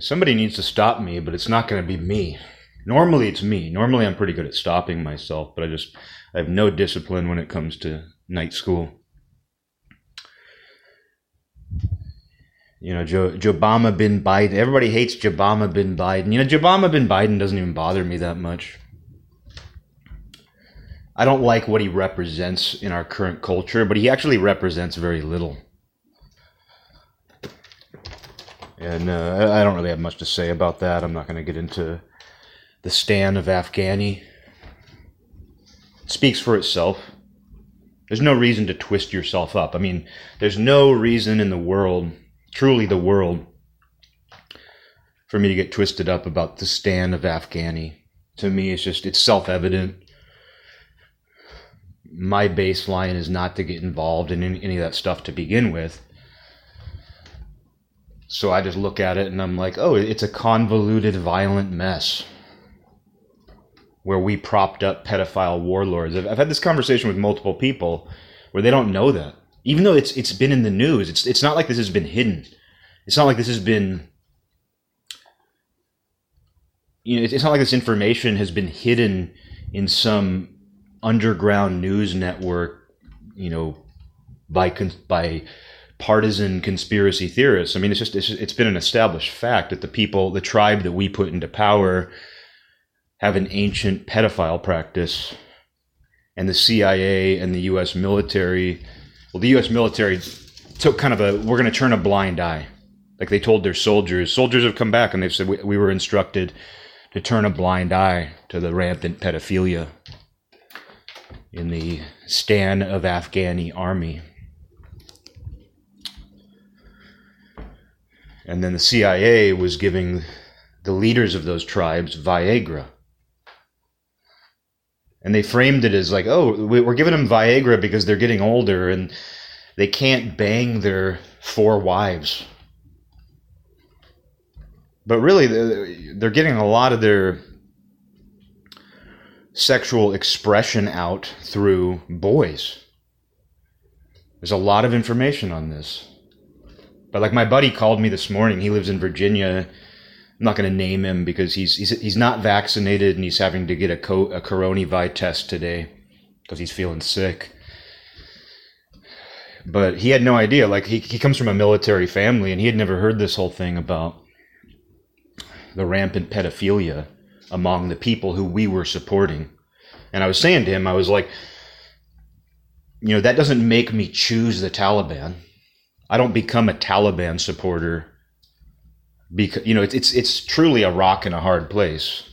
Somebody needs to stop me, but it's not going to be me. Normally, it's me. Normally, I'm pretty good at stopping myself, but I just I have no discipline when it comes to night school. You know, Joe, Jobama bin Biden. Everybody hates Jobama bin Biden. You know, Jobama bin Biden doesn't even bother me that much. I don't like what he represents in our current culture, but he actually represents very little. And uh, I don't really have much to say about that. I'm not going to get into the stand of Afghani. It speaks for itself. There's no reason to twist yourself up. I mean, there's no reason in the world, truly the world, for me to get twisted up about the stand of Afghani. To me, it's just, it's self evident my baseline is not to get involved in any, any, of that stuff to begin with. So I just look at it and I'm like, oh, it's a convoluted, violent mess where we propped up pedophile warlords. I've, I've had this conversation with multiple people where they don't know that, even though it's it's been in the news. It's it's not like this has been hidden. It's not like this has been. You know, it's it's not like this information has been hidden in some underground news network, you know, by by partisan conspiracy theorists. I mean, it's just it's, it's been an established fact that the people, the tribe that we put into power, have an ancient pedophile practice, and the CIA and the U.S. military, well, the U.S. military took kind of a we're going to turn a blind eye, like they told their soldiers. Soldiers have come back and they've said we, we were instructed to turn a blind eye to the rampant pedophilia in the Stan of Afghani army. And then the CIA was giving the leaders of those tribes Viagra. And they framed it as like, oh, we're giving them Viagra because they're getting older and they can't bang their four wives. But really, they're getting a lot of their sexual expression out through boys. There's a lot of information on this. But like my buddy called me this morning, he lives in Virginia. I'm not going to name him because he's, he's he's not vaccinated and he's having to get a co- a coronavirus test today because he's feeling sick. But he had no idea. Like he he comes from a military family and he had never heard this whole thing about the rampant pedophilia among the people who we were supporting. And I was saying to him, I was like, you know, that doesn't make me choose the Taliban. I don't become a Taliban supporter because you know it's it's it's truly a rock and a hard place.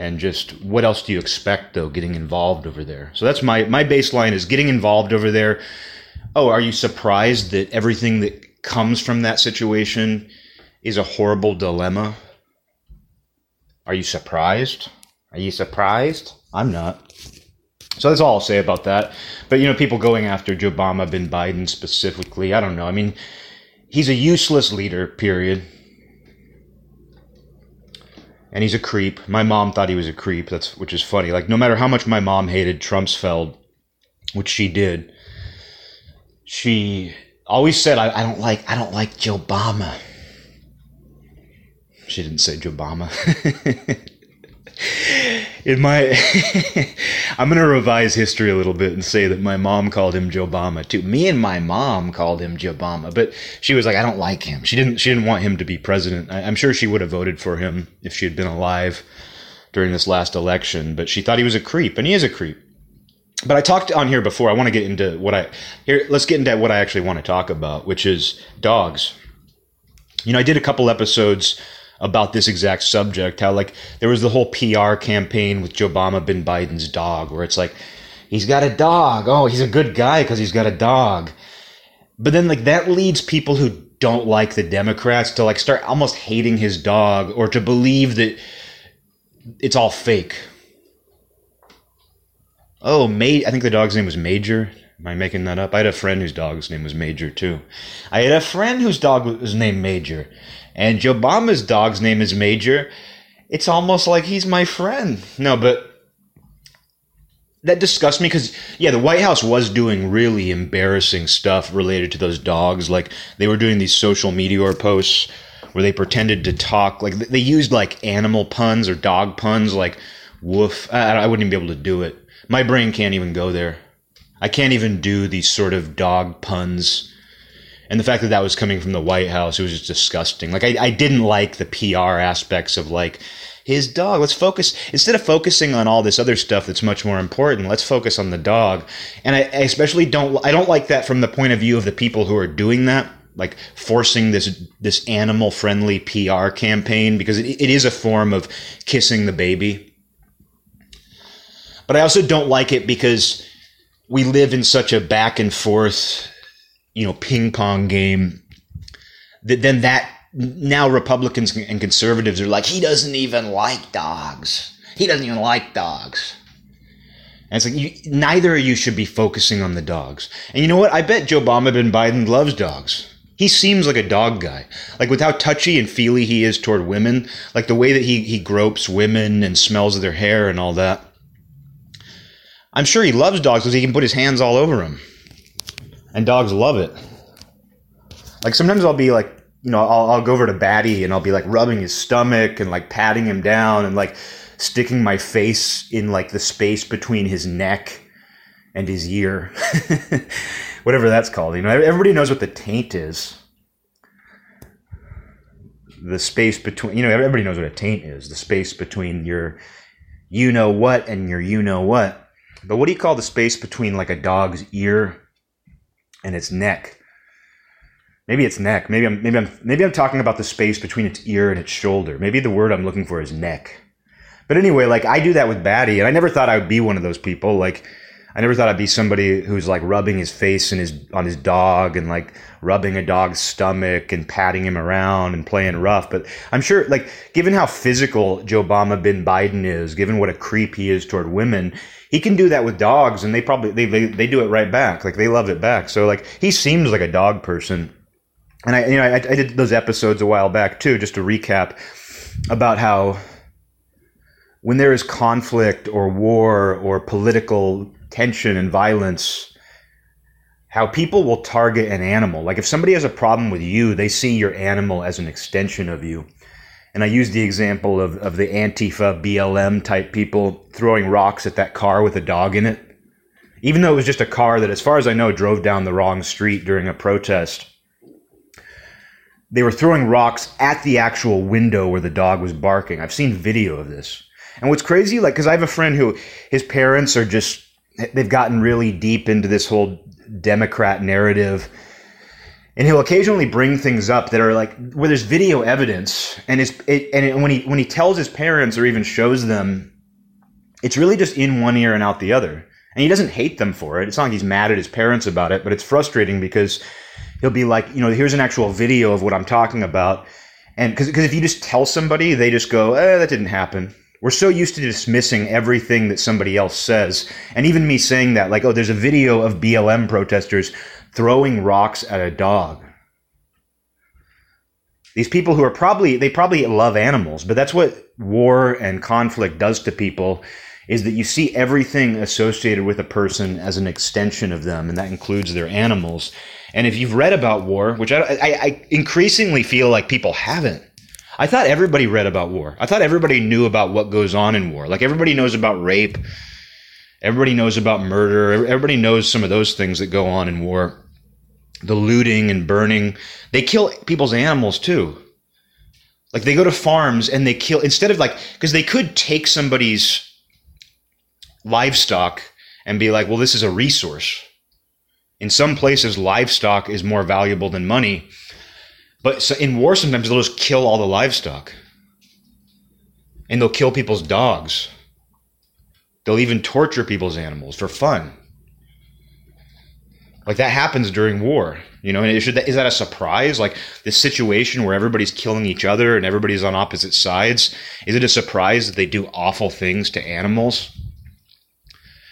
And just what else do you expect though getting involved over there? So that's my my baseline is getting involved over there. Oh, are you surprised that everything that comes from that situation is a horrible dilemma are you surprised? Are you surprised? I'm not. So that's all I'll say about that. But you know, people going after Obama bin Biden specifically, I don't know. I mean, he's a useless leader, period. And he's a creep. My mom thought he was a creep. That's which is funny. Like no matter how much my mom hated Trumpsfeld, which she did, she always said, I, I don't like I don't like Joe Obama. She didn't say Joe Jobama. in my I'm going to revise history a little bit and say that my mom called him Jobama too. Me and my mom called him Jobama, but she was like I don't like him. She didn't she didn't want him to be president. I, I'm sure she would have voted for him if she had been alive during this last election, but she thought he was a creep and he is a creep. But I talked on here before. I want to get into what I here let's get into what I actually want to talk about, which is dogs. You know, I did a couple episodes about this exact subject. How like there was the whole PR campaign with Obama bin Biden's dog, where it's like he's got a dog. Oh, he's a good guy because he's got a dog. But then like that leads people who don't like the Democrats to like start almost hating his dog or to believe that it's all fake. Oh, May I think the dog's name was Major. Am I making that up? I had a friend whose dog's name was Major too. I had a friend whose dog was named Major and Obama's dog's name is Major, it's almost like he's my friend. No, but that disgusts me because yeah, the White House was doing really embarrassing stuff related to those dogs. Like they were doing these social media posts where they pretended to talk like they used like animal puns or dog puns like woof. I, I wouldn't even be able to do it. My brain can't even go there. I can't even do these sort of dog puns. And the fact that that was coming from the White House, it was just disgusting. Like, I, I didn't like the PR aspects of like, his dog. Let's focus instead of focusing on all this other stuff that's much more important. Let's focus on the dog. And I, I especially don't I don't like that from the point of view of the people who are doing that, like forcing this this animal friendly PR campaign because it, it is a form of kissing the baby. But I also don't like it because we live in such a back and forth, you know, ping pong game that then that now Republicans and conservatives are like, he doesn't even like dogs. He doesn't even like dogs. And it's like, you, neither of you should be focusing on the dogs. And you know what? I bet Joe Obama Biden loves dogs. He seems like a dog guy. Like with how touchy and feely he is toward women, like the way that he, he gropes women and smells of their hair and all that. I'm sure he loves dogs because he can put his hands all over them. And dogs love it. Like sometimes I'll be like you know, I'll, I'll go over to Batty and I'll be like rubbing his stomach and like patting him down and like sticking my face in like the space between his neck and his ear. Whatever that's called. You know, everybody knows what the taint is. The space between, you know, everybody knows what a taint is. The space between your you know what and your you know what. But what do you call the space between like a dog's ear and its neck? Maybe it's neck. Maybe I'm maybe I'm maybe I'm talking about the space between its ear and its shoulder. Maybe the word I'm looking for is neck. But anyway, like I do that with Batty, and I never thought I would be one of those people. Like I never thought I'd be somebody who's like rubbing his face and his on his dog and like rubbing a dog's stomach and patting him around and playing rough. But I'm sure, like, given how physical Joe Obama bin Biden is, given what a creep he is toward women, he can do that with dogs, and they probably they they, they do it right back. Like they love it back. So like he seems like a dog person and I, you know, I, I did those episodes a while back too, just to recap about how when there is conflict or war or political tension and violence, how people will target an animal. Like if somebody has a problem with you, they see your animal as an extension of you. And I use the example of, of the Antifa BLM type people throwing rocks at that car with a dog in it. Even though it was just a car that, as far as I know, drove down the wrong street during a protest they were throwing rocks at the actual window where the dog was barking. I've seen video of this. And what's crazy, like, because I have a friend who his parents are just, they've gotten really deep into this whole Democrat narrative. And he'll occasionally bring things up that are like where there's video evidence, and his it, and it, when he when he tells his parents or even shows them, it's really just in one ear and out the other. And he doesn't hate them for it. It's not like he's mad at his parents about it, but it's frustrating because he'll be like, you know, here's an actual video of what I'm talking about. And because if you just tell somebody, they just go, eh, that didn't happen. We're so used to dismissing everything that somebody else says. And even me saying that, like, oh, there's a video of BLM protesters throwing rocks at a dog. These people who are probably, they probably love animals, but that's what war and conflict does to people is that you see everything associated with a person as an extension of them, and that includes their animals. And if you've read about war, which I, I, I increasingly feel like people haven't, I thought everybody read about war. I thought everybody knew about what goes on in war. Like everybody knows about rape. Everybody knows about murder. Everybody knows some of those things that go on in war. The looting and burning. They kill people's animals too. Like they go to farms and they kill, instead of like, because they could take somebody's livestock and be like, well, this is a resource. In some places, livestock is more valuable than money. But so in war, sometimes they'll just kill all the livestock. And they'll kill people's dogs. They'll even torture people's animals for fun. Like that happens during war, you know. And is that a surprise? Like this situation where everybody's killing each other and everybody's on opposite sides. Is it a surprise that they do awful things to animals?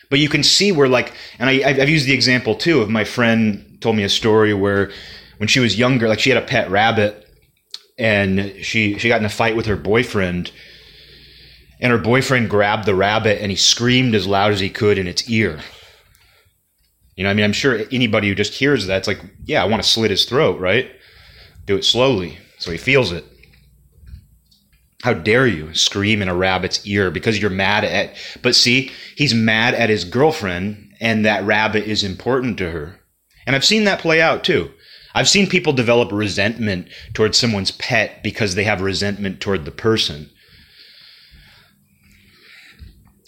But you can see where, like, and I, I've used the example too of my friend told me a story where when she was younger, like she had a pet rabbit and she, she got in a fight with her boyfriend and her boyfriend grabbed the rabbit and he screamed as loud as he could in its ear. You know, I mean, I'm sure anybody who just hears that, it's like, yeah, I want to slit his throat, right? Do it slowly. so he feels it. How dare you scream in a rabbit's ear because you're mad at, but see, he's mad at his girlfriend and that rabbit is important to her. And I've seen that play out too. I've seen people develop resentment towards someone's pet because they have resentment toward the person.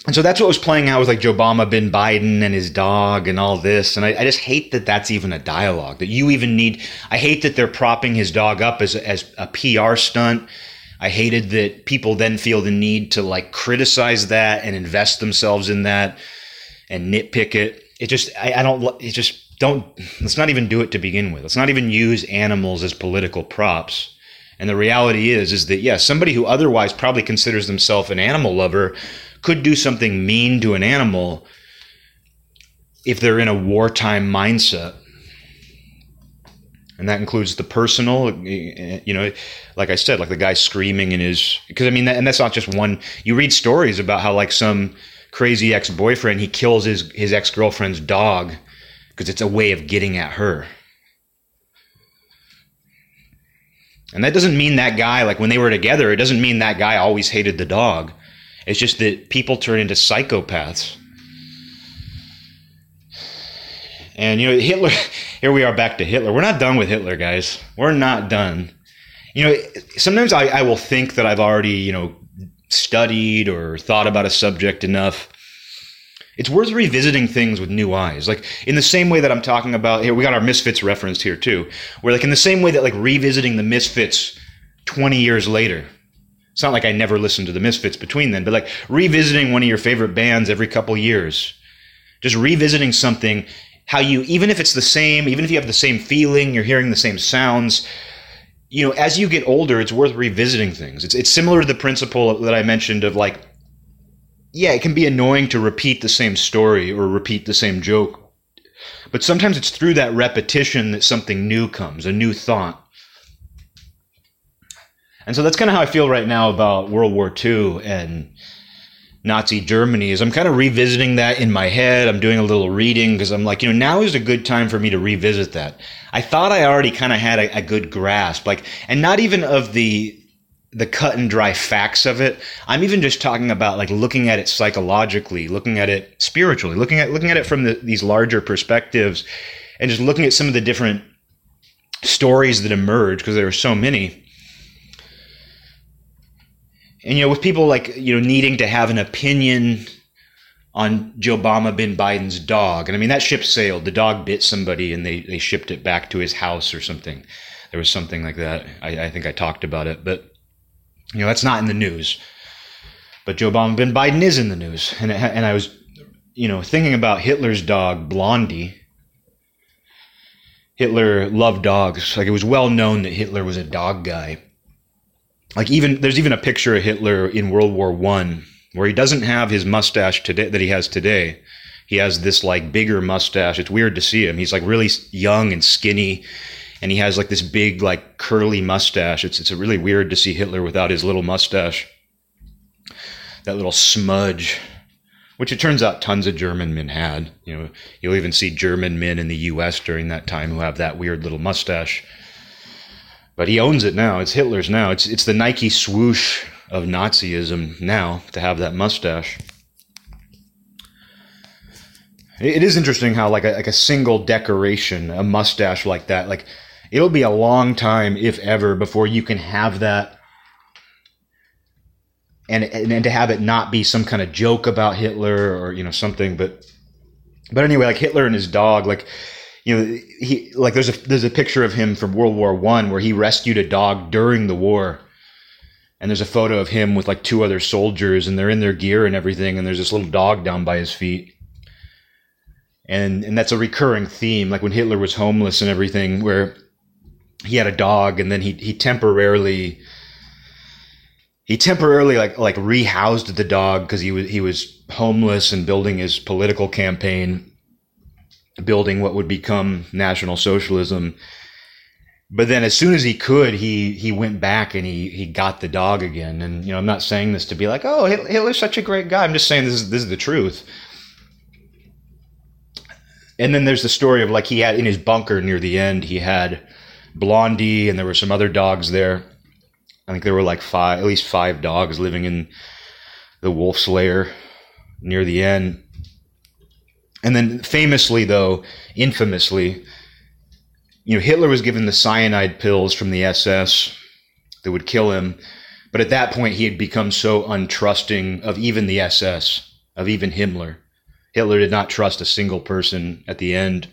And so that's what was playing out with like Joe Obama, bin Biden, and his dog, and all this. And I, I, just hate that that's even a dialogue that you even need. I hate that they're propping his dog up as as a PR stunt. I hated that people then feel the need to like criticize that and invest themselves in that and nitpick it. It just I, I don't. It just don't. Let's not even do it to begin with. Let's not even use animals as political props. And the reality is, is that yes, yeah, somebody who otherwise probably considers themselves an animal lover could do something mean to an animal if they're in a wartime mindset. And that includes the personal, you know, like I said, like the guy screaming in his, because I mean, that, and that's not just one. You read stories about how like some crazy ex boyfriend, he kills his, his ex girlfriend's dog because it's a way of getting at her. And that doesn't mean that guy, like when they were together, it doesn't mean that guy always hated the dog. It's just that people turn into psychopaths. And, you know, Hitler, here we are back to Hitler. We're not done with Hitler, guys. We're not done. You know, sometimes I, I will think that I've already, you know, studied or thought about a subject enough. It's worth revisiting things with new eyes. Like in the same way that I'm talking about here, we got our Misfits referenced here too. Where like in the same way that like revisiting the Misfits 20 years later it's not like I never listened to the Misfits between then, but like revisiting one of your favorite bands every couple years, just revisiting something, how you, even if it's the same, even if you have the same feeling, you're hearing the same sounds, you know, as you get older, it's worth revisiting things. It's, it's similar to the principle that I mentioned of like, yeah, it can be annoying to repeat the same story or repeat the same joke. But sometimes it's through that repetition that something new comes, a new thought. And so that's kind of how I feel right now about World War II and Nazi Germany is I'm kind of revisiting that in my head. I'm doing a little reading because I'm like, you know, now is a good time for me to revisit that. I thought I already kind of had a, a good grasp, like, and not even of the the cut and dry facts of it. I'm even just talking about like looking at it psychologically, looking at it spiritually, looking at looking at it from the, these larger perspectives, and just looking at some of the different stories that emerge because there are so many and you know, with people like you know needing to have an opinion on Joe Obama bin Biden's dog, and I mean that ship sailed. The dog bit somebody, and they they shipped it back to his house or something. There was something like that. I, I think I talked about it, but you know that's not in the news. But Joe Obama bin Biden is in the news, and it, and I was you know thinking about Hitler's dog Blondie. Hitler loved dogs. Like it was well known that Hitler was a dog guy like even there's even a picture of Hitler in World War One where he doesn't have his mustache today that he has today. He has this like bigger mustache. It's weird to see him. He's like really young and skinny, and he has like this big like curly mustache. It's it's really weird to see Hitler without his little mustache. That little smudge, which it turns out tons of German men had. You know, you'll even see German men in the U.S. during that time who have that weird little mustache. But he owns it now. It's Hitler's now. It's it's the Nike swoosh of Nazism now to have that mustache. It is interesting how like a, like a single decoration, a mustache like that, like it'll be a long time, if ever, before you can have that, and and, and to have it not be some kind of joke about Hitler or you know something. But but anyway, like Hitler and his dog, like you know, he like there's a there's a picture of him from World War One where he rescued a dog during the war, and there's a photo of him with like two other soldiers, and they're in their gear and everything, and there's this little dog down by his feet, and and that's a recurring theme, like when Hitler was homeless and everything, where he had a dog, and then he he temporarily he temporarily like like rehoused the dog because he was he was homeless and building his political campaign building what would become National Socialism. But then, as soon as he could, he he went back and he he got the dog again. And you know, I'm not saying this to be like, oh, Hitler's such a great guy. I'm just saying this is this is the truth. And then there's the story of like he had in his bunker near the end, he had Blondie, and there were some other dogs there. I think there were like five, at least five dogs living in the wolf's lair near the end. And then famously, though, infamously, you know, Hitler was given the cyanide pills from the SS that would kill him. But at that point, he had become so untrusting of even the SS, of even Himmler. Hitler did not trust a single person at the end.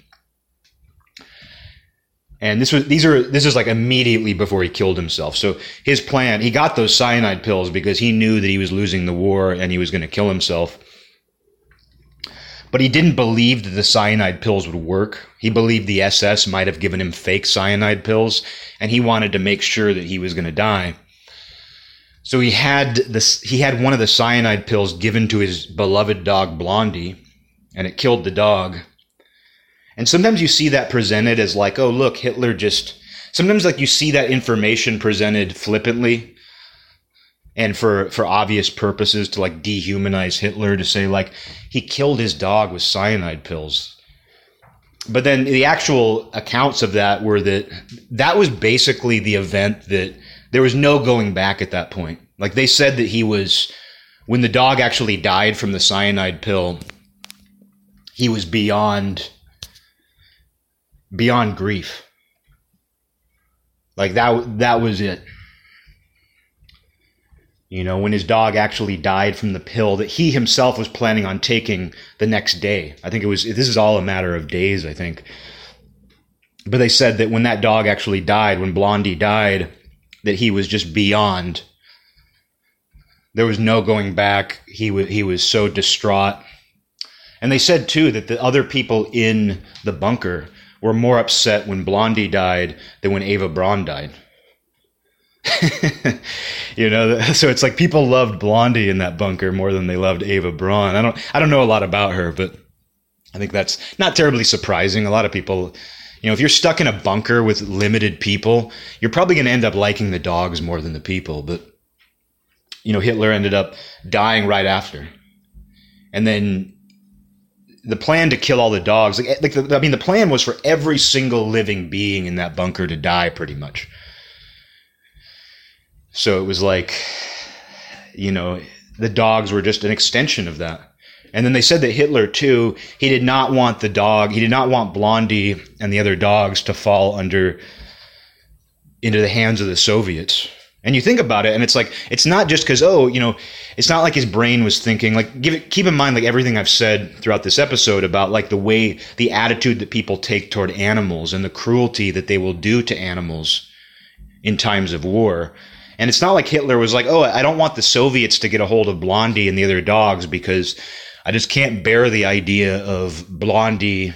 And this was these are this is like immediately before he killed himself. So his plan, he got those cyanide pills because he knew that he was losing the war and he was going to kill himself. But he didn't believe that the cyanide pills would work. He believed the SS might have given him fake cyanide pills, and he wanted to make sure that he was going to die. So he had this he had one of the cyanide pills given to his beloved dog Blondie, and it killed the dog. And sometimes you see that presented as like, oh look, Hitler just sometimes like you see that information presented flippantly and for for obvious purposes to like dehumanize Hitler to say like he killed his dog with cyanide pills. But then the actual accounts of that were that that was basically the event that there was no going back at that point. Like they said that he was when the dog actually died from the cyanide pill, he was beyond beyond grief. Like that that was it. You know, when his dog actually died from the pill that he himself was planning on taking the next day. I think it was, this is all a matter of days, I think. But they said that when that dog actually died, when Blondie died, that he was just beyond. There was no going back. He was, he was so distraught. And they said too that the other people in the bunker were more upset when Blondie died than when Eva Braun died. you know, so it's like people loved Blondie in that bunker more than they loved Eva Braun. I don't, I don't know a lot about her, but I think that's not terribly surprising. A lot of people, you know, if you're stuck in a bunker with limited people, you're probably going to end up liking the dogs more than the people. But you know, Hitler ended up dying right after, and then the plan to kill all the dogs. Like, like the, I mean, the plan was for every single living being in that bunker to die, pretty much. So it was like, you know, the dogs were just an extension of that. And then they said that Hitler, too, he did not want the dog, he did not want Blondie and the other dogs to fall under, into the hands of the Soviets. And you think about it, and it's like, it's not just because, oh, you know, it's not like his brain was thinking, like, give it, keep in mind, like, everything I've said throughout this episode about, like, the way, the attitude that people take toward animals and the cruelty that they will do to animals in times of war and it's not like Hitler was like, oh, I don't want the Soviets to get a hold of Blondie and the other dogs because I just can't bear the idea of Blondie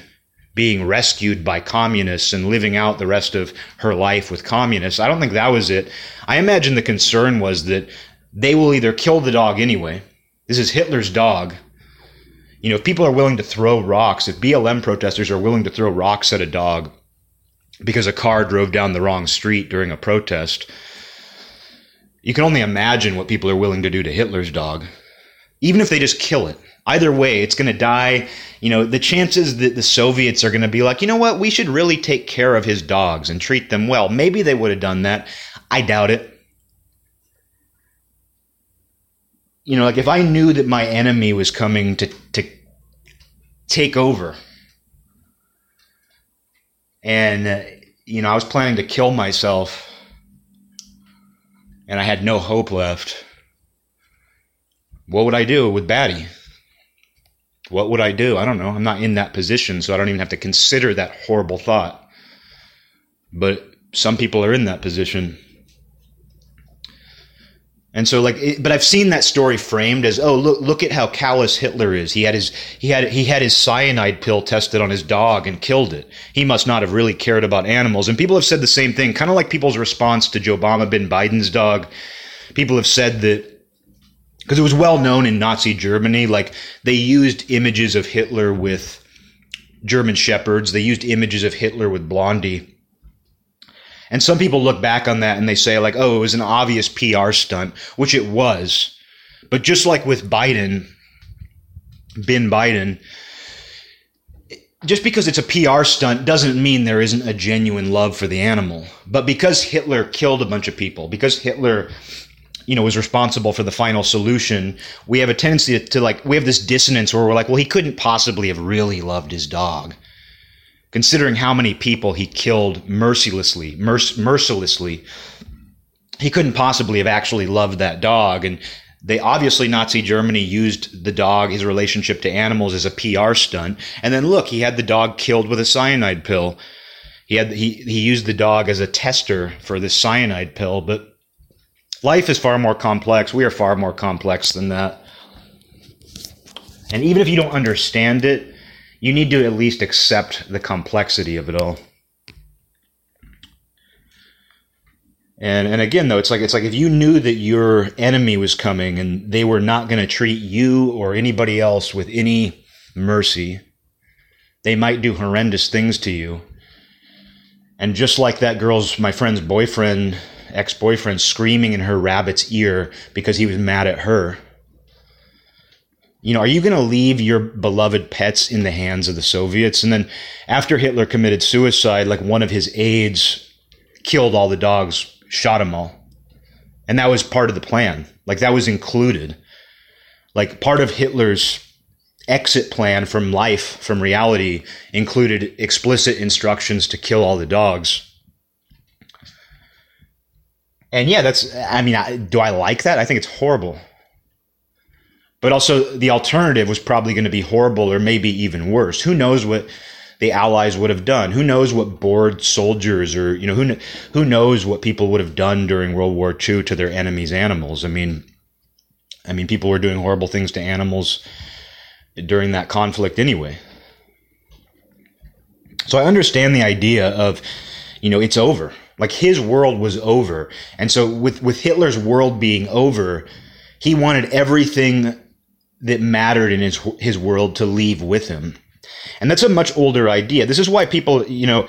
being rescued by communists and living out the rest of her life with communists. I don't think that was it. I imagine the concern was that they will either kill the dog anyway. This is Hitler's dog. You know, if people are willing to throw rocks, if BLM protesters are willing to throw rocks at a dog because a car drove down the wrong street during a protest, you can only imagine what people are willing to do to Hitler's dog, even if they just kill it. Either way, it's going to die. You know, the chances that the Soviets are going to be like, you know what, we should really take care of his dogs and treat them well. Maybe they would have done that. I doubt it. You know, like if I knew that my enemy was coming to, to take over and, uh, you know, I was planning to kill myself and I had no hope left, what would I do with Batty? What would I do? I don't know. I'm not in that position, so I don't even have to consider that horrible thought. But some people are in that position. And so like it, but I've seen that story framed as oh look look at how callous Hitler is. He had his he had he had his cyanide pill tested on his dog and killed it. He must not have really cared about animals. And people have said the same thing, kind of like people's response to Joe Obama bin Biden's dog. People have said that because it was well known in Nazi Germany like they used images of Hitler with German shepherds. They used images of Hitler with Blondie and some people look back on that and they say, like, oh, it was an obvious PR stunt, which it was. But just like with Biden, bin Biden, just because it's a PR stunt doesn't mean there isn't a genuine love for the animal. But because Hitler killed a bunch of people, because Hitler you know was responsible for the final solution we have a tendency to, to, like we have this dissonance where we're like well he couldn't possibly have really loved his dog considering how many people he killed mercilessly merc- mercilessly he couldn't possibly have actually loved that dog and they obviously nazi germany used the dog his relationship to animals as a pr stunt and then look he had the dog killed with a cyanide pill he had he, he used the dog as a tester for this cyanide pill but life is far more complex. We are far more complex than that. And even if you don't understand it, you need to at least accept the complexity of it all. And and again though, it's like it's like if you knew that your enemy was coming and they were not going to treat you or anybody else with any mercy, they might do horrendous things to you. And just like that girl's my friend's boyfriend ex boyfriend screaming in her rabbit's ear because he was mad at her. You know, are you going to leave your beloved pets in the hands of the Soviets? And then after Hitler committed suicide, like one of his aides killed all the dogs, shot them all. And that was part of the plan. Like that was included. Like part of Hitler's exit plan from life, from reality, included explicit instructions to kill all the dogs. And yeah, that's, I mean, I, do I like that? I think it's horrible. But also, the alternative was probably going to be horrible or maybe even worse. Who knows what the Allies would have done? Who knows what bored soldiers or, you know, who, who knows what people would have done during World War II to their enemies' animals? I mean, I mean, people were doing horrible things to animals during that conflict anyway. So I understand the idea of, you know, it's over. Like his world was over. And so with, with Hitler's world being over, he wanted everything that mattered in his, his world to leave with him. And that's a much older idea. This is why people, you know,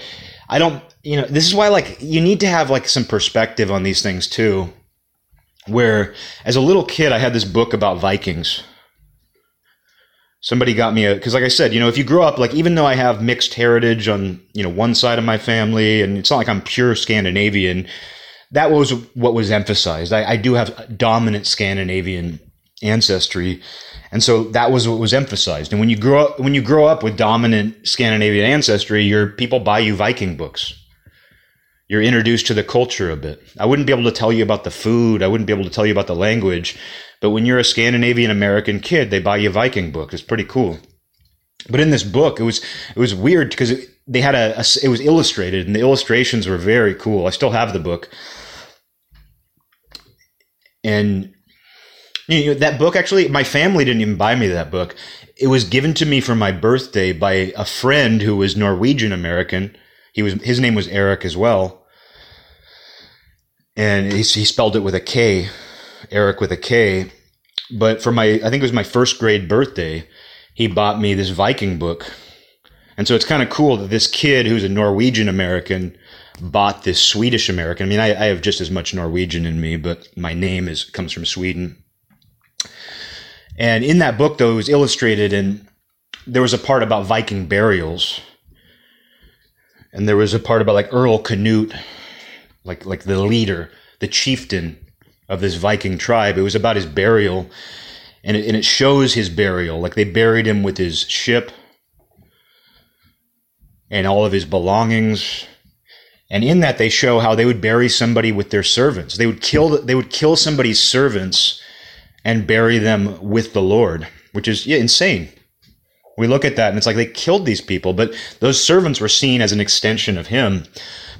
I don't, you know, this is why like you need to have like some perspective on these things too. Where as a little kid, I had this book about Vikings somebody got me a because like i said you know if you grow up like even though i have mixed heritage on you know one side of my family and it's not like i'm pure scandinavian that was what was emphasized i, I do have dominant scandinavian ancestry and so that was what was emphasized and when you grow up when you grow up with dominant scandinavian ancestry your people buy you viking books you're introduced to the culture a bit i wouldn't be able to tell you about the food i wouldn't be able to tell you about the language but when you're a Scandinavian American kid, they buy you Viking book. It's pretty cool. But in this book, it was it was weird because they had a, a it was illustrated and the illustrations were very cool. I still have the book, and you know, that book actually my family didn't even buy me that book. It was given to me for my birthday by a friend who was Norwegian American. He was his name was Eric as well, and he, he spelled it with a K Eric with a K. But for my, I think it was my first grade birthday, he bought me this Viking book. And so it's kind of cool that this kid who's a Norwegian American bought this Swedish American. I mean, I, I, have just as much Norwegian in me, but my name is comes from Sweden. And in that book, though, it was illustrated, and there was a part about Viking burials, and there was a part about like Earl Canute, like like the leader, the chieftain of this Viking tribe. It was about his burial, and it, and it shows his burial. Like they buried him with his ship and all of his belongings. And in that, they show how they would bury somebody with their servants. They would kill. They would kill somebody's servants and bury them with the Lord, which is yeah, insane. We look at that and it's like they killed these people, but those servants were seen as an extension of him.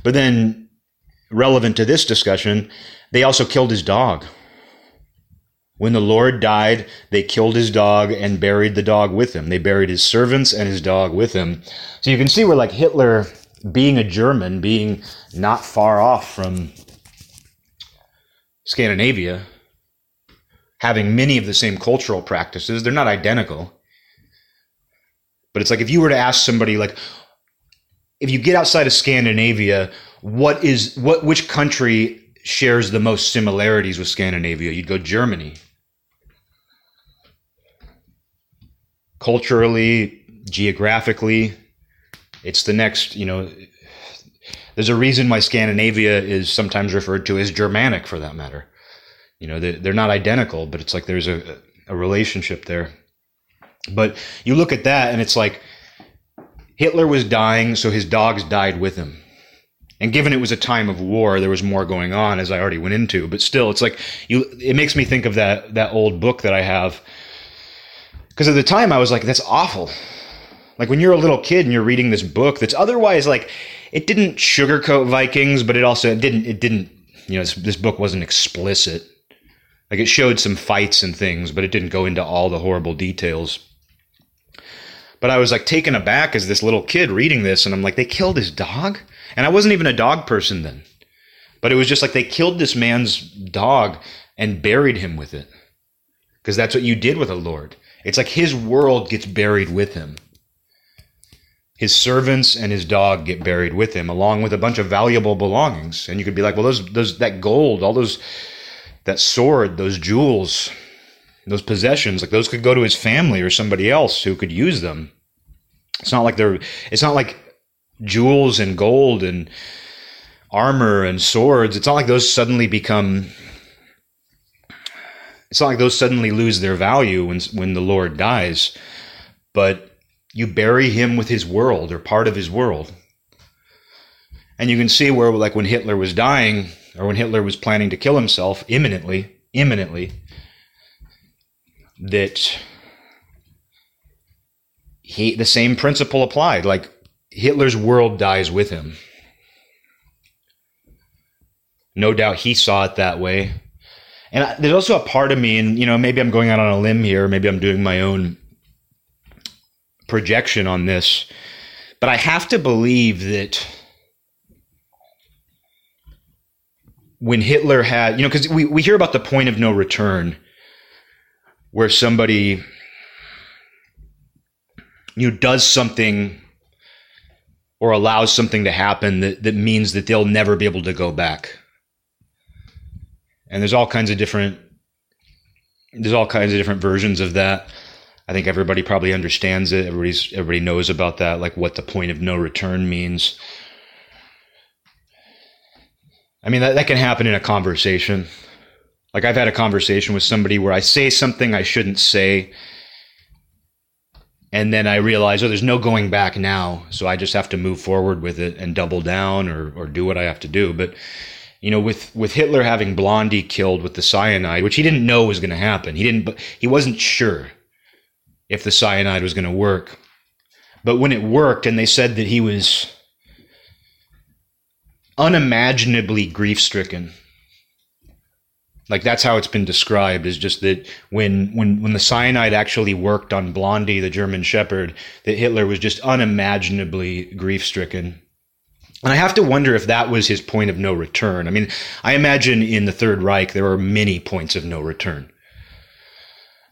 But then, relevant to this discussion, they also killed his dog. When the Lord died, they killed his dog and buried the dog with him. They buried his servants and his dog with him. So you can see where, like, Hitler, being a German, being not far off from Scandinavia, having many of the same cultural practices, they're not identical. But it's like if you were to ask somebody, like, if you get outside of Scandinavia, what is what which country shares the most similarities with Scandinavia, you'd go Germany. Culturally, geographically, It's the next, you know, there's a reason why Scandinavia is sometimes referred to as Germanic for that matter. You know, they're not identical, but it's like there's a, a relationship there. But you look at that and it's like Hitler was dying, so his dogs died with him. And given it was a time of war, there was more going on, as I already went into. But still, it's like you. It makes me think of that that old book that I have. Because at the time, I was like, "That's awful." Like when you're a little kid and you're reading this book that's otherwise like it didn't sugarcoat Vikings, but it also it didn't it didn't you know this, this book wasn't explicit. Like it showed some fights and things, but it didn't go into all the horrible details. But I was like taken aback as this little kid reading this, and I'm like, they killed his dog? And I wasn't even a dog person then. But it was just like they killed this man's dog and buried him with it. Because that's what you did with a Lord. It's like his world gets buried with him. His servants and his dog get buried with him, along with a bunch of valuable belongings. And you could be like, well, those, those, that gold, all those, that sword, those jewels, those possessions, like those could go to his family or somebody else who could use them. It's not like they're, it's not like jewels and gold and armor and swords, it's not like those suddenly become it's not like those suddenly lose their value when when the Lord dies, but you bury him with his world or part of his world. And you can see where like when Hitler was dying or when Hitler was planning to kill himself imminently, imminently that he the same principle applied like Hitler's world dies with him. No doubt he saw it that way. And I, there's also a part of me, and you know, maybe I'm going out on a limb here, maybe I'm doing my own projection on this, but I have to believe that when Hitler had, you know, because we, we hear about the point of no return where somebody, you know, does something or allows something to happen that, that means that they'll never be able to go back. And there's all kinds of different there's all kinds of different versions of that. I think everybody probably understands it. Everybody's everybody knows about that, like what the point of no return means. I mean that, that can happen in a conversation. Like I've had a conversation with somebody where I say something I shouldn't say and then I realize, oh, there's no going back now, so I just have to move forward with it and double down or or do what I have to do. But you know, with with Hitler having Blondie killed with the cyanide, which he didn't know was going to happen, he didn't, he wasn't sure if the cyanide was going to work. But when it worked, and they said that he was unimaginably grief stricken like that's how it's been described is just that when when when the cyanide actually worked on Blondie the German shepherd that Hitler was just unimaginably grief stricken and I have to wonder if that was his point of no return. I mean, I imagine in the Third Reich there were many points of no return.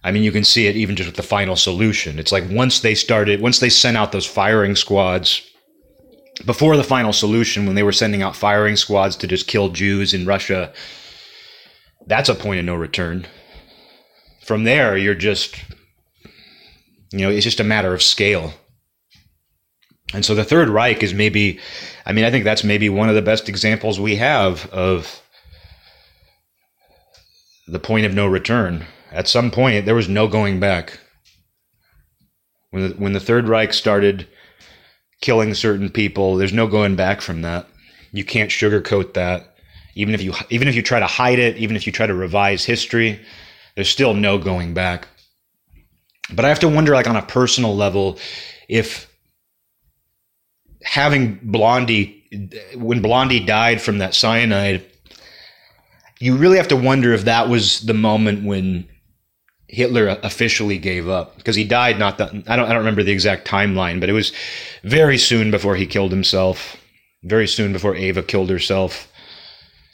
I mean, you can see it even just with the final solution. It's like once they started, once they sent out those firing squads, before the final solution, when they were sending out firing squads to just kill Jews in Russia, that's a point of no return. From there, you're just, you know, it's just a matter of scale. And so the Third Reich is maybe, I mean, I think that's maybe one of the best examples we have of the point of no return. At some point, there was no going back. When the, when the Third Reich started killing certain people, there's no going back from that. You can't sugarcoat that even if you even if you try to hide it, even if you try to revise history, there's still no going back. But I have to wonder, like on a personal level, if having Blondie, when Blondie died from that cyanide, you really have to wonder if that was the moment when Hitler officially gave up because he died not that I don't I don't remember the exact timeline, but it was very soon before he killed himself, very soon before Eva killed herself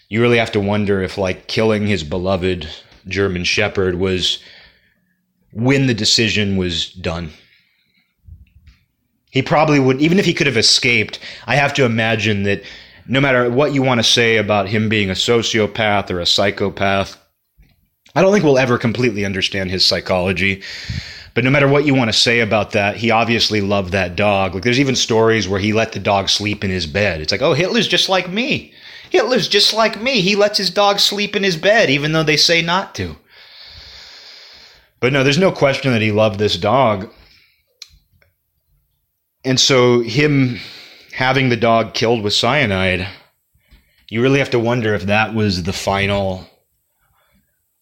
you really have to wonder if like killing his beloved German Shepherd was when the decision was done. He probably would, even if he could have escaped, I have to imagine that no matter what you want to say about him being a sociopath or a psychopath, I don't think we'll ever completely understand his psychology. But no matter what you want to say about that, he obviously loved that dog. Like there's even stories where he let the dog sleep in his bed. It's like, oh, Hitler's just like me. Hitler's just like me. He lets his dog sleep in his bed, even though they say not to. But no, there's no question that he loved this dog. And so, him having the dog killed with cyanide, you really have to wonder if that was the final,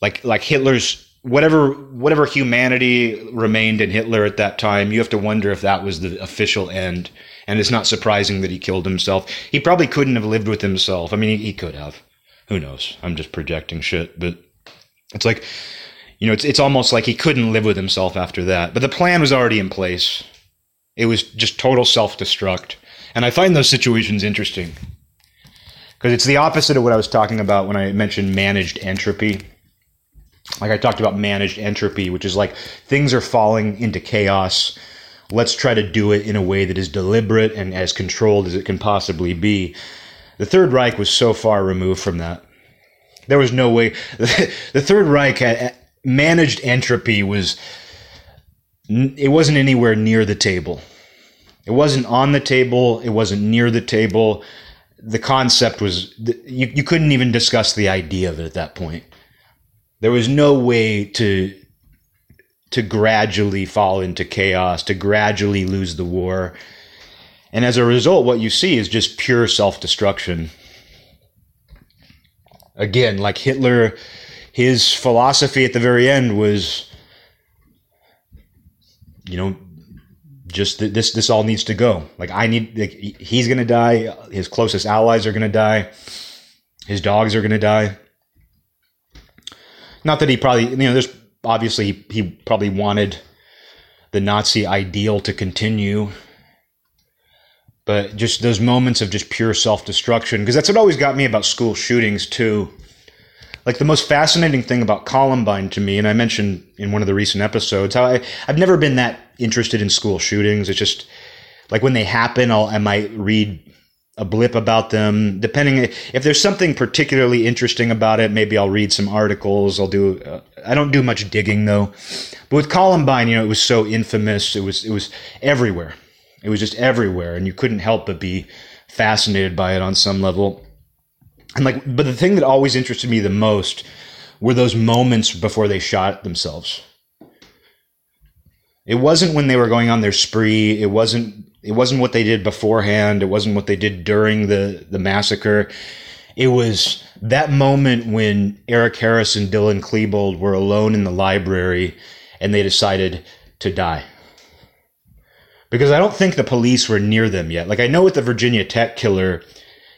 like, like Hitler's whatever whatever humanity remained in Hitler at that time. You have to wonder if that was the official end. And it's not surprising that he killed himself. He probably couldn't have lived with himself. I mean, he, he could have. Who knows? I'm just projecting shit, but it's like you know, it's it's almost like he couldn't live with himself after that. But the plan was already in place. It was just total self-destruct. And I find those situations interesting. Because it's the opposite of what I was talking about when I mentioned managed entropy. Like I talked about managed entropy, which is like things are falling into chaos. Let's try to do it in a way that is deliberate and as controlled as it can possibly be. The Third Reich was so far removed from that. There was no way. the Third Reich had managed entropy was it wasn't anywhere near the table. It wasn't on the table. It wasn't near the table. The concept was you, you couldn't even discuss the idea of it at that point. There was no way to to gradually fall into chaos, to gradually lose the war. And as a result, what you see is just pure self destruction. Again, like Hitler, his philosophy at the very end was, you know, just th- this this all needs to go. Like I need, like, he's gonna die. His closest allies are gonna die. His dogs are gonna die. Not that he probably, you know, there's obviously he, probably wanted the Nazi ideal to continue, but just those moments of just pure self destruction, because that's what always got me about school shootings too like the most fascinating thing about Columbine to me, and I mentioned in one of the recent episodes how I, I've never been that interested in school shootings. It's just like when they happen, I'll, I might read a blip about them. Depending if there's something particularly interesting about it, maybe I'll read some articles. I'll do. Uh, I don't do much digging though. But with Columbine, you know, it was so infamous. It was it was everywhere. It was just everywhere, and you couldn't help but be fascinated by it on some level and like but the thing that always interested me the most were those moments before they shot themselves it wasn't when they were going on their spree it wasn't it wasn't what they did beforehand it wasn't what they did during the the massacre it was that moment when Eric Harris and Dylan Klebold were alone in the library and they decided to die because I don't think the police were near them yet. Like I know with the Virginia Tech killer,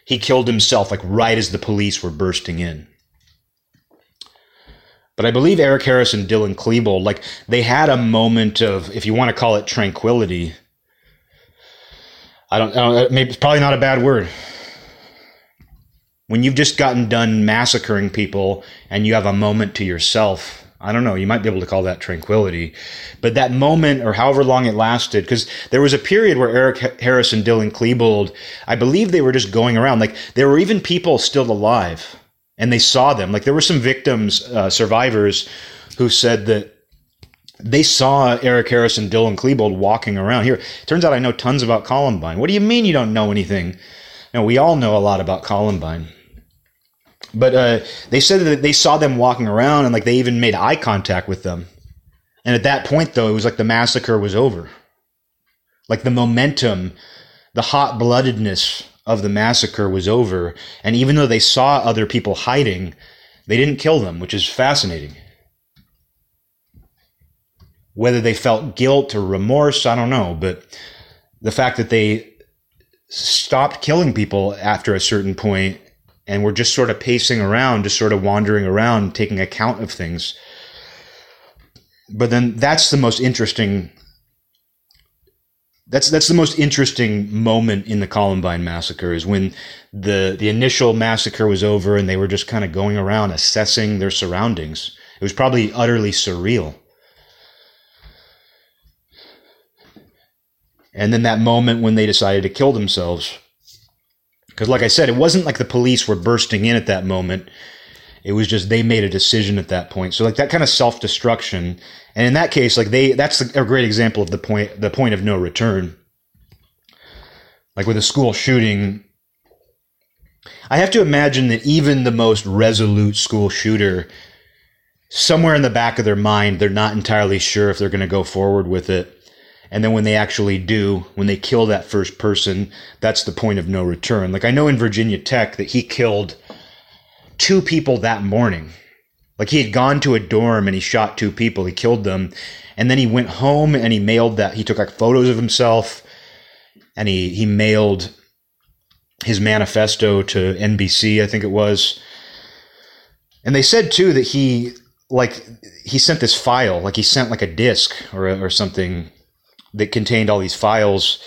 he killed himself like right as the police were bursting in. But I believe Eric Harris and Dylan Klebold, like they had a moment of, if you want to call it tranquility. I don't, don't maybe it's probably not a bad word. When you've just gotten done massacring people and you have a moment to yourself I don't know. You might be able to call that tranquility. But that moment, or however long it lasted, because there was a period where Eric Harris and Dylan Klebold, I believe they were just going around. Like, there were even people still alive, and they saw them. Like, there were some victims, uh, survivors, who said that they saw Eric Harris and Dylan Klebold walking around. Here, turns out I know tons about Columbine. What do you mean you don't know anything? No, we all know a lot about Columbine. But uh, they said that they saw them walking around and like they even made eye contact with them. And at that point, though, it was like the massacre was over. Like the momentum, the hot bloodedness of the massacre was over. And even though they saw other people hiding, they didn't kill them, which is fascinating. Whether they felt guilt or remorse, I don't know. But the fact that they stopped killing people after a certain point and we're just sort of pacing around, just sort of wandering around, taking account of things. But then that's the most interesting. That's that's the most interesting moment in the Columbine massacre is when the the initial massacre was over and they were just kind of going around assessing their surroundings. It was probably utterly surreal. And then that moment when they decided to kill themselves because, like I said, it wasn't like the police were bursting in at that moment It was just they made a decision at that point. So like that kind of self destruction, and in that case, like they that's a great example of the point the point of no return. Like with a school shooting, I have to imagine that even the most resolute school shooter, somewhere in the back of their mind, they're not entirely sure if they're going to go forward with it. And then when they actually do, when they kill that first person, that's the point of no return. Like I know in Virginia Tech that he killed two people that morning. Like he had gone to a dorm and he shot two people, he killed them, and then he went home and he mailed that. He took like photos of himself and he he mailed his manifesto to NBC, I think it was. And they said too that he like he sent this file, like he sent like a disc or or something that contained all these files.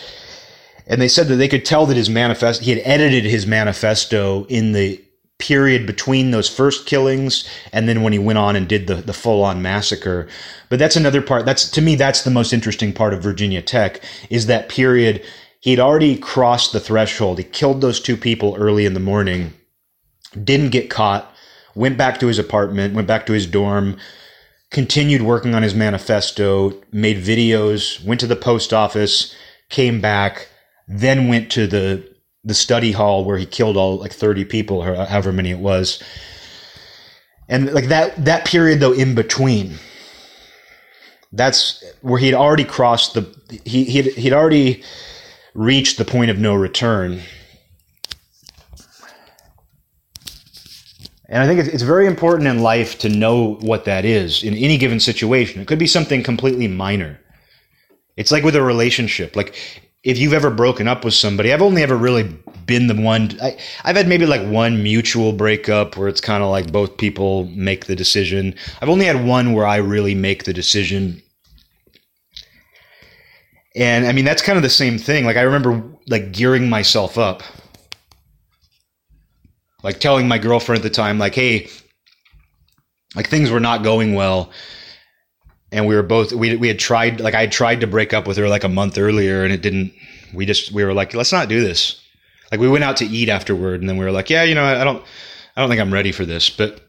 And they said that they could tell that his manifesto he had edited his manifesto in the period between those first killings and then when he went on and did the, the full-on massacre but that's another part that's to me that's the most interesting part of virginia tech is that period he'd already crossed the threshold he killed those two people early in the morning didn't get caught went back to his apartment went back to his dorm continued working on his manifesto made videos went to the post office came back then went to the the study hall where he killed all like 30 people or however many it was. And like that that period though in between that's where he'd already crossed the he he'd, he'd already reached the point of no return and i think it's, it's very important in life to know what that is in any given situation it could be something completely minor it's like with a relationship like if you've ever broken up with somebody, I've only ever really been the one. I, have had maybe like one mutual breakup where it's kind of like both people make the decision. I've only had one where I really make the decision. And I mean, that's kind of the same thing. Like, I remember like gearing myself up, like telling my girlfriend at the time, like, hey, like things were not going well. And we were both we we had tried like I had tried to break up with her like a month earlier and it didn't we just we were like let's not do this. Like we went out to eat afterward and then we were like yeah you know I, don't I don't think I'm ready for this. But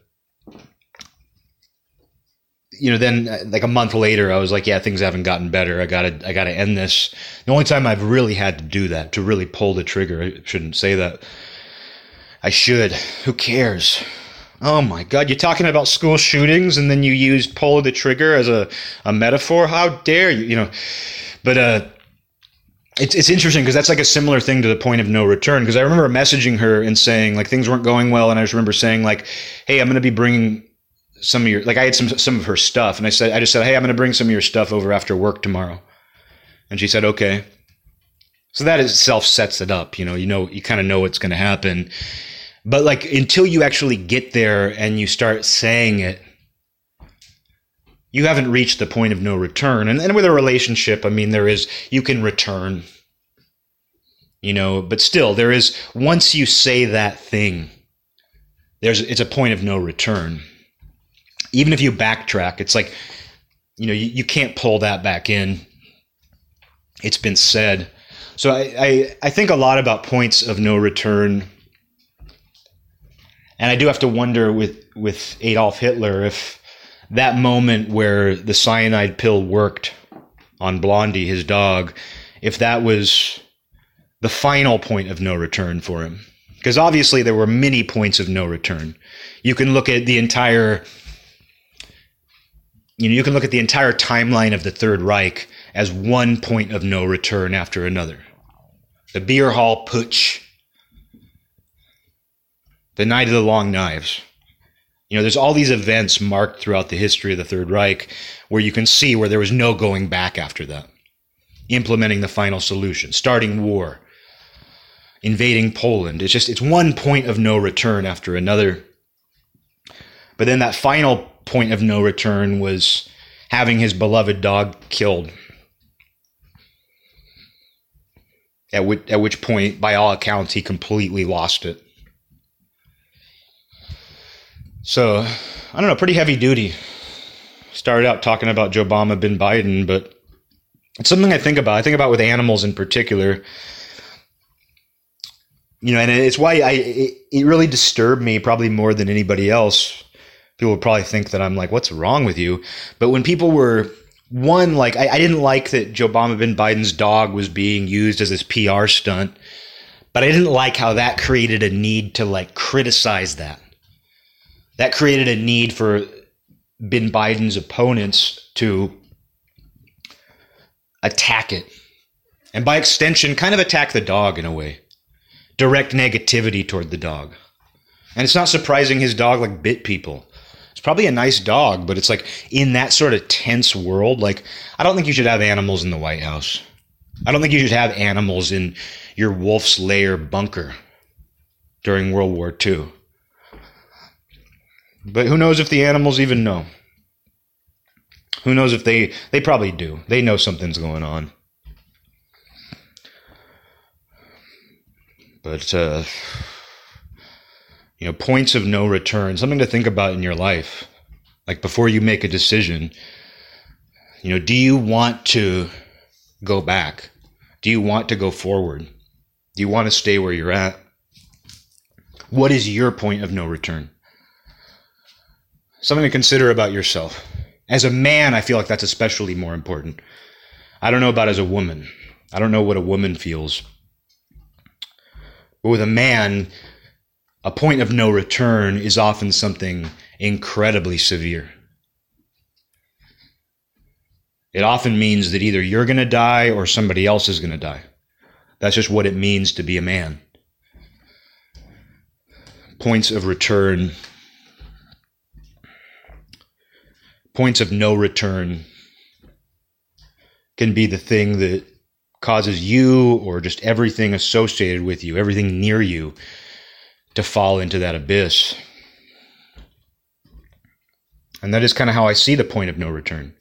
you know then uh, like a month later I was like yeah things haven't gotten better. I gotta I gotta end this. The only time I've really had to do that to really pull the trigger I shouldn't say that I should who cares Oh my God, you're talking about school shootings and then you use pull the trigger as a, a metaphor? How dare you? You know, but uh, it's, it's interesting because that's like a similar thing to the point of no return. Because I remember messaging her and saying like things weren't going well. And I just remember saying like, hey, I'm going to be bringing some of your, like I had some, some of her stuff. And I said, I just said, hey, I'm going to bring some of your stuff over after work tomorrow. And she said, okay. So that itself sets it up. You know, you know, you kind of know what's going to happen. But like until you actually get there and you start saying it, you haven't reached the point of no return. And then with a relationship, I mean, there is, you can return, you know, but still, there is, once you say that thing, there's, it's a point of no return. Even if you backtrack, it's like, you know, you, you can't pull that back in. It's been said. So I, I, I think a lot about points of no return and I do have to wonder with with Adolf Hitler if that moment where the cyanide pill worked on Blondi, his dog, if that was the final point of no return for him. Because obviously there were many points of no return. You can look at the entire you know, you can look at the entire timeline of the Third Reich as one point of no return after another. The beer hall putsch, the Night of the Long Knives. You know, there's all these events marked throughout the history of the Third Reich where you can see where there was no going back after that. Implementing the final solution, starting war, invading Poland. It's just, it's one point of no return after another. But then that final point of no return was having his beloved dog killed. At which, at which point, by all accounts, he completely lost it. So, I don't know, pretty heavy duty. Started out talking about Joe Obama, bin Biden, but it's something I think about. I think about with animals in particular. you know, and it's why I it, it really disturbed me probably more than anybody else. People would probably think that I'm like, what's wrong with you? But when people were one, like, I, I didn't like that Joe Obama Biden's dog was being used as this PR stunt, but I didn't like how that created a need to like criticize that. That created a need for bin Biden's opponents to attack it. And by extension, kind of attack the dog in a way. Direct negativity toward the dog. And it's not surprising his dog like bit people. It's probably a nice dog, but it's like in that sort of tense world, like I don't think you should have animals in the White House. I don't think you should have animals in your wolf's lair bunker during World War II. But who knows if the animals even know? Who knows if they they probably do. They know something's going on. But uh you know, points of no return, something to think about in your life. Like before you make a decision, you know, do you want to go back? Do you want to go forward? Do you want to stay where you're at? What is your point of no return? Something to consider about yourself. As a man, I feel like that's especially more important. I don't know about as a woman. I don't know what a woman feels. But with a man, a point of no return is often something incredibly severe. It often means that either you're going to die or somebody else is going to die. That's just what it means to be a man. Points of return points of no return can be the thing that causes you or just everything associated with you, everything near you, to fall into that abyss. And that is kind of how I see the point of no return.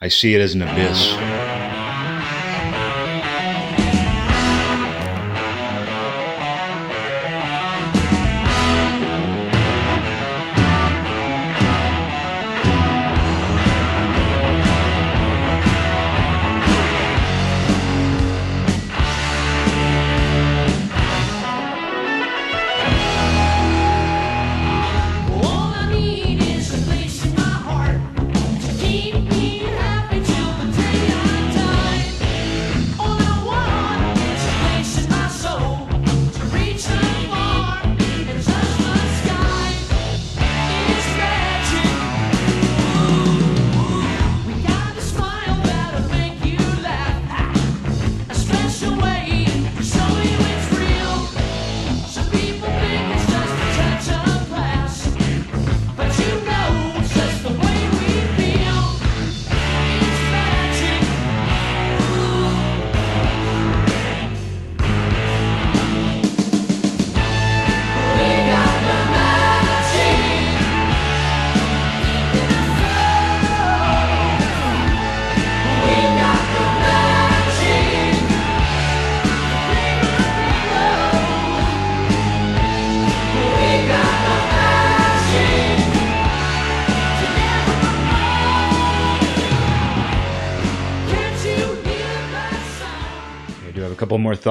I see it as an abyss.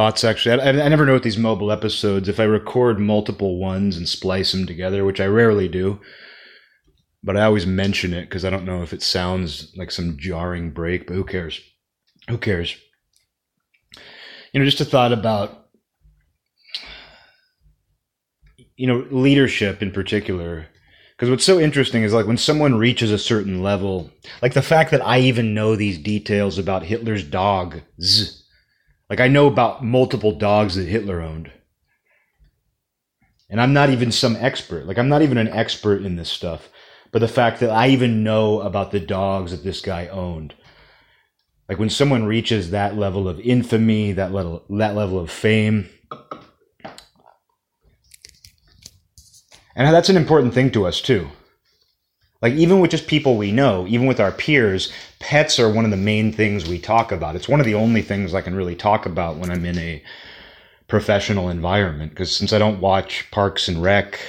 Thoughts actually. I, I, never know with these mobile episodes if I record multiple ones and splice them together, which I rarely do. But I always mention it because I don't know if it sounds like some jarring break, but who cares? Who cares? You know, just a thought about, you know, leadership in particular. Because what's so interesting is like when someone reaches a certain level, like the fact that I even know these details about Hitler's dog, like I know about multiple dogs that Hitler owned. And I'm not even some expert. Like I'm not even an expert in this stuff. But the fact that I even know about the dogs that this guy owned. Like when someone reaches that level of infamy, that level that level of fame. And that's an important thing to us too. Like even with just people we know, even with our peers, pets are one of the main things we talk about. It's one of the only things I can really talk about when I'm in a professional environment because since I don't watch Parks and Rec,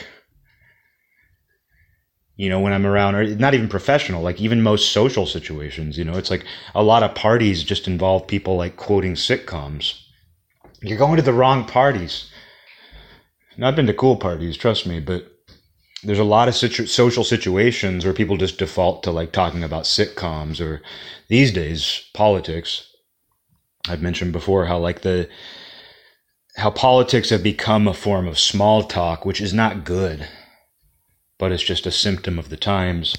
you know, when I'm around, or not even professional, like even most social situations, you know, it's like a lot of parties just involve people like quoting sitcoms. You're going to the wrong parties. And I've been to cool parties, trust me, but there's a lot of situ- social situations where people just default to like talking about sitcoms or these days politics. I've mentioned before how like the how politics have become a form of small talk, which is not good, but it's just a symptom of the times.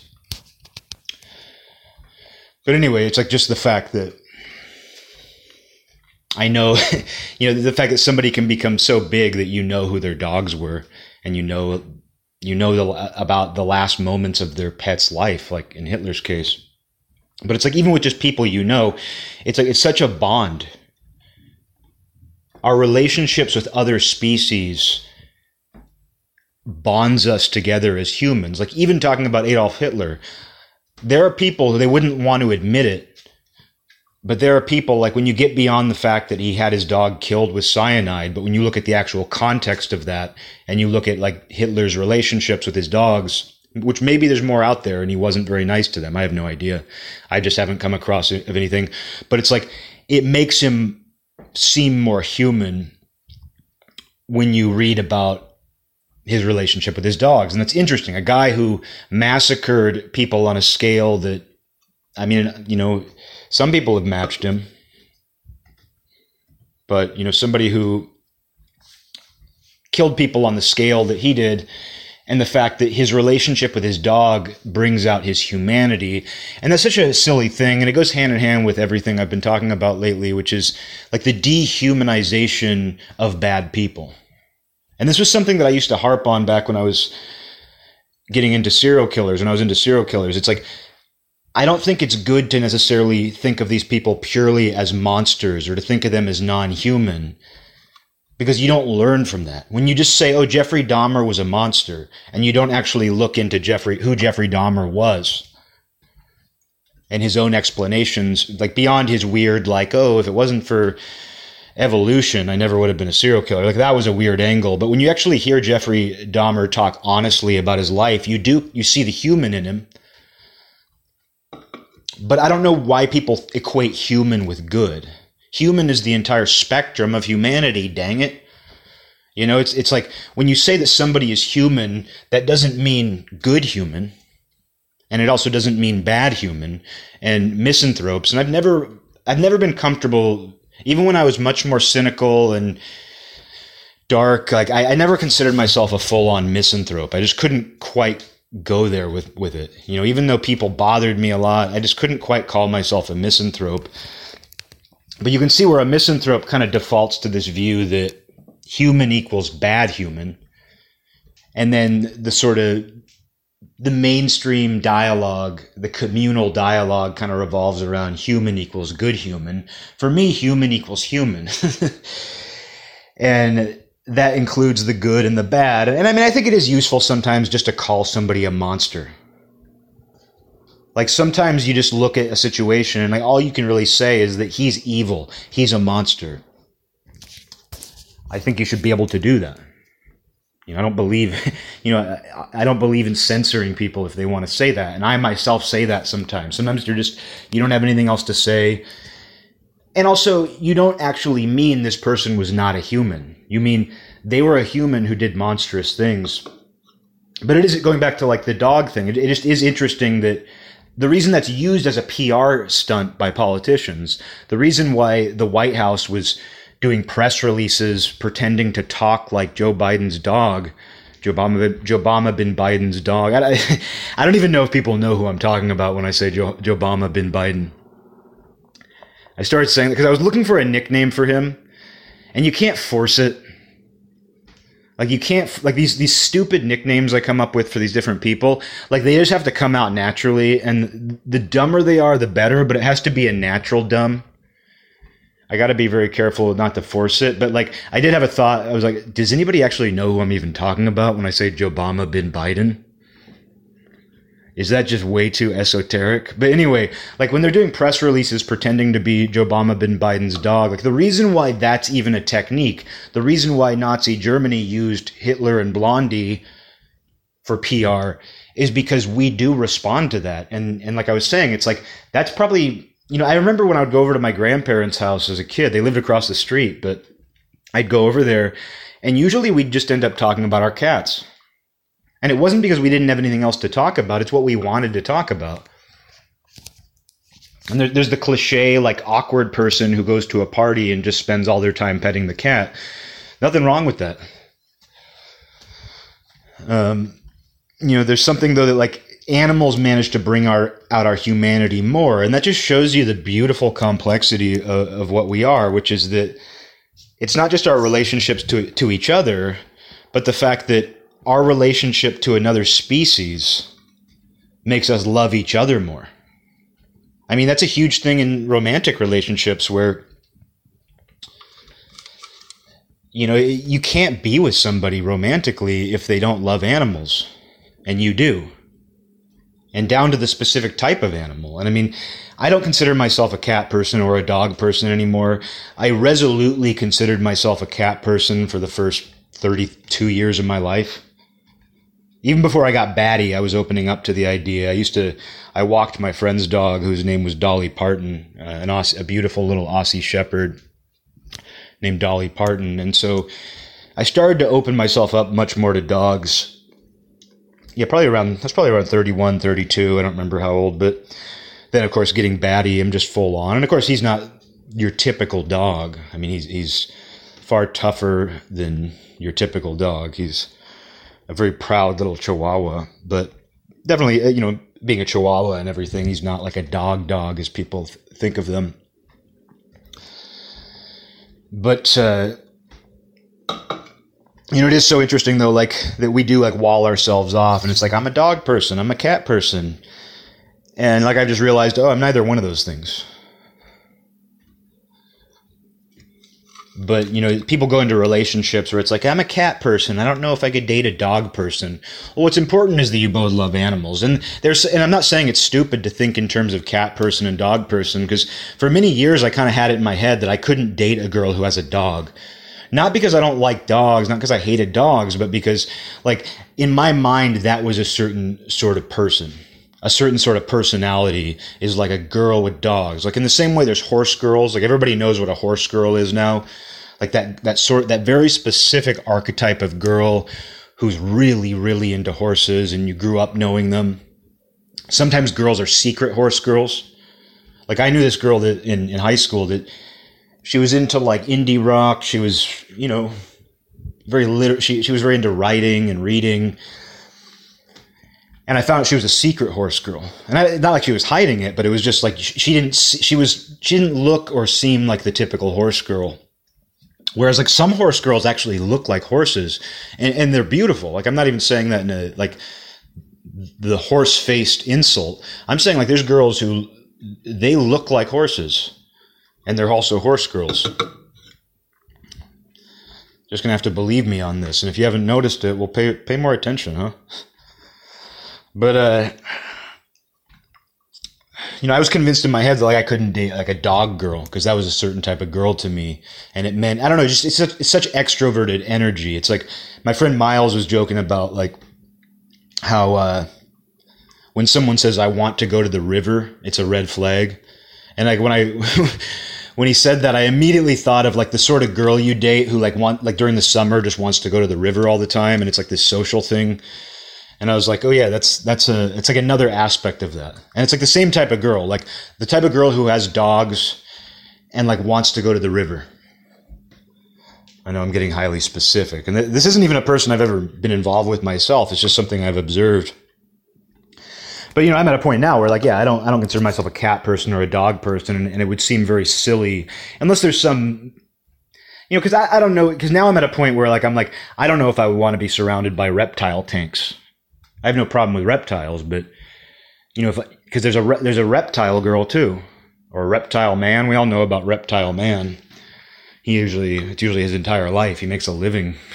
But anyway, it's like just the fact that I know, you know, the fact that somebody can become so big that you know who their dogs were and you know, you know the, about the last moments of their pet's life, like in Hitler's case. But it's like even with just people you know, it's like it's such a bond. Our relationships with other species bonds us together as humans. Like even talking about Adolf Hitler, there are people they wouldn't want to admit it but there are people like when you get beyond the fact that he had his dog killed with cyanide, but when you look at the actual context of that and you look at like Hitler's relationships with his dogs, which maybe there's more out there and he wasn't very nice to them. I have no idea. I just haven't come across of anything, but it's like it makes him seem more human when you read about his relationship with his dogs. And that's interesting. A guy who massacred people on a scale that, I mean, you know, some people have matched him, but you know, somebody who killed people on the scale that he did, and the fact that his relationship with his dog brings out his humanity. And that's such a silly thing. And it goes hand in hand with everything I've been talking about lately, which is like the dehumanization of bad people. And this was something that I used to harp on back when I was getting into serial killers, when I was into serial killers. It's like I don't think it's good to necessarily think of these people purely as monsters or to think of them as non human because you don't learn from that. When you just say, oh, Jeffrey Dahmer was a monster, and you don't actually look into Jeffrey, who Jeffrey Dahmer was and his own explanations, like beyond his weird, like, oh, if it wasn't for evolution, I never would have been a serial killer. Like that was a weird angle. But when you actually hear Jeffrey Dahmer talk honestly about his life, you do, you see the human in him but I don't know why people equate human with good. Human is the entire spectrum of humanity, dang it. You know, it's it's like when you say that somebody is human, that doesn't mean good human. And it also doesn't mean bad human and misanthropes. And I've never I've never been comfortable even when I was much more cynical and dark, like I, I never considered myself a full on misanthrope. I just couldn't quite go there with with it. You know, even though people bothered me a lot, I just couldn't quite call myself a misanthrope. But you can see where a misanthrope kind of defaults to this view that human equals bad human. And then the sort of the mainstream dialogue, the communal dialogue kind of revolves around human equals good human. For me, human equals human. and that includes the good and the bad. And I mean, I think it is useful sometimes just to call somebody a monster. Like sometimes you just look at a situation and like all you can really say is that he's evil, he's a monster. I think you should be able to do that. You know, I don't believe, you know, I don't believe in censoring people if they want to say that. And I myself say that sometimes. Sometimes you're just, you don't have anything else to say and also, you don't actually mean this person was not a human. You mean they were a human who did monstrous things. But it is going back to like the dog thing. It, it just is interesting that the reason that's used as a PR stunt by politicians, the reason why the White House was doing press releases pretending to talk like Joe Biden's dog, Joe Obama, Joe Obama bin Biden's dog. I, I, don't even know if people know who I'm talking about when I say Joe, Joe Obama bin Biden. I started saying that because I was looking for a nickname for him, and you can't force it. Like you can't like these these stupid nicknames I come up with for these different people. Like they just have to come out naturally, and the dumber they are, the better. But it has to be a natural dumb. I got to be very careful not to force it. But like I did have a thought. I was like, does anybody actually know who I'm even talking about when I say Joe Obama bin Biden? Is that just way too esoteric? But anyway, like when they're doing press releases pretending to be Joe Obama bin Biden's dog, like the reason why that's even a technique, the reason why Nazi Germany used Hitler and Blondi for PR is because we do respond to that. And and like I was saying, it's like that's probably you know, I remember when I would go over to my grandparents' house as a kid, they lived across the street, but I'd go over there, and usually we'd just end up talking about our cats. And it wasn't because we didn't have anything else to talk about, it's what we wanted to talk about. And there, there's the cliche, like, awkward person who goes to a party and just spends all their time petting the cat. Nothing wrong with that. Um, you know, there's something, though, that, like, animals manage to bring our out our humanity more and that just shows you the beautiful complexity of, of what we are which is that it's not just our relationships to to each other but the fact that our relationship to another species makes us love each other more i mean that's a huge thing in romantic relationships where you know you can't be with somebody romantically if they don't love animals and you do and down to the specific type of animal. And I mean, I don't consider myself a cat person or a dog person anymore. I resolutely considered myself a cat person for the first 32 years of my life. Even before I got batty, I was opening up to the idea. I used to, I walked my friend's dog, whose name was Dolly Parton, uh, an Aussie, a beautiful little Aussie Shepherd named Dolly Parton. And so I started to open myself up much more to dogs yeah, probably around, that's probably around 31, 32. I don't remember how old, but then of course getting batty, I'm just full on. And of course he's not your typical dog. I mean, he's, he's far tougher than your typical dog. He's a very proud little chihuahua, but definitely, uh, you know, being a chihuahua and everything, he's not like a dog dog as people th- think of them. But, uh, you know, it is so interesting though, like that we do like wall ourselves off, and it's like I'm a dog person, I'm a cat person, and like I've just realized, oh, I'm neither one of those things. But you know, people go into relationships where it's like I'm a cat person. I don't know if I could date a dog person. Well, what's important is that you both love animals, and there's. And I'm not saying it's stupid to think in terms of cat person and dog person, because for many years I kind of had it in my head that I couldn't date a girl who has a dog not because I don't like dogs, not because I hated dogs, but because, like, in my mind, that was a certain sort of person. A certain sort of personality is like a girl with dogs. Like, in the same way there's horse girls, like, everybody knows what a horse girl is now. Like, that, that sort, that very specific archetype of girl who's really, really into horses and you grew up knowing them. Sometimes girls are secret horse girls. Like, I knew this girl that in, in high school that she was into like indie rock. She was, you know, very liter- she she was very into writing and reading. And I found out she was a secret horse girl, and I, not like she was hiding it, but it was just like she didn't. She was she didn't look or seem like the typical horse girl. Whereas like some horse girls actually look like horses, and, and they're beautiful. Like I'm not even saying that in a like the horse faced insult. I'm saying like there's girls who they look like horses and they're also horse girls. Just gonna have to believe me on this, and if you haven't noticed it, well, pay pay more attention, huh? But uh, you know, I was convinced in my head that like I couldn't date like a dog girl because that was a certain type of girl to me, and it meant I don't know, just it's such, it's such extroverted energy. It's like my friend Miles was joking about like how uh, when someone says I want to go to the river, it's a red flag, and like when I when he said that, I immediately thought of like the sort of girl you date who like want like during the summer just wants to go to the river all the time, and it's like this social thing. And I was like, oh yeah, that's that's a it's like another aspect of that, and it's like the same type of girl, like the type of girl who has dogs and like wants to go to the river. I know I'm getting highly specific, and th- this isn't even a person I've ever been involved with myself. It's just something I've observed. But you know, I'm at a point now where like, yeah, I don't, I don't consider myself a cat person or a dog person, and, and it would seem very silly unless there's some, you know, because I, I don't know, because now I'm at a point where like I'm like, I don't know if I would want to be surrounded by reptile tanks. I have no problem with reptiles, but you know, if because there's a re- there's a reptile girl too, or a reptile man. We all know about reptile man. He usually it's usually his entire life. He makes a living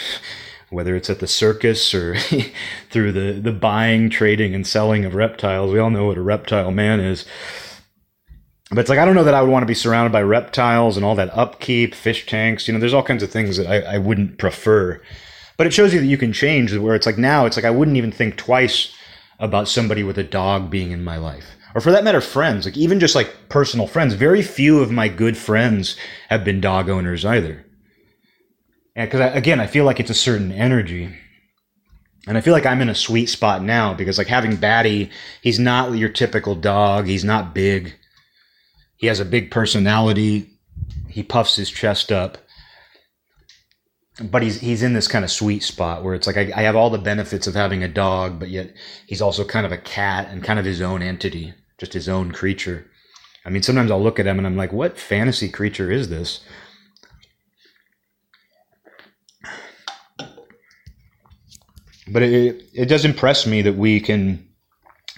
whether it's at the circus or through the, the buying, trading, and selling of reptiles. We all know what a reptile man is. But it's like, I don't know that I would want to be surrounded by reptiles and all that upkeep, fish tanks. You know, there's all kinds of things that I, I wouldn't prefer. But it shows you that you can change where it's like now, it's like I wouldn't even think twice about somebody with a dog being in my life. Or for that matter, friends, like even just like personal friends. Very few of my good friends have been dog owners either. Because again, I feel like it's a certain energy. And I feel like I'm in a sweet spot now because, like, having Batty, he's not your typical dog. He's not big. He has a big personality. He puffs his chest up. But he's he's in this kind of sweet spot where it's like I, I have all the benefits of having a dog, but yet he's also kind of a cat and kind of his own entity, just his own creature. I mean, sometimes I'll look at him and I'm like, what fantasy creature is this? but it, it does impress me that we can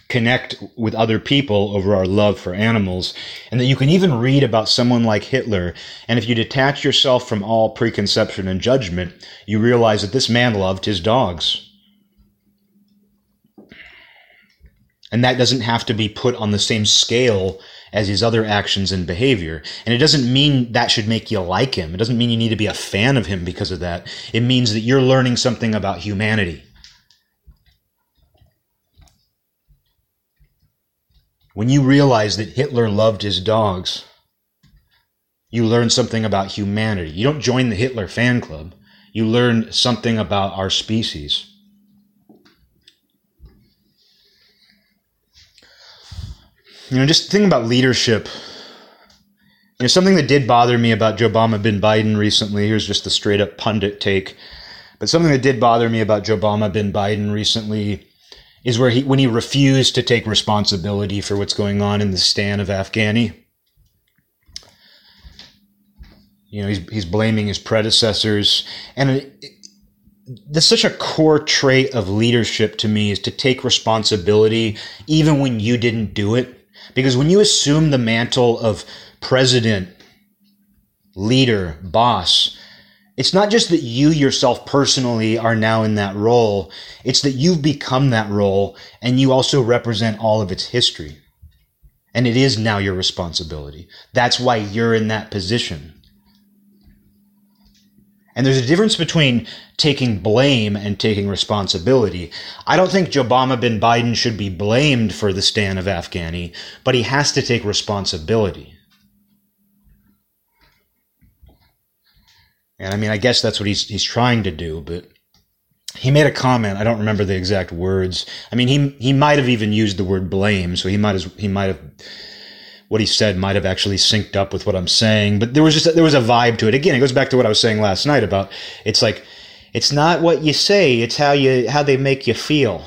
connect with other people over our love for animals and that you can even read about someone like Hitler and if you detach yourself from all preconception and judgment you realize that this man loved his dogs and that doesn't have to be put on the same scale as his other actions and behavior. And it doesn't mean that should make you like him. It doesn't mean you need to be a fan of him because of that. It means that you're learning something about humanity. When you realize that Hitler loved his dogs, you learn something about humanity. You don't join the Hitler fan club. You learn something about our species. You know, just think about leadership. You know, something that did bother me about Joe Obama bin Biden recently, here's just the straight up pundit take, but something that did bother me about Joe Obama bin Biden recently is where he when he refused to take responsibility for what's going on in the Stan of Afghani. You know, he's he's blaming his predecessors, and it, that's such a core trait of leadership to me is to take responsibility even when you didn't do it, because when you assume the mantle of president, leader, boss, it's not just that you yourself personally are now in that role, it's that you've become that role and you also represent all of its history. And it is now your responsibility. That's why you're in that position. And there's a difference between taking blame and taking responsibility. I don't think Obama bin Biden should be blamed for the stand of Afghani, but he has to take responsibility. And I mean, I guess that's what he's he's trying to do, but he made a comment. I don't remember the exact words. I mean, he he might have even used the word blame, so he might have he might have what he said might have actually synced up with what I'm saying. But there was just there was a vibe to it. Again, it goes back to what I was saying last night about it's like it's not what you say, it's how you how they make you feel.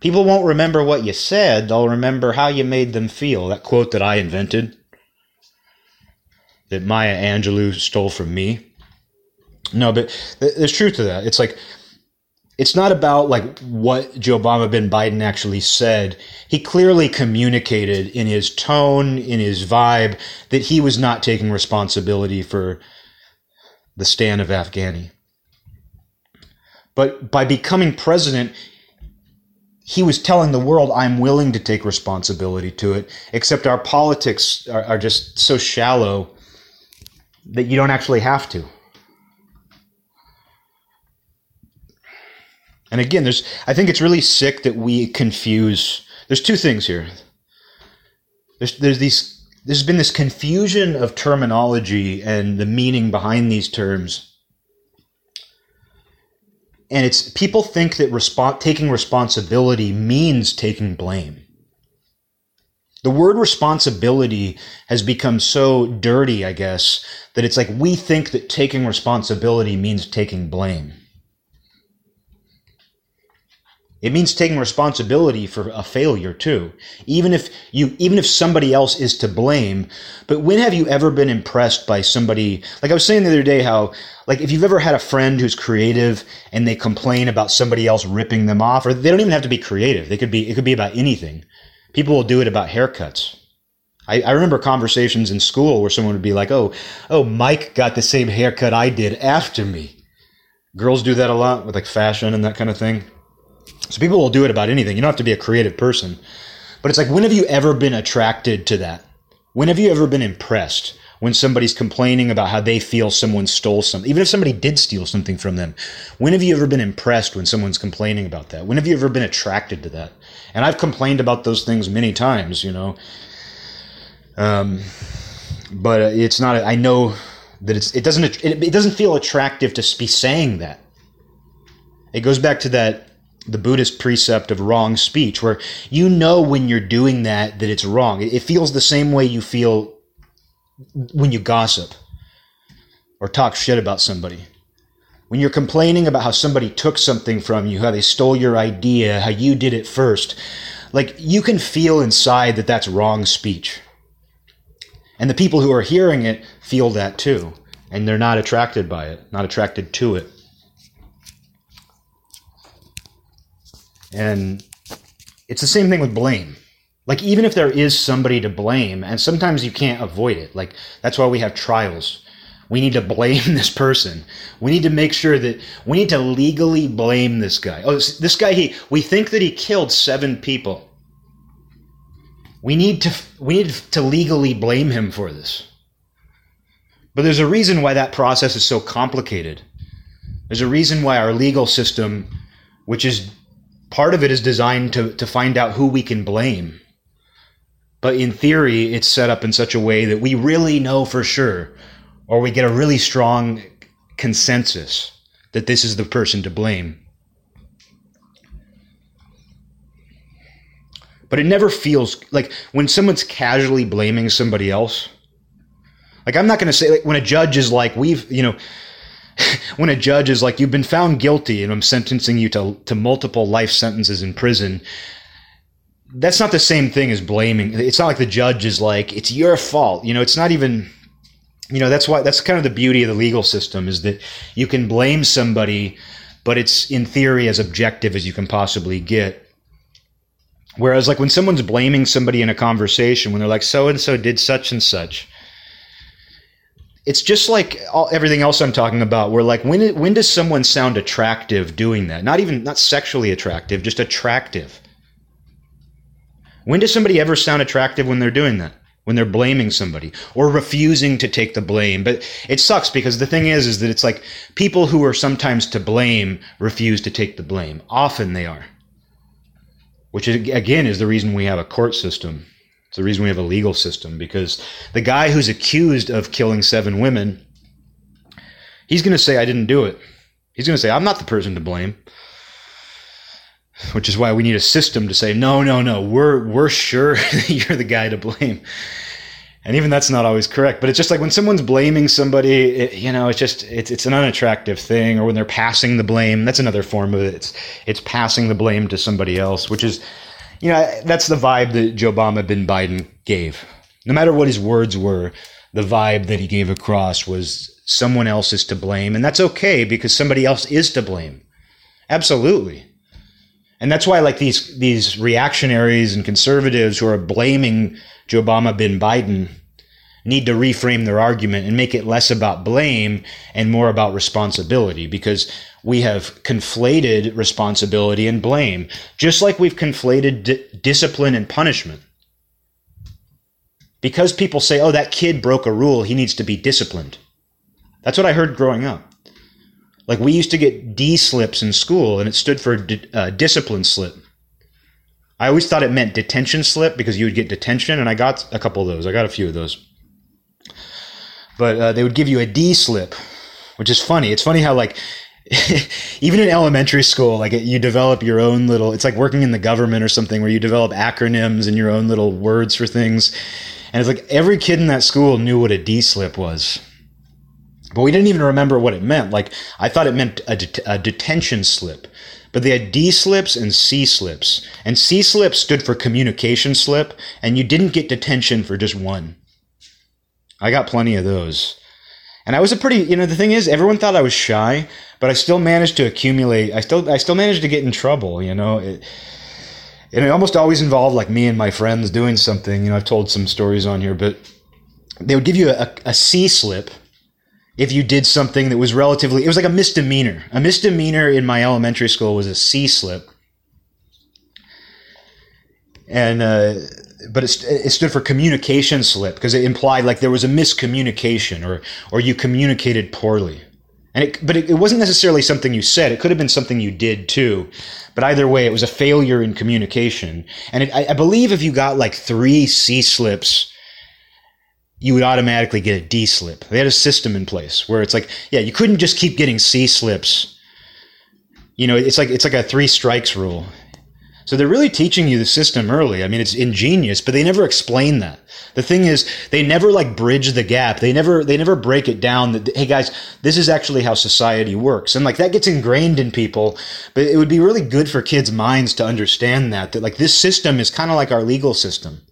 People won't remember what you said; they'll remember how you made them feel. That quote that I invented, that Maya Angelou stole from me. No, but there's truth to that. It's like it's not about like what Joe Obama bin Biden actually said. He clearly communicated in his tone, in his vibe, that he was not taking responsibility for the stand of Afghani. But by becoming president, he was telling the world, I'm willing to take responsibility to it, except our politics are, are just so shallow that you don't actually have to. And again, there's I think it's really sick that we confuse. There's two things here. There's there's these there's been this confusion of terminology and the meaning behind these terms. And it's people think that resp- taking responsibility means taking blame. The word responsibility has become so dirty, I guess, that it's like we think that taking responsibility means taking blame. It means taking responsibility for a failure too. Even if you, even if somebody else is to blame. But when have you ever been impressed by somebody? Like I was saying the other day, how, like if you've ever had a friend who's creative and they complain about somebody else ripping them off, or they don't even have to be creative. They could be, it could be about anything. People will do it about haircuts. I, I remember conversations in school where someone would be like, oh, oh, Mike got the same haircut I did after me. Girls do that a lot with like fashion and that kind of thing. So people will do it about anything. You don't have to be a creative person. But it's like, when have you ever been attracted to that? When have you ever been impressed when somebody's complaining about how they feel someone stole something? Even if somebody did steal something from them, when have you ever been impressed when someone's complaining about that? When have you ever been attracted to that? And I've complained about those things many times, you know. Um, but it's not, I know that it's it doesn't it, it doesn't feel attractive to be saying that. It goes back to that the Buddhist precept of wrong speech, where you know when you're doing that that it's wrong. It feels the same way you feel when you gossip or talk shit about somebody. When you're complaining about how somebody took something from you, how they stole your idea, how you did it first, like you can feel inside that that's wrong speech. And the people who are hearing it feel that too. And they're not attracted by it, not attracted to it. And it's the same thing with blame. Like, even if there is somebody to blame, and sometimes you can't avoid it, like, that's why we have trials. We need to blame this person. We need to make sure that we need to legally blame this guy. Oh, this guy, he, we think that he killed seven people. We need to, we need to legally blame him for this. But there's a reason why that process is so complicated. There's a reason why our legal system, which is part of it is designed to, to find out who we can blame. But in theory, it's set up in such a way that we really know for sure, or we get a really strong consensus that this is the person to blame. But it never feels like when someone's casually blaming somebody else. Like, I'm not going to say, like, when a judge is like, we've, you know, when a judge is like, you've been found guilty and I'm sentencing you to, to multiple life sentences in prison, that's not the same thing as blaming. It's not like the judge is like, it's your fault. You know, it's not even, you know, that's why, that's kind of the beauty of the legal system is that you can blame somebody, but it's in theory as objective as you can possibly get. Whereas, like when someone's blaming somebody in a conversation, when they're like, so and so did such and such, it's just like all, everything else I'm talking about. Where like when when does someone sound attractive doing that? Not even not sexually attractive, just attractive. When does somebody ever sound attractive when they're doing that? When they're blaming somebody or refusing to take the blame. But it sucks because the thing is, is that it's like people who are sometimes to blame refuse to take the blame. Often they are. Which again is the reason we have a court system it's the reason we have a legal system because the guy who's accused of killing seven women, he's going to say, I didn't do it. He's going to say, I'm not the person to blame. Which is why we need a system to say, no, no, no, we're, we're sure you're the guy to blame. And even that's not always correct. But it's just like when someone's blaming somebody, it, you know, it's just, it's, it's an unattractive thing. Or when they're passing the blame, that's another form of it. It's, it's passing the blame to somebody else, which is, you know, that's the vibe that Joe Obama bin Biden gave. No matter what his words were, the vibe that he gave across was someone else is to blame. And that's okay because somebody else is to blame. Absolutely. And that's why like these these reactionaries and conservatives who are blaming Joe Obama bin Biden need to reframe their argument and make it less about blame and more about responsibility because we have conflated responsibility and blame, just like we've conflated di- discipline and punishment. Because people say, oh, that kid broke a rule, he needs to be disciplined. That's what I heard growing up. Like we used to get D slips in school, and it stood for uh, discipline slip. I always thought it meant detention slip because you would get detention, and I got a couple of those. I got a few of those. But uh, they would give you a D slip, which is funny. It's funny how like even in elementary school, like you develop your own little, it's like working in the government or something where you develop acronyms and your own little words for things. And it's like every kid in that school knew what a D slip was. But we didn't even remember what it meant. Like I thought it meant a, det- a detention slip. But they had D slips and C slips. And C slip stood for communication slip, and you didn't get detention for just one. I got plenty of those. And I was a pretty, you know, the thing is, everyone thought I was shy, but I still managed to accumulate. I still, I still managed to get in trouble. You know, it, and it almost always involved like me and my friends doing something. You know, I've told some stories on here, but they would give you a, a C slip if you did something that was relatively. It was like a misdemeanor. A misdemeanor in my elementary school was a C slip, and. Uh, but it, it stood for communication slip because it implied like there was a miscommunication or or you communicated poorly. And it, but it, it wasn't necessarily something you said. It could have been something you did too. But either way, it was a failure in communication. And it, I, I believe if you got like three C slips, you would automatically get a D slip. They had a system in place where it's like, yeah, you couldn't just keep getting C slips. You know, it's like it's like a three strikes rule. So they're really teaching you the system early. I mean, it's ingenious, but they never explain that. The thing is, they never like bridge the gap. They never they never break it down that hey guys, this is actually how society works. And like that gets ingrained in people, but it would be really good for kids' minds to understand that that like this system is kind of like our legal system.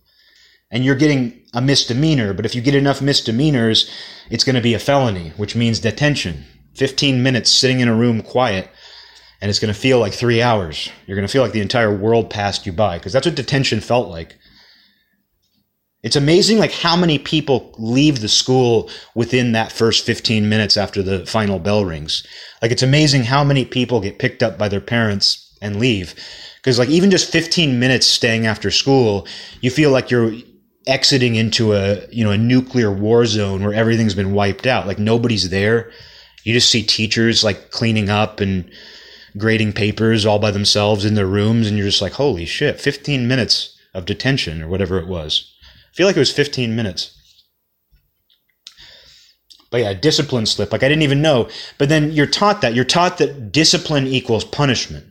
And you're getting a misdemeanor, but if you get enough misdemeanors, it's going to be a felony, which means detention. 15 minutes sitting in a room quiet and it's going to feel like three hours. You're going to feel like the entire world passed you by because that's what detention felt like. It's amazing like how many people leave the school within that first 15 minutes after the final bell rings. Like it's amazing how many people get picked up by their parents and leave. Because like even just 15 minutes staying after school, you feel like you're exiting into a, you know, a nuclear war zone where everything's been wiped out. Like nobody's there. You just see teachers like cleaning up and grading papers all by themselves in their rooms and you're just like, holy shit, 15 minutes of detention or whatever it was. I feel like it was 15 minutes. But yeah, discipline slip. Like I didn't even know. But then you're taught that. You're taught that discipline equals punishment.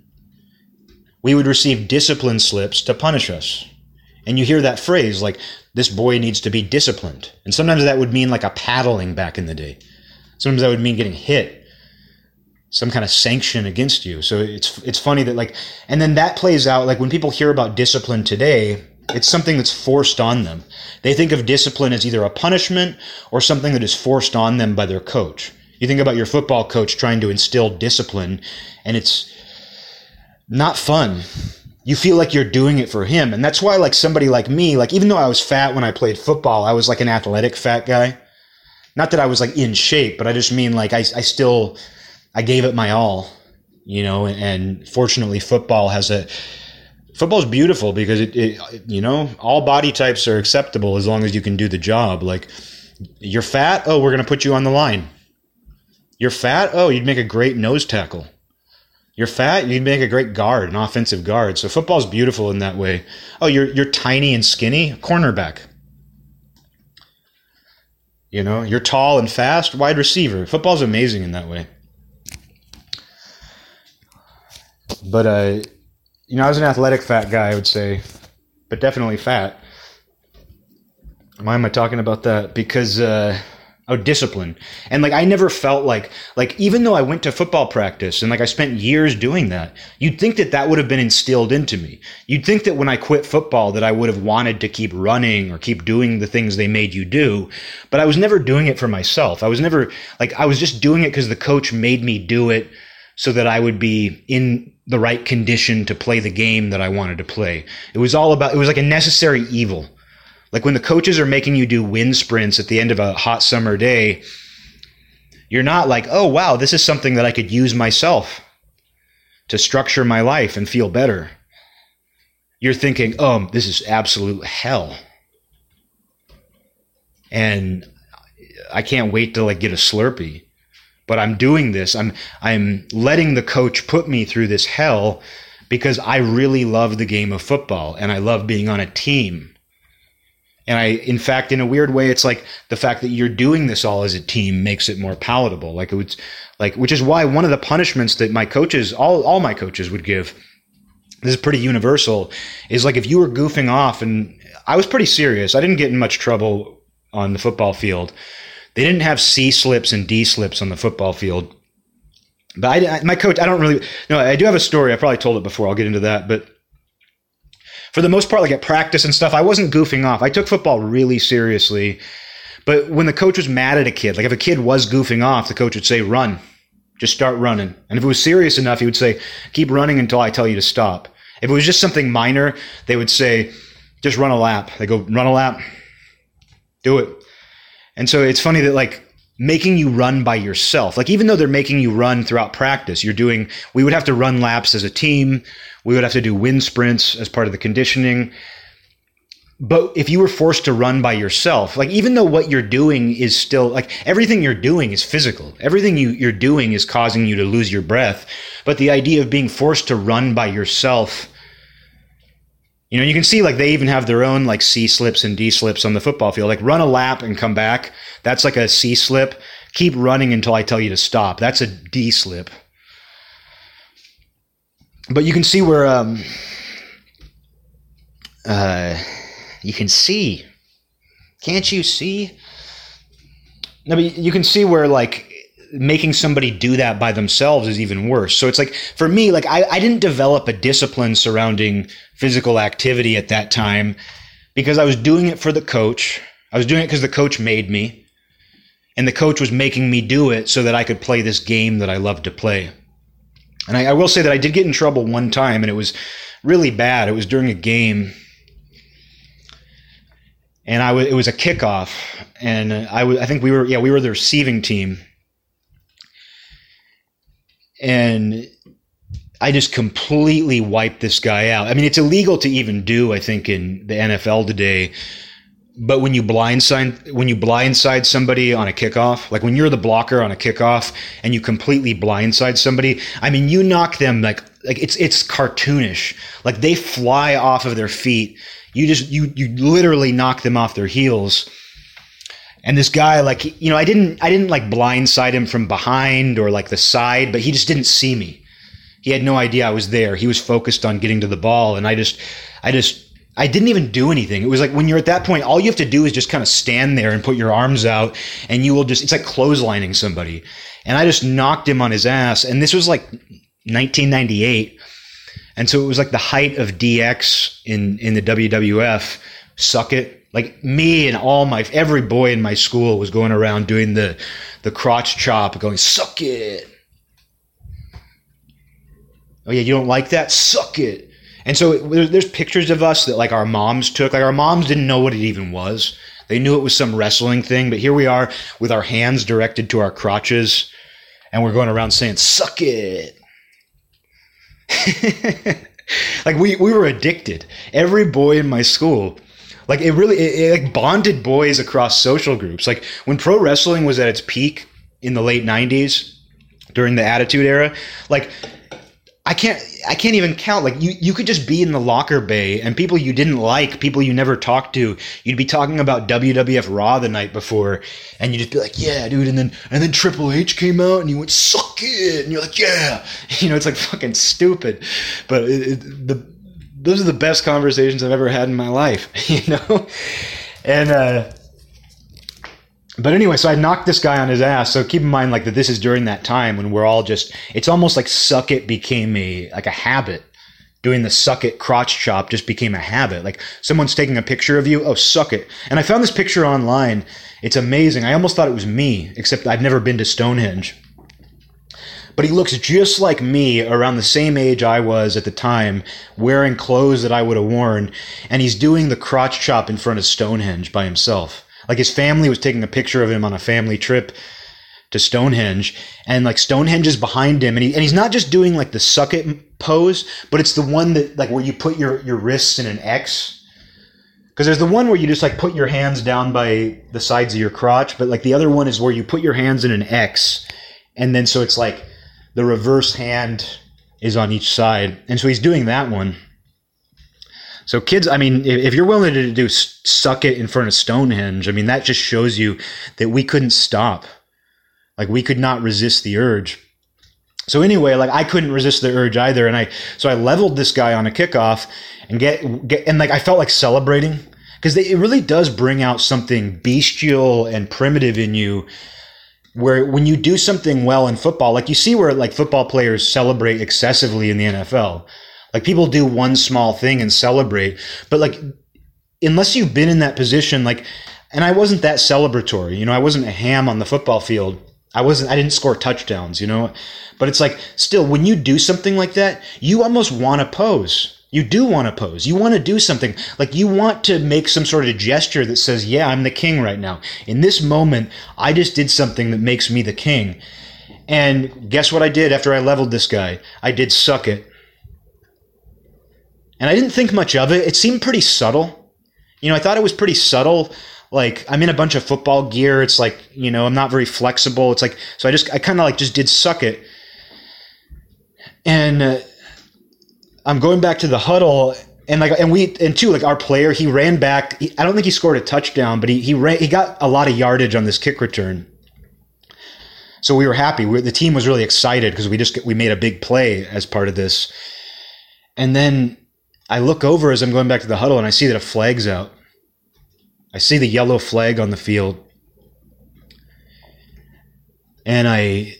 We would receive discipline slips to punish us. And you hear that phrase like, this boy needs to be disciplined. And sometimes that would mean like a paddling back in the day. Sometimes that would mean getting hit some kind of sanction against you. So it's it's funny that like and then that plays out like when people hear about discipline today, it's something that's forced on them. They think of discipline as either a punishment or something that is forced on them by their coach. You think about your football coach trying to instill discipline and it's not fun. You feel like you're doing it for him. And that's why like somebody like me, like even though I was fat when I played football, I was like an athletic fat guy. Not that I was like in shape, but I just mean like I, I still I gave it my all, you know, and fortunately football has a football's beautiful because it, it, you know all body types are acceptable as long as you can do the job. Like you're fat? Oh we're going to put you on the line. You're fat? Oh you'd make a great nose tackle. You're fat? You'd make a great guard an offensive guard. So football's beautiful in that way. Oh you're you're tiny and skinny? Cornerback. You know you're tall and fast? Wide receiver. Football's amazing in that way But uh, you know, I was an athletic fat guy, I would say, but definitely fat. Why am I talking about that? Because uh, oh, discipline, and like I never felt like like even though I went to football practice and like I spent years doing that, you'd think that that would have been instilled into me. You'd think that when I quit football that I would have wanted to keep running or keep doing the things they made you do, but I was never doing it for myself. I was never like I was just doing it because the coach made me do it so that I would be in the right condition to play the game that I wanted to play. It was all about, it was like a necessary evil. Like when the coaches are making you do wind sprints at the end of a hot summer day, you're not like, oh, wow, this is something that I could use myself to structure my life and feel better. You're thinking, oh, this is absolute hell. And I can't wait to like get a Slurpee but I'm doing this. I'm I'm letting the coach put me through this hell because I really love the game of football and I love being on a team. And I, in fact, in a weird way, it's like the fact that you're doing this all as a team makes it more palatable. Like it was like, which is why one of the punishments that my coaches, all, all my coaches would give, this is pretty universal, is like if you were goofing off and I was pretty serious. I didn't get in much trouble on the football field they didn't have C slips and D slips on the football field. But I, my coach, I don't really, no, I do have a story. I probably told it before. I'll get into that. But for the most part, like at practice and stuff, I wasn't goofing off. I took football really seriously. But when the coach was mad at a kid, like if a kid was goofing off, the coach would say, run, just start running. And if it was serious enough, he would say, keep running until I tell you to stop. If it was just something minor, they would say, just run a lap. They go, run a lap, do it. And so it's funny that like making you run by yourself, like even though they're making you run throughout practice, you're doing, we would have to run laps as a team. We would have to do wind sprints as part of the conditioning. But if you were forced to run by yourself, like even though what you're doing is still like everything you're doing is physical, everything you, you're doing is causing you to lose your breath. But the idea of being forced to run by yourself You know, you can see like they even have their own like C slips and D slips on the football field. Like run a lap and come back. That's like a C slip. Keep running until I tell you to stop. That's a D slip. But you can see where um uh you can see. Can't you see? No, but you can see where like making somebody do that by themselves is even worse. So it's like for me, like I, I didn't develop a discipline surrounding physical activity at that time because I was doing it for the coach. I was doing it because the coach made me. And the coach was making me do it so that I could play this game that I loved to play. And I, I will say that I did get in trouble one time, and it was really bad. It was during a game and I was it was a kickoff, and I was I think we were yeah we were the receiving team, and I just completely wiped this guy out. I mean, it's illegal to even do I think in the NFL today, but when you blindside when you blindside somebody on a kickoff, like when you're the blocker on a kickoff and you completely blindside somebody, I mean, you knock them like like it's it's cartoonish. Like they fly off of their feet you just you you literally knock them off their heels. And this guy, like you know, I didn't I didn't like blindside him from behind or like the side, but he just didn't see me. He had no idea I was there. He was focused on getting to the ball, and I just I just I didn't even do anything. It was like when you're at that point, all you have to do is just kind of stand there and put your arms out, and you will just, it's like clotheslining somebody. And I just knocked him on his ass. And this was like 1998. And so it was like the height of DX in, in the WWF. Suck it. Like me and all my, every boy in my school was going around doing the, the crotch chop, going, suck it. Oh yeah, you don't like that? Suck it. And so it, there's pictures of us that like our moms took. Like our moms didn't know what it even was. They knew it was some wrestling thing, but here we are with our hands directed to our crotches, and we're going around saying "suck it." like we we were addicted. Every boy in my school, like it really it, it like bonded boys across social groups. Like when pro wrestling was at its peak in the late '90s during the Attitude Era, like I can't I can't even count. Like you you could just be in the locker bay and people you didn't like, people you never talked to, you'd be talking about WWF Raw the night before, and you'd just be like, Yeah, dude, and then and then Triple H came out and he went, Suck it and you're like, Yeah. You know, it's like fucking stupid. But it, it, the those are the best conversations I've ever had in my life, you know? And uh but anyway, so I knocked this guy on his ass. So keep in mind, like that, this is during that time when we're all just. It's almost like suck it became a like a habit. Doing the suck it crotch chop just became a habit. Like someone's taking a picture of you, oh suck it. And I found this picture online. It's amazing. I almost thought it was me, except I've never been to Stonehenge. But he looks just like me, around the same age I was at the time, wearing clothes that I would have worn, and he's doing the crotch chop in front of Stonehenge by himself. Like his family was taking a picture of him on a family trip to Stonehenge, and like Stonehenge is behind him, and he and he's not just doing like the suck it pose, but it's the one that like where you put your your wrists in an X. Because there's the one where you just like put your hands down by the sides of your crotch, but like the other one is where you put your hands in an X, and then so it's like the reverse hand is on each side, and so he's doing that one. So kids, I mean, if you're willing to do suck it in front of Stonehenge, I mean, that just shows you that we couldn't stop. Like we could not resist the urge. So anyway, like I couldn't resist the urge either. And I, so I leveled this guy on a kickoff and get, get and like I felt like celebrating because it really does bring out something bestial and primitive in you where when you do something well in football, like you see where like football players celebrate excessively in the NFL. Like people do one small thing and celebrate, but like unless you've been in that position, like, and I wasn't that celebratory, you know, I wasn't a ham on the football field. I wasn't, I didn't score touchdowns, you know, but it's like still when you do something like that, you almost want to pose. You do want to pose. You want to do something like you want to make some sort of gesture that says, yeah, I'm the king right now. In this moment, I just did something that makes me the king. And guess what I did after I leveled this guy? I did suck it. And I didn't think much of it. It seemed pretty subtle. You know, I thought it was pretty subtle. Like I'm in a bunch of football gear. It's like, you know, I'm not very flexible. It's like, so I just, I kind of like just did suck it. And uh, I'm going back to the huddle and like and we and two like our player he ran back. He, i don't think he scored a touchdown but he he ran he got a lot of yardage on this kick return. So we were happy. We, the team was really excited because we just we made a big play as part of this. And then i look over as i'm going back to the huddle and i see that a flag's out. I see the yellow flag on the field. And i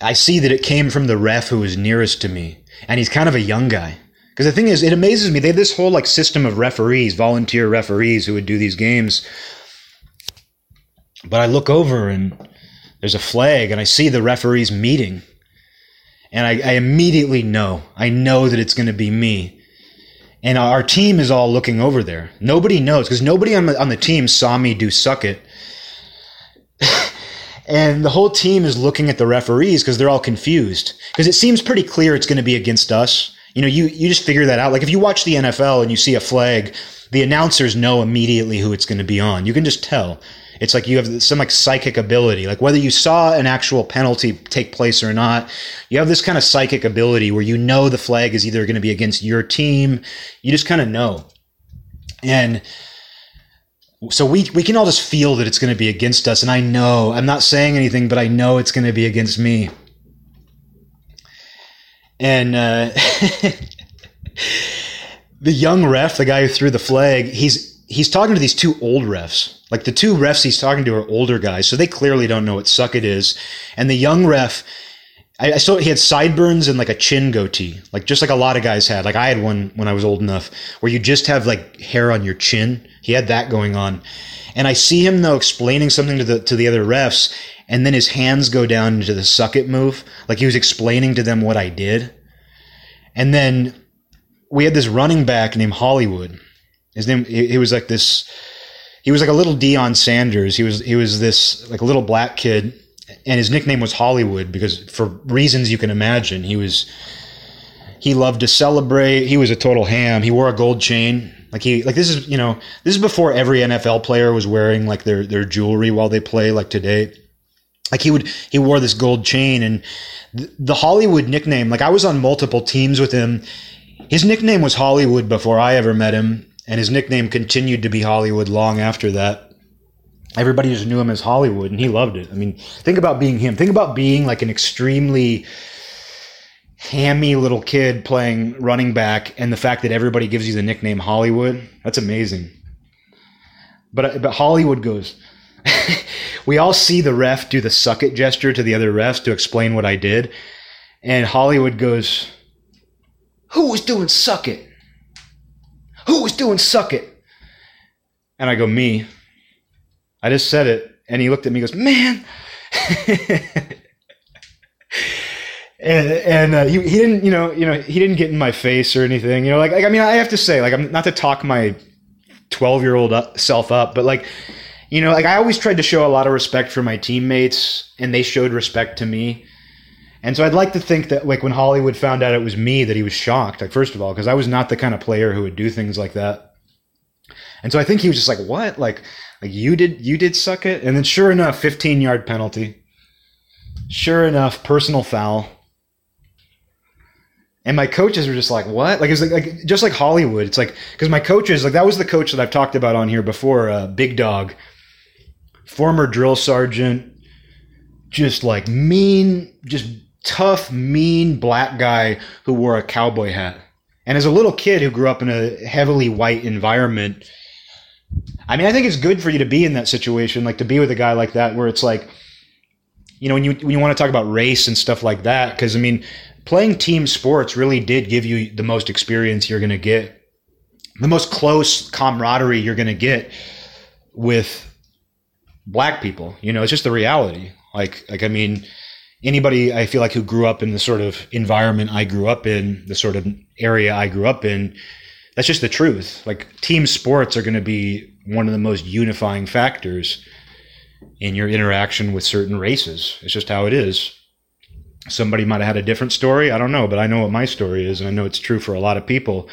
i see that it came from the ref who was nearest to me and he's kind of a young guy because the thing is, it amazes me. They have this whole like system of referees, volunteer referees who would do these games. But I look over and there's a flag, and I see the referees meeting, and I, I immediately know. I know that it's going to be me. And our team is all looking over there. Nobody knows because nobody on the, on the team saw me do suck it. And the whole team is looking at the referees because they're all confused because it seems pretty clear it's going to be against us you know, you, you just figure that out. Like if you watch the NFL and you see a flag, the announcers know immediately who it's going to be on. You can just tell. It's like you have some like psychic ability. Like whether you saw an actual penalty take place or not, you have this kind of psychic ability where you know the flag is either going to be against your team. You just kind of know. And so we we can all just feel that it's going to be against us and I know. I'm not saying anything, but I know it's going to be against me and uh, the young ref, the guy who threw the flag, he's he's talking to these two old refs. Like the two refs he's talking to are older guys, so they clearly don't know what suck it is. And the young ref, I, I saw he had sideburns and like a chin goatee, like just like a lot of guys had. Like I had one when I was old enough, where you just have like hair on your chin. He had that going on. And I see him though explaining something to the to the other refs, and then his hands go down into the suck it move, like he was explaining to them what I did. And then we had this running back named Hollywood. His name he, was like this he was like a little Deion Sanders. He was he was this like a little black kid and his nickname was Hollywood because for reasons you can imagine, he was he loved to celebrate. He was a total ham. He wore a gold chain. Like he like this is, you know, this is before every NFL player was wearing like their their jewelry while they play like today. Like he would he wore this gold chain and the Hollywood nickname like I was on multiple teams with him. His nickname was Hollywood before I ever met him and his nickname continued to be Hollywood long after that. Everybody just knew him as Hollywood and he loved it. I mean think about being him. Think about being like an extremely hammy little kid playing running back and the fact that everybody gives you the nickname Hollywood that's amazing but uh, but Hollywood goes we all see the ref do the suck it gesture to the other refs to explain what I did. And Hollywood goes, Who was doing suck it? Who was doing suck it? And I go, Me. I just said it. And he looked at me goes, Man. and and uh, he, he didn't you know you know he didn't get in my face or anything you know like, like I mean I have to say like I'm not to talk my 12 year old self up but like you know, like I always tried to show a lot of respect for my teammates, and they showed respect to me. And so I'd like to think that, like, when Hollywood found out it was me, that he was shocked. Like, first of all, because I was not the kind of player who would do things like that. And so I think he was just like, "What? Like, like you did you did suck it?" And then, sure enough, 15 yard penalty. Sure enough, personal foul. And my coaches were just like, "What?" Like it's like, like just like Hollywood. It's like because my coaches, like that was the coach that I've talked about on here before, uh, Big Dog former drill sergeant, just like mean, just tough, mean black guy who wore a cowboy hat. And as a little kid who grew up in a heavily white environment, I mean, I think it's good for you to be in that situation, like to be with a guy like that, where it's like, you know, when you when you want to talk about race and stuff like that, because I mean, playing team sports really did give you the most experience you're going to get, the most close camaraderie you're going to get with black people. You know, it's just the reality. Like, like I mean, anybody I feel like who grew up in the sort of environment I grew up in, the sort of area I grew up in, that's just the truth. Like, team sports are going to be one of the most unifying factors in your interaction with certain races. It's just how it is. Somebody might have had a different story. I don't know, but I know what my story is, and I know it's true for a lot of people.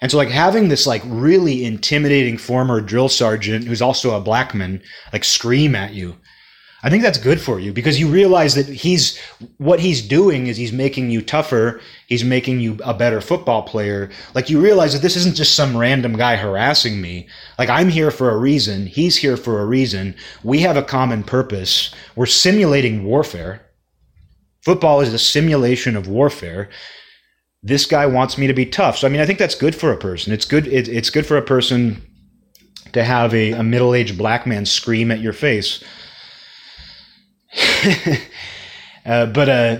And so like having this like really intimidating former drill sergeant who's also a black man like scream at you. I think that's good for you because you realize that he's what he's doing is he's making you tougher. He's making you a better football player. Like you realize that this isn't just some random guy harassing me. Like I'm here for a reason. He's here for a reason. We have a common purpose. We're simulating warfare. Football is a simulation of warfare. This guy wants me to be tough. So I mean, I think that's good for a person. It's good. It, it's good for a person to have a, a middle-aged black man scream at your face uh, but uh,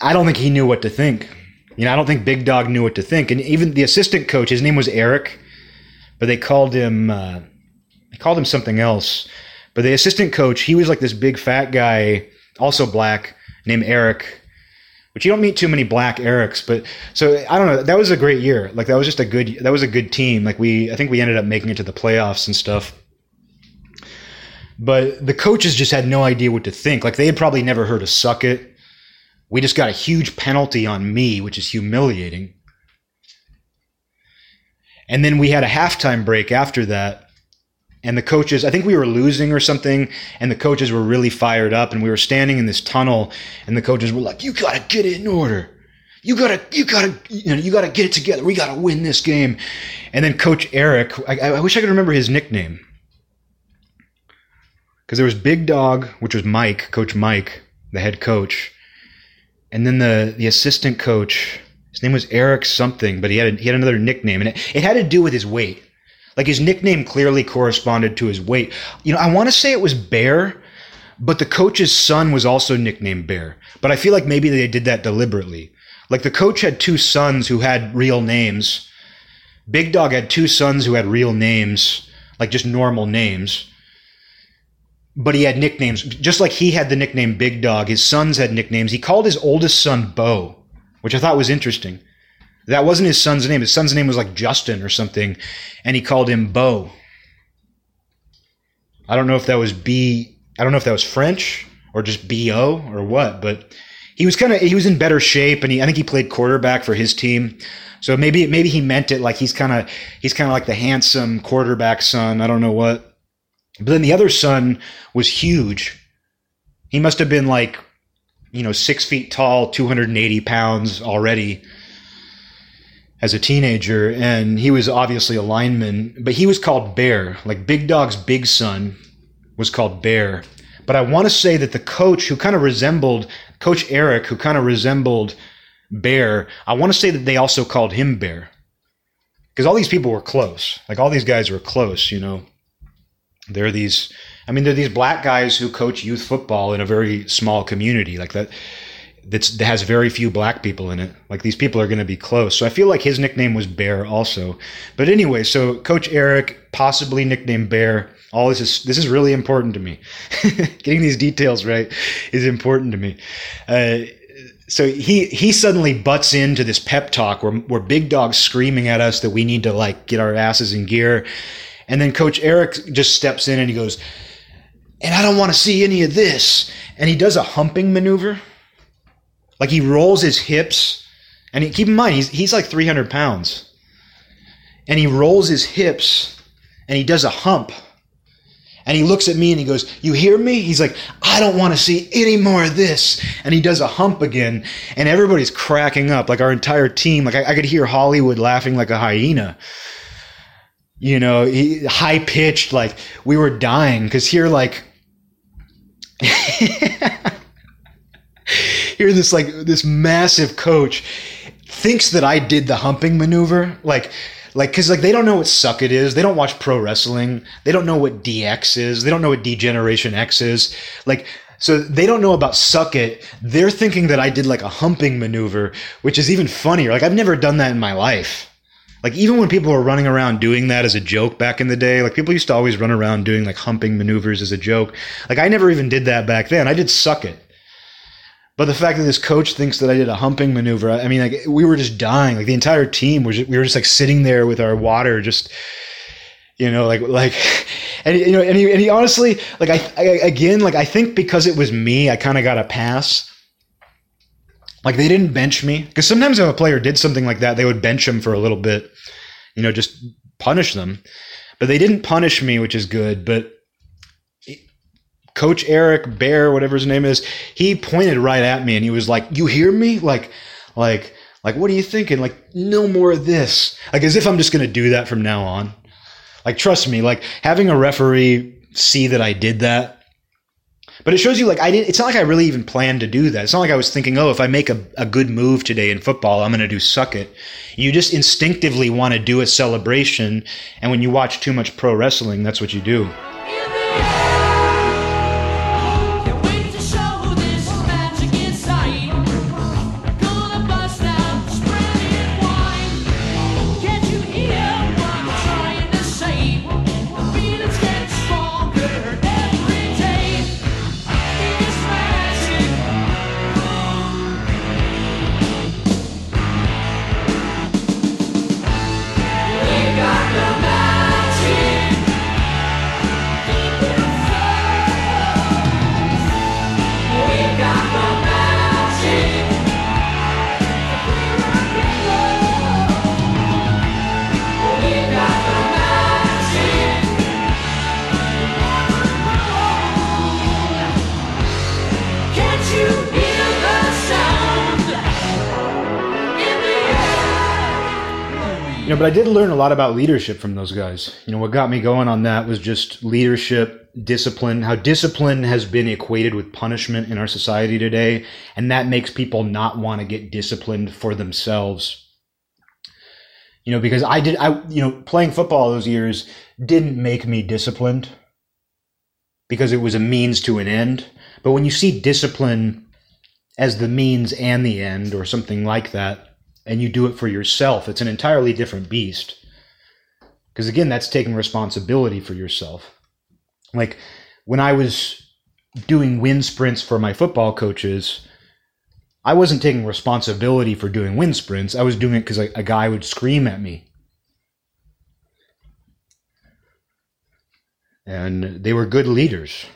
I don't think he knew what to think. You know, I don't think Big Dog knew what to think. And even the assistant coach, his name was Eric, but they called him uh, they called him something else. But the assistant coach, he was like this big fat guy, also black, named Eric. Which you don't meet too many black Erics, but so I don't know. That was a great year. Like that was just a good. That was a good team. Like we, I think we ended up making it to the playoffs and stuff. But the coaches just had no idea what to think. Like they had probably never heard of suck it. We just got a huge penalty on me, which is humiliating. And then we had a halftime break after that. And the coaches, I think we were losing or something, and the coaches were really fired up. And we were standing in this tunnel, and the coaches were like, "You gotta get it in order. You gotta, you gotta, you know, you gotta get it together. We gotta win this game." And then Coach Eric, I, I wish I could remember his nickname because there was Big Dog, which was Mike, Coach Mike, the head coach, and then the the assistant coach. His name was Eric something, but he had a, he had another nickname, and it, it had to do with his weight. Like his nickname clearly corresponded to his weight. You know, I want to say it was Bear, but the coach's son was also nicknamed Bear. But I feel like maybe they did that deliberately. Like the coach had two sons who had real names. Big Dog had two sons who had real names, like just normal names but he had nicknames. Just like he had the nickname Big Dog, his sons had nicknames. He called his oldest son Bo, which I thought was interesting. That wasn't his son's name. His son's name was like Justin or something, and he called him Bo. I don't know if that was B. I don't know if that was French or just B-O or what, but he was kind of he was in better shape, and he I think he played quarterback for his team. So maybe maybe he meant it like he's kind of he's kind of like the handsome quarterback son. I don't know what. But then the other son was huge. He must have been like, you know, six feet tall, 280 pounds already as a teenager. And he was obviously a lineman, but he was called Bear. Like Big Dog's big son was called Bear. But I want to say that the coach who kind of resembled, Coach Eric, who kind of resembled Bear, I want to say that they also called him Bear. Because all these people were close. Like all these guys were close, you know. They're these, I mean, they're these black guys who coach youth football in a very small community like that. That's, that has very few black people in it. Like these people are going to be close. So I feel like his nickname was Bear also. But anyway, so Coach Eric, possibly nicknamed Bear. All this is this is really important to me. Getting these details right is important to me. Uh, so he he suddenly butts into this pep talk where where Big Dog's screaming at us that we need to like get our asses in gear, and then Coach Eric just steps in and he goes, and I don't want to see any of this. And he does a humping maneuver. Like he rolls his hips. And he, keep in mind, he's, he's like 300 pounds. And he rolls his hips and he does a hump. And he looks at me and he goes, You hear me? He's like, I don't want to see any more of this. And he does a hump again. And everybody's cracking up. Like our entire team. Like I, I could hear Hollywood laughing like a hyena you know, high pitched, like we were dying because here, like, here, this like this massive coach thinks that I did the humping maneuver, like, like because like they don't know what suck it is, they don't watch pro wrestling, they don't know what DX is, they don't know what D-Generation X is, like. So they don't know about suck it. They're thinking that I did like a humping maneuver, which is even funnier. Like I've never done that in my life. Like even when people were running around doing that as a joke back in the day, like people used to always run around doing like humping maneuvers as a joke. Like I never even did that back then. I did suck it. But the fact that this coach thinks that I did a humping maneuver, I mean, like we were just dying. Like the entire team was, just, we were just like sitting there with our water, just you know, like like, and you know, and he, and he honestly, like I, I again, like I think because it was me, I kind of got a pass like they didn't bench me because sometimes if a player did something like that, they would bench him for a little bit, you know, just punish them. But they didn't punish me, which is good. But Coach Eric Bear, whatever his name is, he pointed right at me and he was like, "You hear me? Like, like, like, what are you thinking? Like, no more of this. Like, as if I'm just gonna do that from now on. Like, trust me. Like, having a referee see that I did that." But it shows you like I didn't. It's not like I really even planned to do that. It's not like I was thinking, oh, if I make a, a good move today in football, I'm going to do suck it. You just instinctively want to do a celebration, and when you watch too much pro wrestling, that's what you do. I did learn a lot about leadership from those guys. You know, what got me going on that was just leadership, discipline, how discipline has been equated with punishment in our society today. And that makes people not want to get disciplined for themselves. You know, because I did, I, you know, playing football those years didn't make me disciplined because it was a means to an end. But when you see discipline as the means and the end or something like that, and you do it for yourself, it's an entirely different beast. Because again, that's taking responsibility for yourself. Like when I was doing wind sprints for my football coaches, I wasn't taking responsibility for doing wind sprints. I was doing it because a, guy would scream at me. And they were good leaders.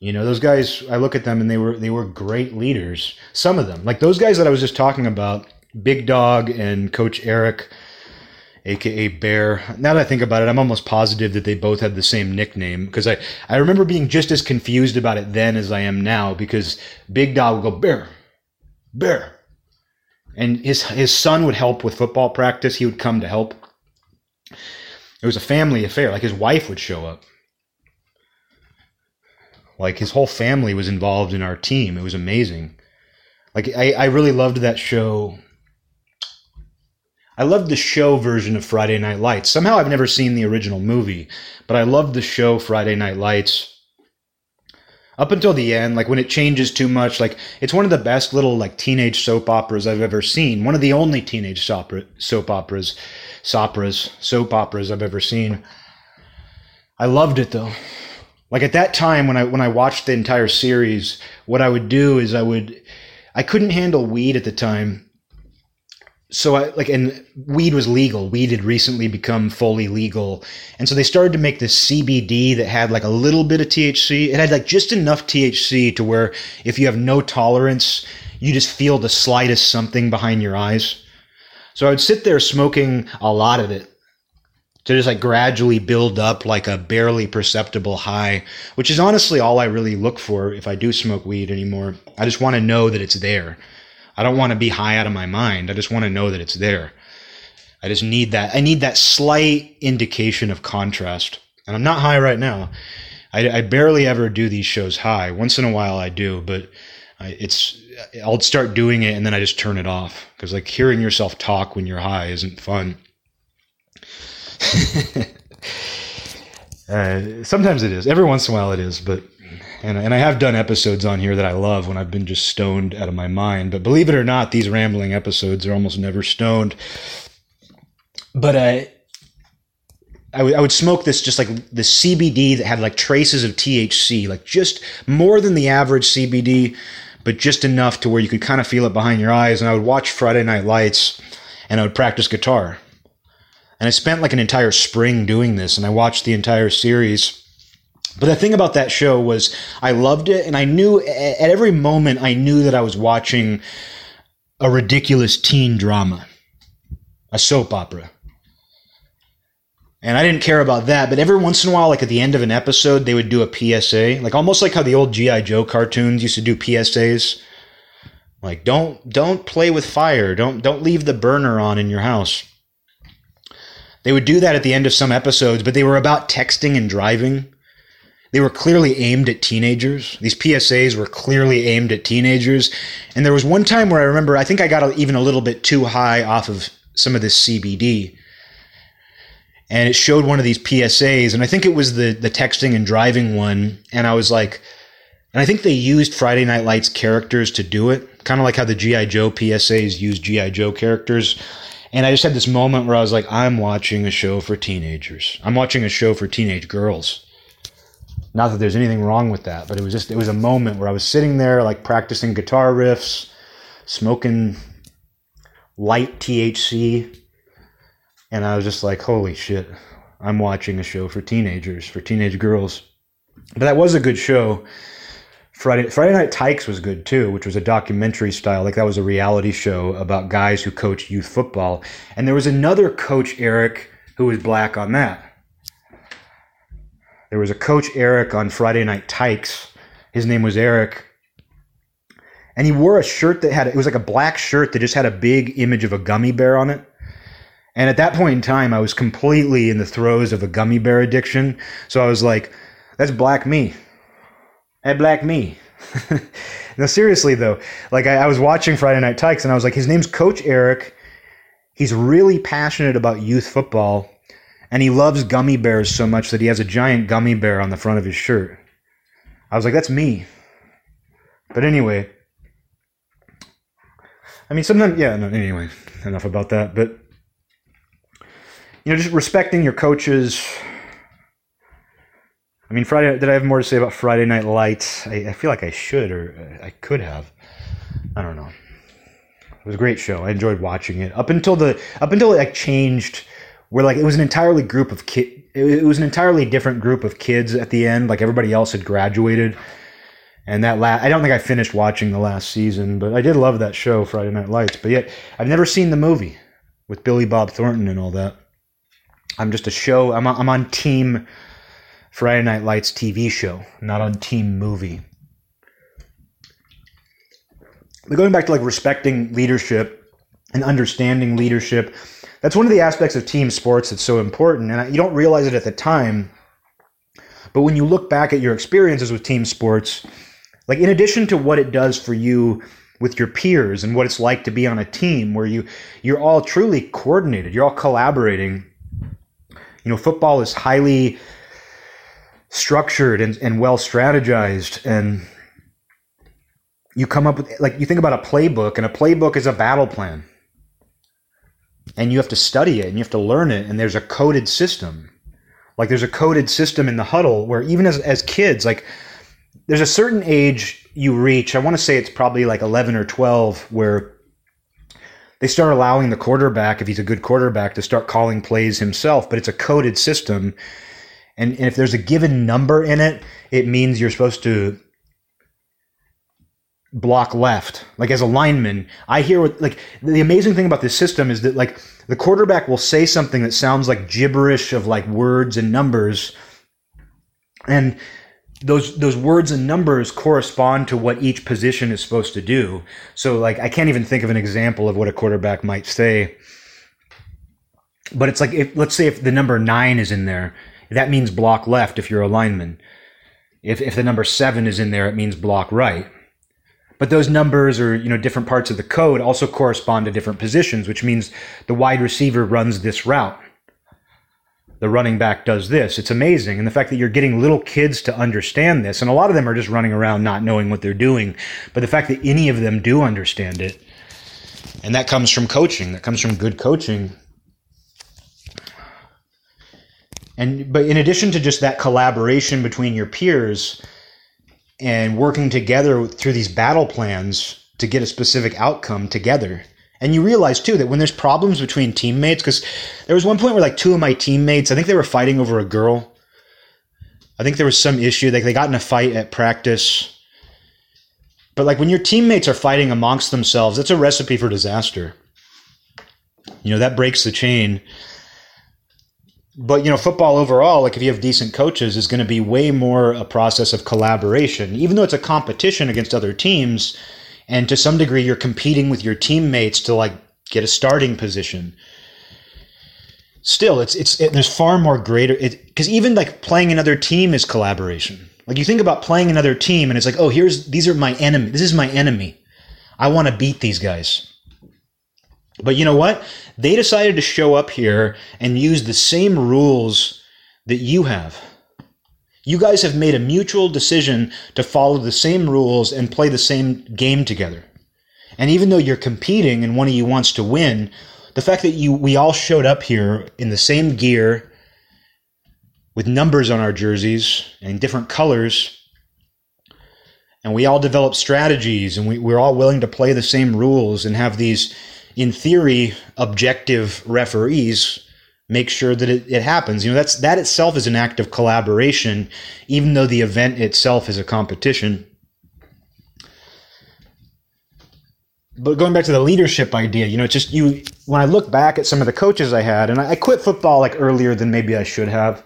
You know, those guys, I look at them and they were they were great leaders. Some of them, like those guys that I was just talking about, Big Dog and Coach Eric, aka Bear. Now that I think about it, I'm almost positive that they both had the same nickname because I, I remember being just as confused about it then as I am now because Big Dog would go, Bear, Bear. And his his son would help with football practice. He would come to help. It was a family affair. Like his wife would show up. Like his whole family was involved in our team. It was amazing. Like I, I really loved that show. I loved the show version of Friday Night Lights. Somehow I've never seen the original movie, but I loved the show Friday Night Lights. Up until the end, like when it changes too much, like it's one of the best little like teenage soap operas I've ever seen. One of the only teenage soap, soap operas, soap operas I've ever seen. I loved it though like at that time when I when I watched the entire series, what I would do is I would I couldn't handle weed at the time. So I like and weed was legal. Weed had recently become fully legal. And so they started to make this CBD that had like a little bit of THC. It had like just enough THC to where if you have no tolerance, you just feel the slightest something behind your eyes. So I would sit there smoking a lot of it to just like gradually build up like a barely perceptible high, which is honestly all I really look for if I do smoke weed anymore. I just want to know that it's there. I don't want to be high out of my mind. I just want to know that it's there. I just need that. I need that slight indication of contrast. And I'm not high right now. I, I barely ever do these shows high. Once in a while I do, but I, it's I'll start doing it and then I just turn it off because like hearing yourself talk when you're high isn't fun. uh, sometimes it is. Every once in a while it is, but and and I have done episodes on here that I love when I've been just stoned out of my mind. But believe it or not, these rambling episodes are almost never stoned. But uh, I, I would smoke this just like the CBD that had like traces of THC, like just more than the average CBD, but just enough to where you could kind of feel it behind your eyes. And I would watch Friday Night Lights and I would practice guitar and I spent like an entire spring doing this and I watched the entire series. But the thing about that show was I loved it and I knew at every moment I knew that I was watching a ridiculous teen drama, a soap opera. And I didn't care about that, but every once in a while, like at the end of an episode, they would do a PSA, like almost like how the old GI Joe cartoons used to do PSAs. Like don't don't play with fire. Don't don't leave the burner on in your house. They would do that at the end of some episodes, but they were about texting and driving. They were clearly aimed at teenagers. These PSAs were clearly aimed at teenagers. And there was one time where I remember, I think I got even a little bit too high off of some of this CBD. And it showed one of these PSAs, and I think it was the the texting and driving one. And I was like, and I think they used Friday Night Lights characters to do it, kind of like how the GI Joe PSAs use GI Joe characters. And I just had this moment where I was like, I'm watching a show for teenagers. I'm watching a show for teenage girls. Not that there's anything wrong with that, but it was just it was a moment where I was sitting there like practicing guitar riffs, smoking light THC, and I was just like, holy shit, I'm watching a show for teenagers, for teenage girls. But that was a good show. Friday Friday Night Tykes was good too, which was a documentary style, like that was a reality show about guys who coach youth football. And there was another coach Eric who was black on that. There was a coach Eric on Friday Night Tykes. His name was Eric. And he wore a shirt that had it was like a black shirt that just had a big image of a gummy bear on it. And at that point in time, I was completely in the throes of a gummy bear addiction. So I was like, that's black me. That black me. no, seriously though, like I, I, was watching Friday Night Tykes and I was like, his name's Coach Eric. He's really passionate about youth football and he loves gummy bears so much that he has a giant gummy bear on the front of his shirt. I was like, that's me. But anyway, I mean, sometimes, yeah, no, anyway, enough about that. But you know, just respecting your coaches. I mean, Friday. Did I have more to say about Friday Night Lights? I, I feel like I should, or uh, I could have. I don't know. It was a great show. I enjoyed watching it up until the up until it like changed, where like it was an entirely group of kid. It was an entirely different group of kids at the end. Like everybody else had graduated, and that last I don't think I finished watching the last season, but I did love that show, Friday Night Lights. But yet, I've never seen the movie with Billy Bob Thornton and all that. I'm just a show. I'm I'm on Team Friday Night Lights TV show, not on Team Movie. But going back to like respecting leadership and understanding leadership, that's one of the aspects of team sports that's so important. And you don't realize it at the time, but when you look back at your experiences with team sports, like in addition to what it does for you with your peers and what it's like to be on a team where you you're all truly coordinated, you're all collaborating you know, football is highly structured and, and well strategized and you come up with like you think about a playbook and a playbook is a battle plan and you have to study it and you have to learn it and there's a coded system like there's a coded system in the huddle where even as, as kids like there's a certain age you reach i want to say it's probably like 11 or 12 where they start allowing the quarterback, if he's a good quarterback, to start calling plays himself, but it's a coded system. And, and if there's a given number in it, it means you're supposed to block left. Like as a lineman, I hear what, like, the amazing thing about this system is that, like, the quarterback will say something that sounds like gibberish of like words and numbers. And those those words and numbers correspond to what each position is supposed to do. So like I can't even think of an example of what a quarterback might say. But it's like if let's say if the number 9 is in there, that means block left if you're a lineman. If if the number 7 is in there, it means block right. But those numbers or you know different parts of the code also correspond to different positions, which means the wide receiver runs this route the running back does this. It's amazing. And the fact that you're getting little kids to understand this, and a lot of them are just running around not knowing what they're doing, but the fact that any of them do understand it, and that comes from coaching, that comes from good coaching. And but in addition to just that collaboration between your peers and working together through these battle plans to get a specific outcome together, and you realize too that when there's problems between teammates, because there was one point where like two of my teammates, I think they were fighting over a girl. I think there was some issue. Like they got in a fight at practice. But like when your teammates are fighting amongst themselves, that's a recipe for disaster. You know, that breaks the chain. But you know, football overall, like if you have decent coaches, is going to be way more a process of collaboration. Even though it's a competition against other teams, and to some degree, you're competing with your teammates to like get a starting position. Still, it's it's it, there's far more greater because even like playing another team is collaboration. Like you think about playing another team, and it's like, oh, here's these are my enemy. This is my enemy. I want to beat these guys. But you know what? They decided to show up here and use the same rules that you have. You guys have made a mutual decision to follow the same rules and play the same game together. And even though you're competing and one of you wants to win, the fact that you we all showed up here in the same gear with numbers on our jerseys and different colors and we all developed strategies and we, we're all willing to play the same rules and have these in theory, objective referees make sure that it, it happens. You know, that's that itself is an act of collaboration, even though the event itself is a competition. But going back to the leadership idea, you know, it's just you. When I look back at some of the coaches I had, and I, quit football like earlier than maybe I should have.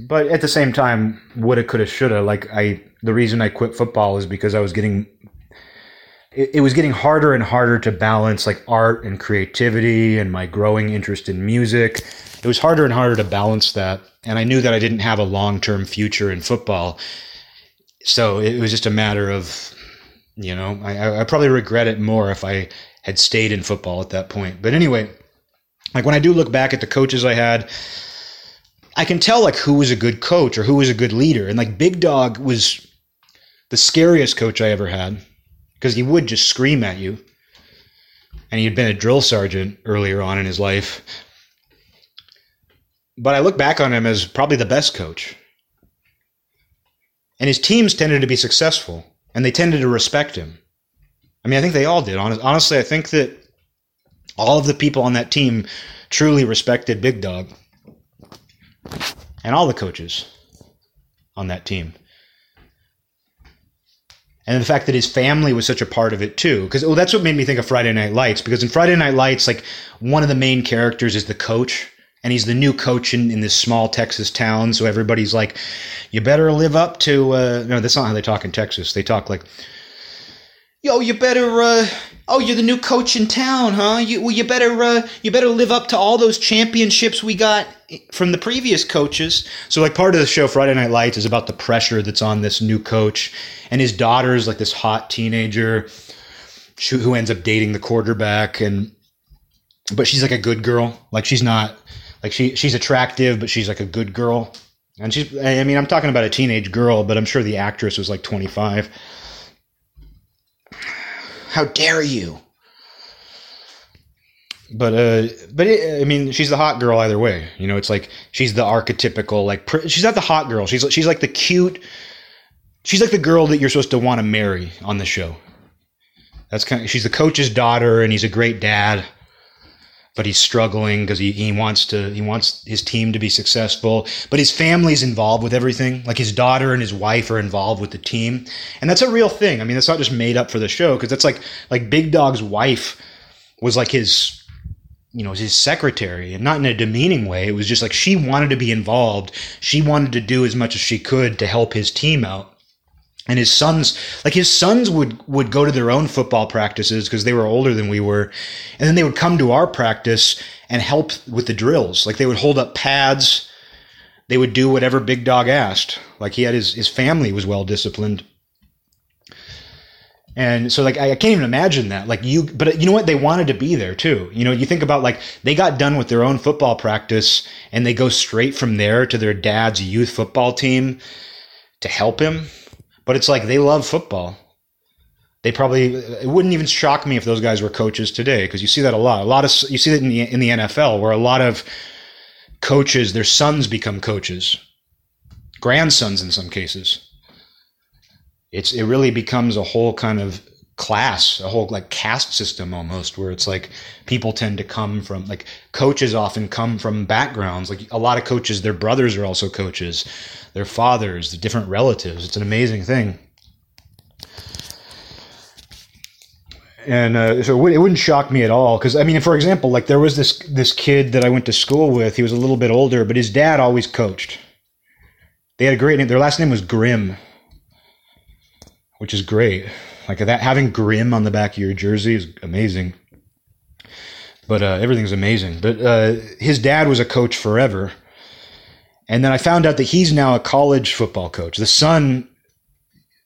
But at the same time, woulda, coulda, shoulda. Like I, the reason I quit football is because I was getting it, it was getting harder and harder to balance like art and creativity and my growing interest in music. It was harder and harder to balance that. And I knew that I didn't have a long term future in football. So it was just a matter of, you know, I, I probably regret it more if I had stayed in football at that point. But anyway, like when I do look back at the coaches I had, I can tell like who was a good coach or who was a good leader. And like Big Dog was the scariest coach I ever had because he would just scream at you. And he had been a drill sergeant earlier on in his life. But I look back on him as probably the best coach. And his teams tended to be successful, and they tended to respect him. I mean, I think they all did. Honestly, I think that all of the people on that team truly respected Big Dog. And all the coaches on that team and the fact that his family was such a part of it too. Because well that's what made me think of friday night lights because in friday night lights like one of the main characters is the coach and he's the new coach in, in this small texas town. So everybody's like you better live up to uh, no that's not how they talk in texas. They talk like yo you better uh, oh you're the new coach in town huh? You well you better uh, you better live up to all those championships we got from the previous coaches. So like part of the show Friday Night Lights is about the pressure that's on this new coach and his daughter's like this hot teenager who ends up dating the quarterback and but she's like a good girl. Like she's not like she she's attractive but she's like a good girl. And she's I mean I'm talking about a teenage girl but I'm sure the actress was like 25. How dare you? But uh but it, i mean she's the hot girl either way. You know it's like she's the archetypical like pr- she's not the hot girl. She's she's like the cute she's like the girl that you're supposed to want to marry on the show. That's kind of she's the coach's daughter and he's a great dad but he's struggling because he, he wants to he wants his team to be successful. But his family's involved with everything. Like his daughter and his wife are involved with the team. And that's a real thing. I mean that's not just made up for the show because that's like like big dog's wife was like his you know, his secretary and not in a demeaning way. It was just like she wanted to be involved. She wanted to do as much as she could to help his team out. And his sons, like his sons would, would go to their own football practices because they were older than we were. And then they would come to our practice and help with the drills. Like they would hold up pads. They would do whatever Big Dog asked. Like he had his, his family was well disciplined. And so like I, can't even imagine that. Like you but you know what? They wanted to be there too. You know, you think about like they got done with their own football practice and they go straight from there to their dad's youth football team to help him. But it's like they love football. They probably it wouldn't even shock me if those guys were coaches today because you see that a lot. A lot of you see that in the in the NFL where a lot of coaches their sons become coaches. Grandsons in some cases it's it really becomes a whole kind of class, a whole like caste system almost, where it's like people tend to come from like coaches often come from backgrounds. Like a lot of coaches, their brothers are also coaches, their fathers, the different relatives. It's an amazing thing. and uh, so it wouldn't shock me at all because I mean, for example, like there was this this kid that I went to school with. He was a little bit older, but his dad always coached. They had a great name. Their last name was Grimm, which is great. Like that, having Grimm on the back of your jersey is amazing. But uh, everything's amazing. But uh, his dad was a coach forever, and then I found out that he's now a college football coach. The son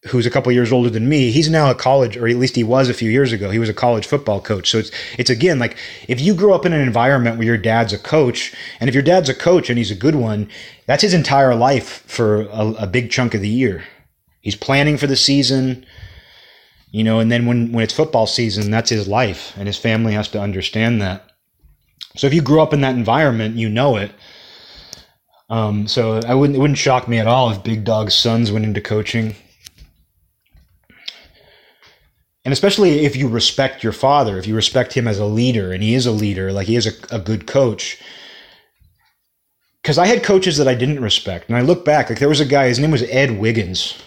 who's a couple years older than me, he's now a college, or at least he was a few years ago. He was a college football coach. So it's it's again like if you grow up in an environment where your dad's a coach, and if your dad's a coach and he's a good one, that's his entire life for a, a big chunk of the year. He's planning for the season, you know, and then when when it's football season, that's his life, and his family has to understand that. So if you grew up in that environment, you know it. Um, so I wouldn't it wouldn't shock me at all if Big Dog's sons went into coaching and especially if you respect your father, if you respect him as a leader, and he is a leader, like he is a, a good coach. Because I had coaches that I didn't respect, and I look back, like there was a guy, his name was Ed Wiggins.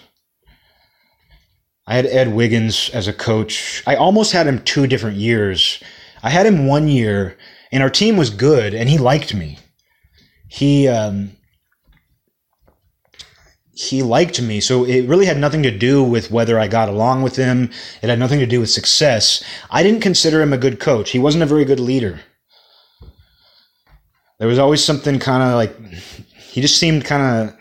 I had Ed Wiggins as a coach. I almost had him two different years. I had him one year, and our team was good, and he liked me. He um, he liked me. So it really had nothing to do with whether I got along with him. It had nothing to do with success. I didn't consider him a good coach. He wasn't a very good leader. There was always something kind of like, he just seemed kind of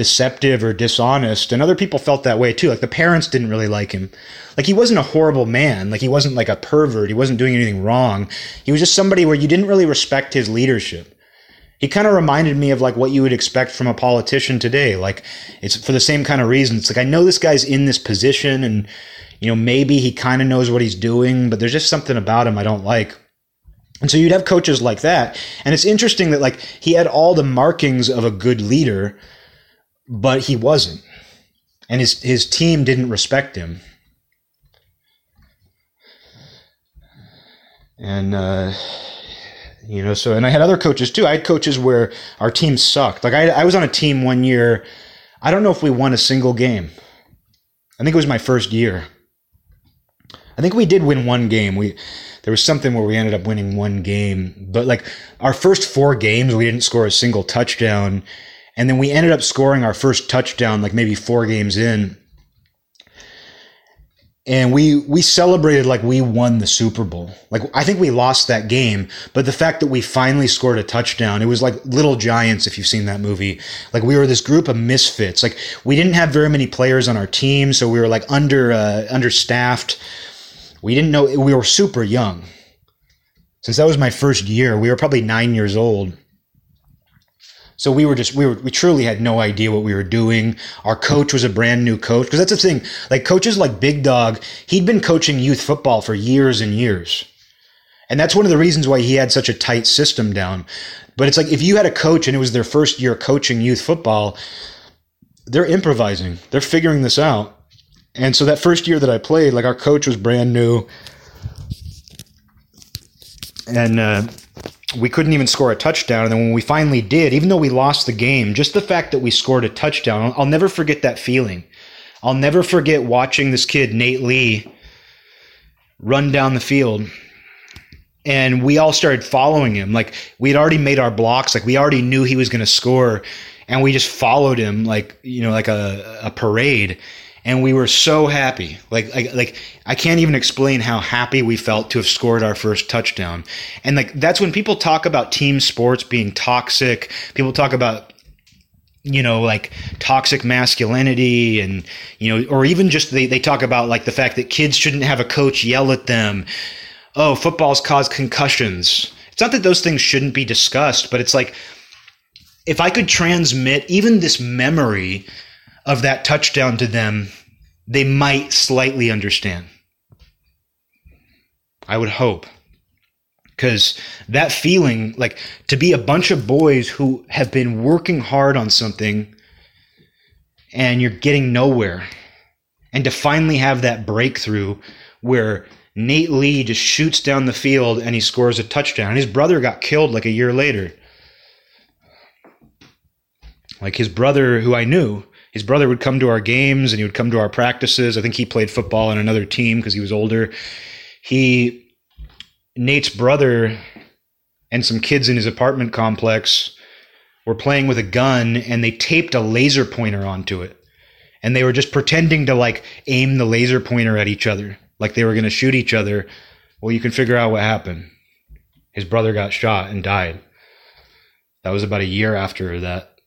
deceptive or dishonest. And other people felt that way too. Like the parents didn't really like him. Like he wasn't a horrible man. Like he wasn't like a pervert. He wasn't doing anything wrong. He was just somebody where you didn't really respect his leadership he kind of reminded me of like what you would expect from a politician today. Like it's for the same kind of reason. It's like I know this guy's in this position and you know maybe he kind of knows what he's doing, but there's just something about him I don't like. And so you'd have coaches like that. And it's interesting that like he had all the markings of a good leader, but he wasn't. And his his team didn't respect him. And uh you know so and i had other coaches too. I had coaches where our team sucked. Like I, I was on a team one year. I don't know if we won a single game. I think it was my first year. I think we did win one game. We there was something where we ended up winning one game. But like our first four games we didn't score a single touchdown and then we ended up scoring our first touchdown like maybe four games in and we we celebrated like we won the Super Bowl. Like I think we lost that game, but the fact that we finally scored a touchdown, it was like Little Giants if you've seen that movie. Like we were this group of misfits. Like we didn't have very many players on our team, so we were like under uh, understaffed. We didn't know we were super young. Since that was my first year, we were probably 9 years old. So we were just we were we truly had no idea what we were doing. Our coach was a brand new coach because that's the thing. Like coaches like Big Dog, he'd been coaching youth football for years and years. And that's one of the reasons why he had such a tight system down. But it's like if you had a coach and it was their first year coaching youth football, they're improvising. They're figuring this out. And so that first year that I played, like our coach was brand new. And uh, we couldn't even score a touchdown. And then when we finally did, even though we lost the game, just the fact that we scored a touchdown, I'll, never forget that feeling. I'll never forget watching this kid, Nate Lee, run down the field. And we all started following him. Like we had already made our blocks. Like we already knew he was going to score. And we just followed him like, you know, like a, a parade and we were so happy. Like, like, like I can't even explain how happy we felt to have scored our first touchdown. And like that's when people talk about team sports being toxic. People talk about you know like toxic masculinity and you know or even just they, they talk about like the fact that kids shouldn't have a coach yell at them oh footballs cause concussions it's not that those things shouldn't be discussed but it's like if i could transmit even this memory of that touchdown to them, they might slightly understand. I would hope. Because that feeling, like to be a bunch of boys who have been working hard on something and you're getting nowhere, and to finally have that breakthrough where Nate Lee just shoots down the field and he scores a touchdown. And his brother got killed like a year later. Like his brother, who I knew, his brother would come to our games and he would come to our practices. I think he played football on another team because he was older. He Nate's brother and some kids in his apartment complex were playing with a gun and they taped a laser pointer onto it. And they were just pretending to like aim the laser pointer at each other, like they were going to shoot each other. Well, you can figure out what happened. His brother got shot and died. That was about a year after that.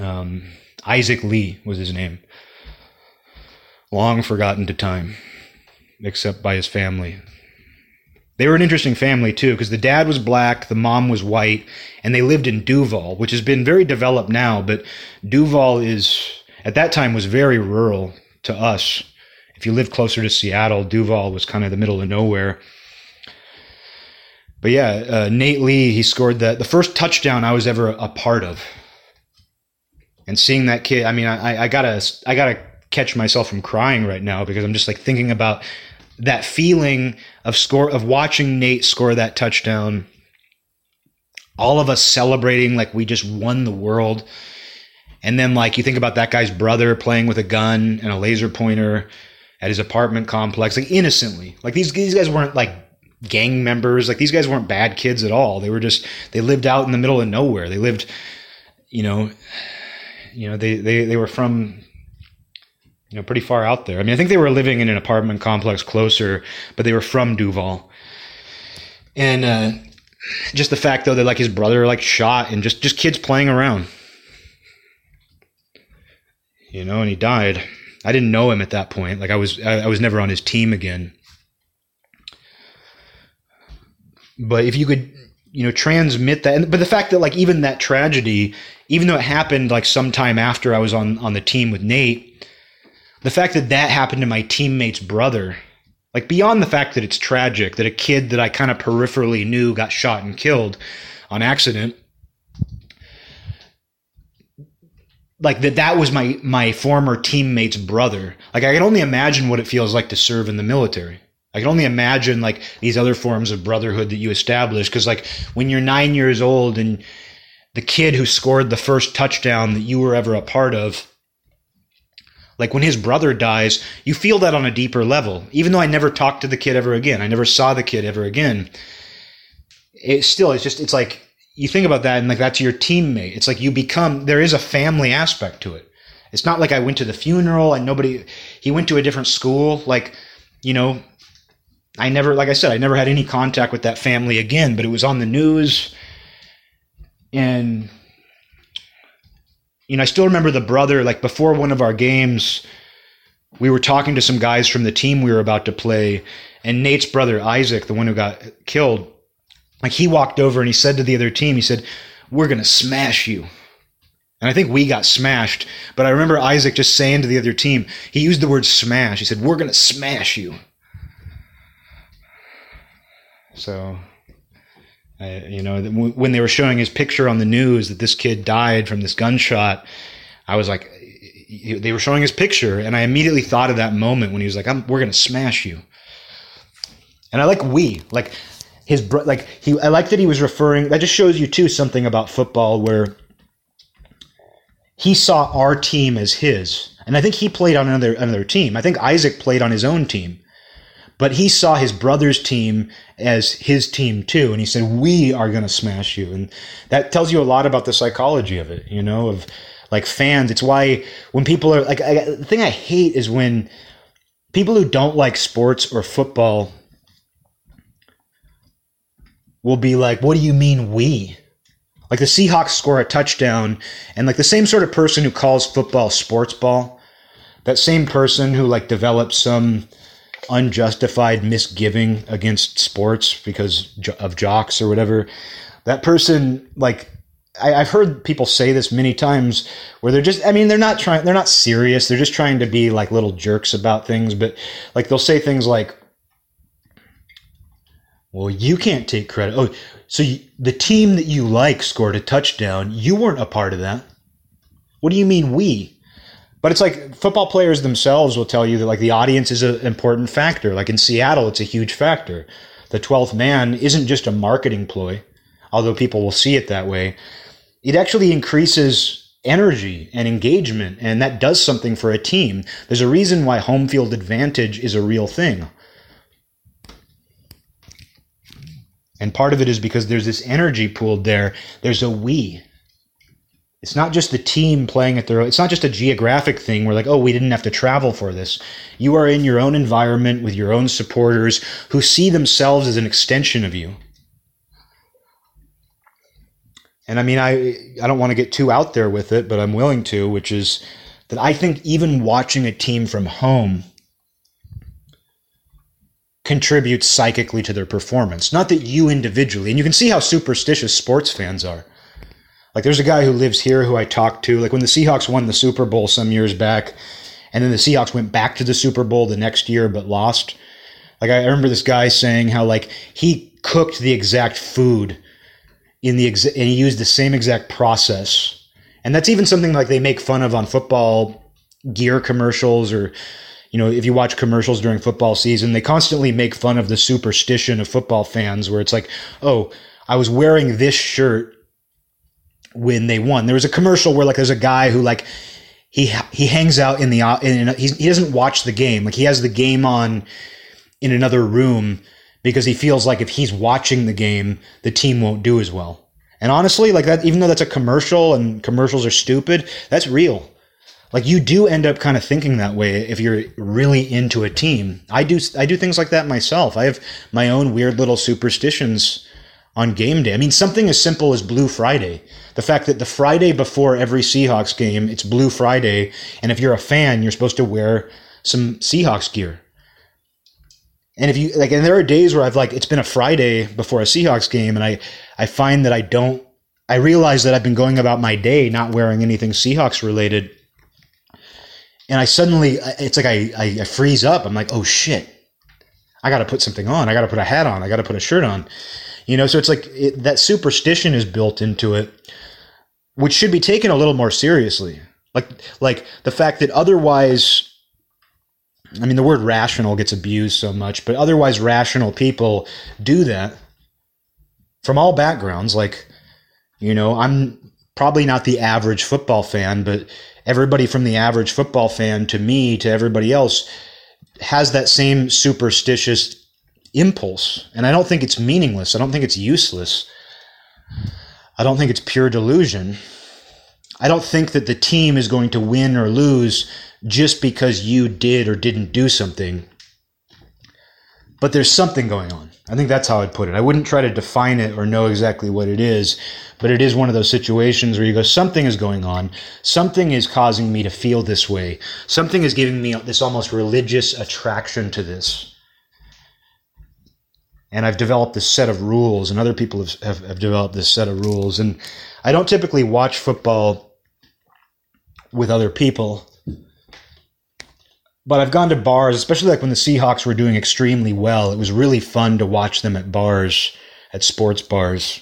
Um, Isaac Lee was his name. Long forgotten to time, except by his family. They were an interesting family too, because the dad was black, the mom was white, and they lived in Duvall, which has been very developed now, but Duvall is, at that time, was very rural to us. If you lived closer to Seattle, Duvall was kind of the middle of nowhere. But yeah, uh, Nate Lee, he scored the, the first touchdown I was ever a part of. And seeing that kid, I mean, I, I gotta, I gotta catch myself from crying right now because I'm just like thinking about that feeling of score of watching Nate score that touchdown, all of us celebrating like we just won the world. And then like you think about that guy's brother playing with a gun and a laser pointer at his apartment complex, like innocently. Like these these guys weren't like gang members. Like these guys weren't bad kids at all. They were just they lived out in the middle of nowhere. They lived, you know, you know, they they they were from you know, pretty far out there. I mean, I think they were living in an apartment complex closer, but they were from Duvall. And uh, just the fact, though, that like his brother like shot and just just kids playing around, you know, and he died. I didn't know him at that point. Like I was I, I was never on his team again. But if you could, you know, transmit that, but the fact that like even that tragedy, even though it happened like sometime after I was on on the team with Nate the fact that that happened to my teammate's brother, like beyond the fact that it's tragic that a kid that I kind of peripherally knew got shot and killed on accident, like that that was my my former teammate's brother. Like I can only imagine what it feels like to serve in the military. I can only imagine like these other forms of brotherhood that you establish because like when you're 9 years old and the kid who scored the first touchdown that you were ever a part of like when his brother dies, you feel that on a deeper level. Even though I never talked to the kid ever again, I never saw the kid ever again. It still, it's just, it's like you think about that and like that's your teammate. It's like you become, there is a family aspect to it. It's not like I went to the funeral and nobody, he went to a different school. Like, you know, I never, like I said, I never had any contact with that family again, but it was on the news. And you know, I still remember the brother, like before one of our games, we were talking to some guys from the team we were about to play, and Nate's brother, Isaac, the one who got killed, like he walked over and he said to the other team, he said, We're going to smash you. And I think we got smashed, but I remember Isaac just saying to the other team, he used the word smash. He said, We're going to smash you. So I, you know, when they were showing his picture on the news that this kid died from this gunshot, I was like, they were showing his picture, and I immediately thought of that moment when he was like, "We're gonna smash you." And I like we like his bro- like he. I like that he was referring. That just shows you too something about football where he saw our team as his, and I think he played on another another team. I think Isaac played on his own team, but he saw his brother's team as his team too. And he said, We are going to smash you. And that tells you a lot about the psychology of it, you know, of like fans. It's why when people are like, I, the thing I hate is when people who don't like sports or football will be like, What do you mean we? Like the Seahawks score a touchdown, and like the same sort of person who calls football sports ball, that same person who like develops some unjustified misgiving against sports because of jocks or whatever, that person like I, have heard people say this many times where they're just I mean they're not trying they're not serious. They're just trying to be like little jerks about things. But like they'll say things like well you can't take credit. Oh so you, the team that you like scored a touchdown. You weren't a part of that. What do you mean we but it's like football players themselves will tell you that like the audience is an important factor. Like in Seattle, it's a huge factor. The 12th man isn't just a marketing ploy, although people will see it that way. It actually increases energy and engagement, and that does something for a team. There's a reason why home field advantage is a real thing. And part of it is because there's this energy pooled there. There's a we. It's not just the team playing at their own, it's not just a geographic thing where like, oh, we didn't have to travel for this. You are in your own environment with your own supporters who see themselves as an extension of you. And I mean, I I don't want to get too out there with it, but I'm willing to, which is that I think even watching a team from home contributes psychically to their performance. Not that you individually, and you can see how superstitious sports fans are. Like there's a guy who lives here who I talked to. Like when the Seahawks won the Super Bowl some years back, and then the Seahawks went back to the Super Bowl the next year but lost. Like I remember this guy saying how like he cooked the exact food in the exa- and he used the same exact process. And that's even something like they make fun of on football gear commercials or you know, if you watch commercials during football season, they constantly make fun of the superstition of football fans where it's like, "Oh, I was wearing this shirt when they won." There was a commercial where like there's a guy who like he he hangs out in the in, in he doesn't watch the game. Like he has the game on in another room because he feels like if he's watching the game, the team won't do as well. And honestly, like that, even though that's a commercial and commercials are stupid, that's real. Like you do end up kind of thinking that way if you're really into a team. I do, I do things like that myself. I have my own weird little superstitions on game day. I mean, something as simple as Blue Friday. The fact that the Friday before every Seahawks game, it's Blue Friday. And if you're a fan, you're supposed to wear some Seahawks gear. And if you like, and there are days where I've like, it's been a Friday before a Seahawks game, and I, I find that I don't, I realize that I've been going about my day not wearing anything Seahawks related. And I suddenly, it's like I, I, I freeze up. I'm like, oh shit, I got to put something on. I got to put a hat on. I got to put a shirt on. You know, so it's like it, that superstition is built into it, which should be taken a little more seriously. Like, like the fact that otherwise I mean, the word rational gets abused so much, but otherwise rational people do that from all backgrounds. Like, you know, I'm probably not the average football fan, but everybody from the average football fan to me to everybody else has that same superstitious impulse. And I don't think it's meaningless. I don't think it's useless. I don't think it's pure delusion. I don't think that the team is going to win or lose just because you did or didn't do something. But there's something going on. I think that's how I'd put it. I wouldn't try to define it or know exactly what it is, but it is one of those situations where you go, something is going on. Something is causing me to feel this way. Something is giving me this almost religious attraction to this. And I've developed this set of rules, and other people have, have, have developed this set of rules. And I don't typically watch football with other people but I've gone to bars, especially like when the Seahawks were doing extremely well. It was really fun to watch them at bars, at sports bars.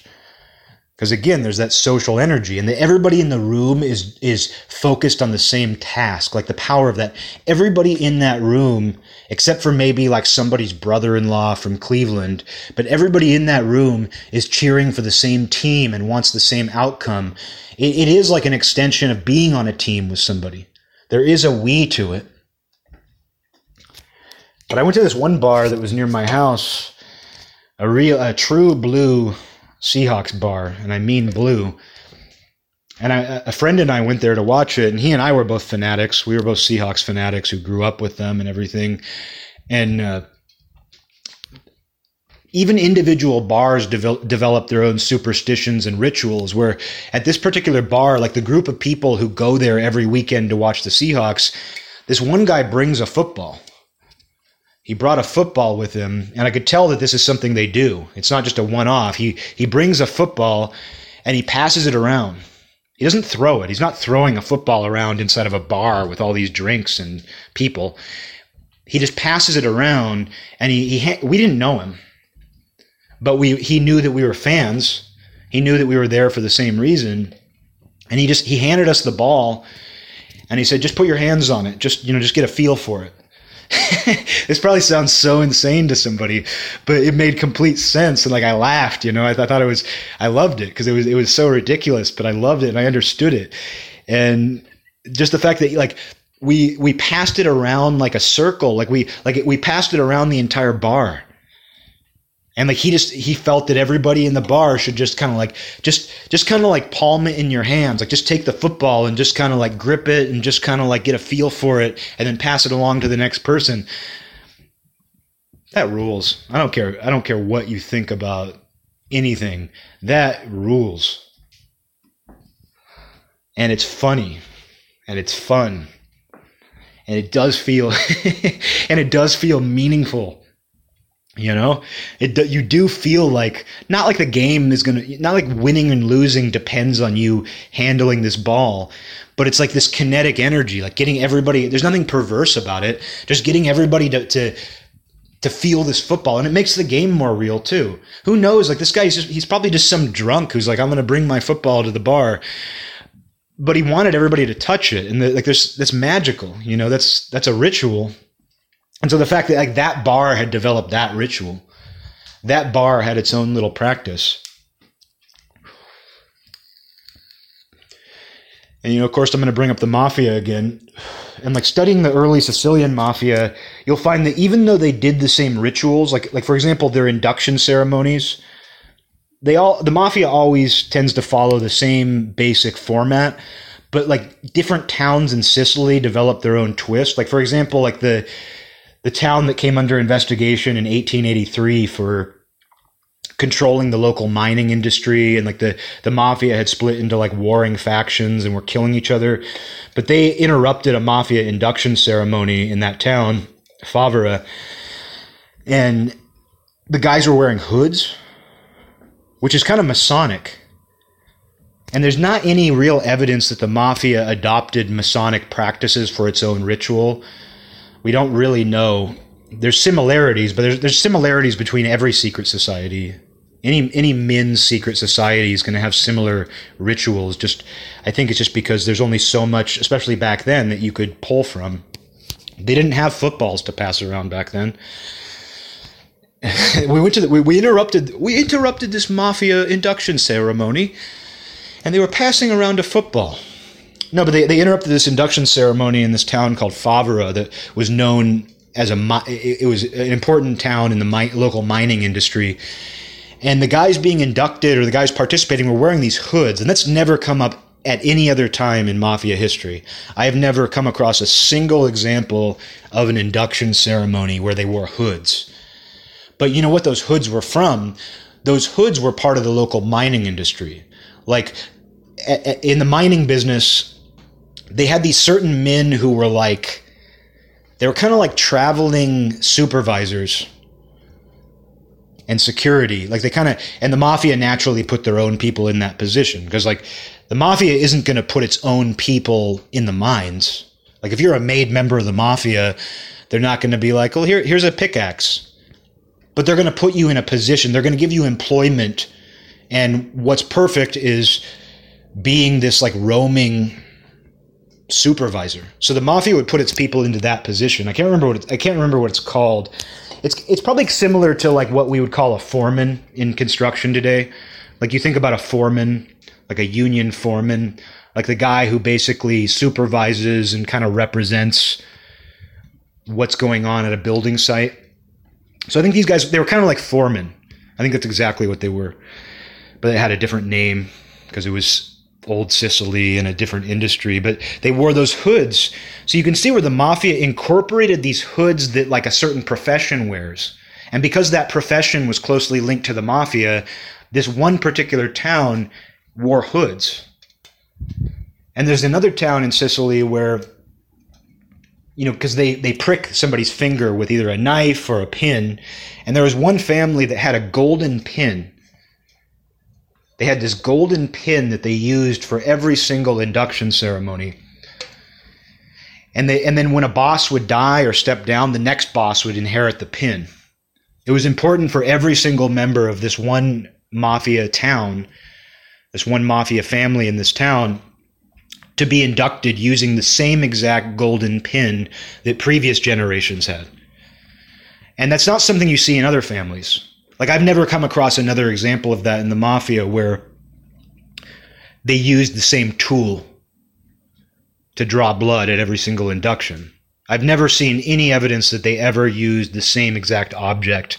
Because again, there's that social energy, and the, everybody in the room is is focused on the same task. Like the power of that. Everybody in that room, except for maybe like somebody's brother-in-law from Cleveland, but everybody in that room is cheering for the same team and wants the same outcome. it, it is like an extension of being on a team with somebody. There is a we to it. But I went to this one bar that was near my house, a real, a true blue Seahawks bar, and I mean blue. And I, a friend and I went there to watch it, and he and I were both fanatics. We were both Seahawks fanatics who grew up with them and everything. And uh, even individual bars develop, develop their own superstitions and rituals. Where at this particular bar, like the group of people who go there every weekend to watch the Seahawks, this one guy brings a football he brought a football with him, and I could tell that this is something they do. It's not just a one off. He he brings a football and he passes it around. He doesn't throw it. He's not throwing a football around inside of a bar with all these drinks and people. He just passes it around, and he, he we didn't know him, but we he knew that we were fans. He knew that we were there for the same reason, and he just he handed us the ball, and he said, "Just put your hands on it. Just you know, just get a feel for it." this probably sounds so insane to somebody, but it made complete sense. And like I laughed, you know, I, I thought it was, I loved it because it was, it was so ridiculous, but I loved it and I understood it. and just the fact that like we we passed it around like a circle, like we like it, we passed it around the entire bar. And like he just he felt that everybody in the bar should just kind of like just just kind of like palm it in your hands, like just take the football and just kind of like grip it and just kind of like get a feel for it and then pass it along to the next person. That rules. I don't care. I don't care what you think about anything. That rules. And it's funny and it's fun and it does feel and it does feel meaningful you know? It you do feel like not like the game is to not like winning and losing depends on you handling this ball but it's like this kinetic energy like getting everybody there's nothing perverse about it just getting everybody to, to to feel this football and it makes the game more real too. Who knows? Like this guy's just he's probably just some drunk who's like i'm to bring my football to the bar. But he wanted everybody to touch it and the, like there's that's magical you know? That's that's a ritual and so the fact that like that bar had developed that ritual that bar had its own little practice. And you know of course i'm going to bring up the mafia again. And like studying the early sicilian mafia you'll find that even though they did the same rituals like like for example their induction ceremonies they all the mafia always tends to follow the same basic format but like different towns in Sicily develop their own twist. Like for example like the the town that came under investigation in 1883 for controlling the local mining industry and like the the mafia had split into like warring factions and were killing each other but they interrupted a mafia induction ceremony in that town Favara and the guys were wearing hoods which is kind of Masonic. And there's not any real evidence that the mafia adopted Masonic practices for its own ritual. We don't really know. There's similarities, but there's, there's similarities between every secret society. Any any men's secret society is going to have similar rituals. Just I think it's just because there's only so much, especially back then, that you could pull from. They didn't have footballs to pass around back then. we went to the, we, we interrupted we interrupted this mafia induction ceremony, and they were passing around a football. No, but they, they interrupted this induction ceremony in this town called Favara that was known as a it, was an important town in the mi- local mining industry. And the guys being inducted or the guys participating were wearing these hoods, and that's never come up at any other time in mafia history. I have never come across a single example of an induction ceremony where they wore hoods. But you know what those hoods were from? Those hoods were part of the local mining industry. Like in the mining business, they had these certain men who were like, they were kind of like traveling supervisors and security. Like they kind of, and the mafia naturally put their own people in that position because like the mafia isn't going to put its own people in the mines. Like if you're a made member of the mafia, they're not going to be like, well, here, here's a pickaxe but they're going to put you in a position. They're going to give you employment. And what's perfect is being this like roaming supervisor. So the mafia would put its people into that position. I can't remember what it's, I can't remember what it's called. It's it's probably similar to like what we would call a foreman in construction today. Like you think about a foreman, like a union foreman, like the guy who basically supervises and kind of represents what's going on at a building site. So I think these guys they were kind of like foremen. I think that's exactly what they were, but they had a different name because it was old Sicily and a different industry. But they wore those hoods, so you can see where the mafia incorporated these hoods that like a certain profession wears. And because that profession was closely linked to the mafia, this one particular town wore hoods. And there's another town in Sicily where you know, because they, they prick somebody's finger with either a knife or a pin. And there was one family that had a golden pin. They had this golden pin that they used for every single induction ceremony. And, they, and then when a boss would die or step down, the next boss would inherit the pin. It was important for every single member of this one mafia town, this one mafia family in this town, to be inducted using the same exact golden pin that previous generations had. And that's not something you see in other families. Like, I've never come across another example of that in the mafia where they used the same tool to draw blood at every single induction. I've never seen any evidence that they ever used the same exact object.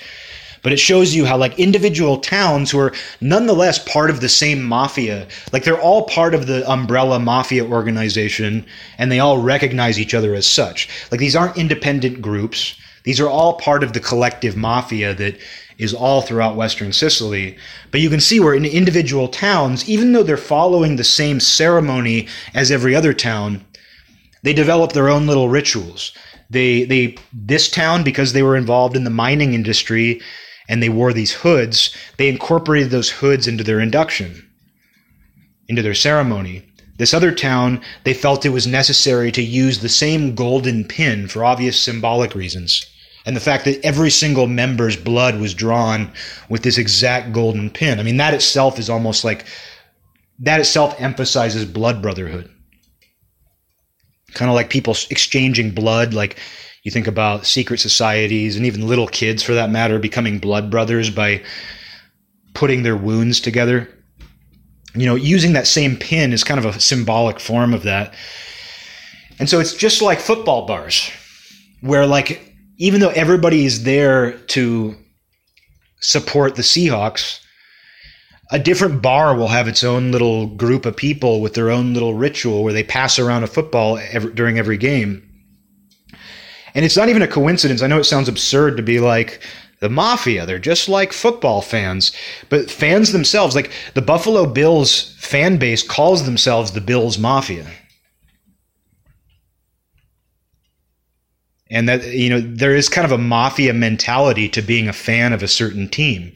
But it shows you how, like, individual towns who are nonetheless part of the same mafia, like, they're all part of the umbrella mafia organization and they all recognize each other as such. Like, these aren't independent groups. These are all part of the collective mafia that is all throughout Western Sicily. But you can see where in individual towns, even though they're following the same ceremony as every other town, they develop their own little rituals. They they this town because they were involved in the mining industry and they wore these hoods, they incorporated those hoods into their induction, into their ceremony. This other town, they felt it was necessary to use the same golden pin for obvious symbolic reasons. And the fact that every single member's blood was drawn with this exact golden pin. I mean, that itself is almost like that itself emphasizes blood brotherhood. Kind of like people exchanging blood like you think about secret societies and even little kids for that matter becoming blood brothers by putting their wounds together. You know using that same pin is kind of a symbolic form of that. And so it's just like football bars where like even though everybody is there to support the Seahawks a different bar will have its own little group of people with their own little ritual where they pass around a football every, during every game. And it's not even a coincidence. I know it sounds absurd to be like the mafia. They're just like football fans. But fans themselves, like the Buffalo Bills fan base calls themselves the Bills Mafia. And that, you know, there is kind of a mafia mentality to being a fan of a certain team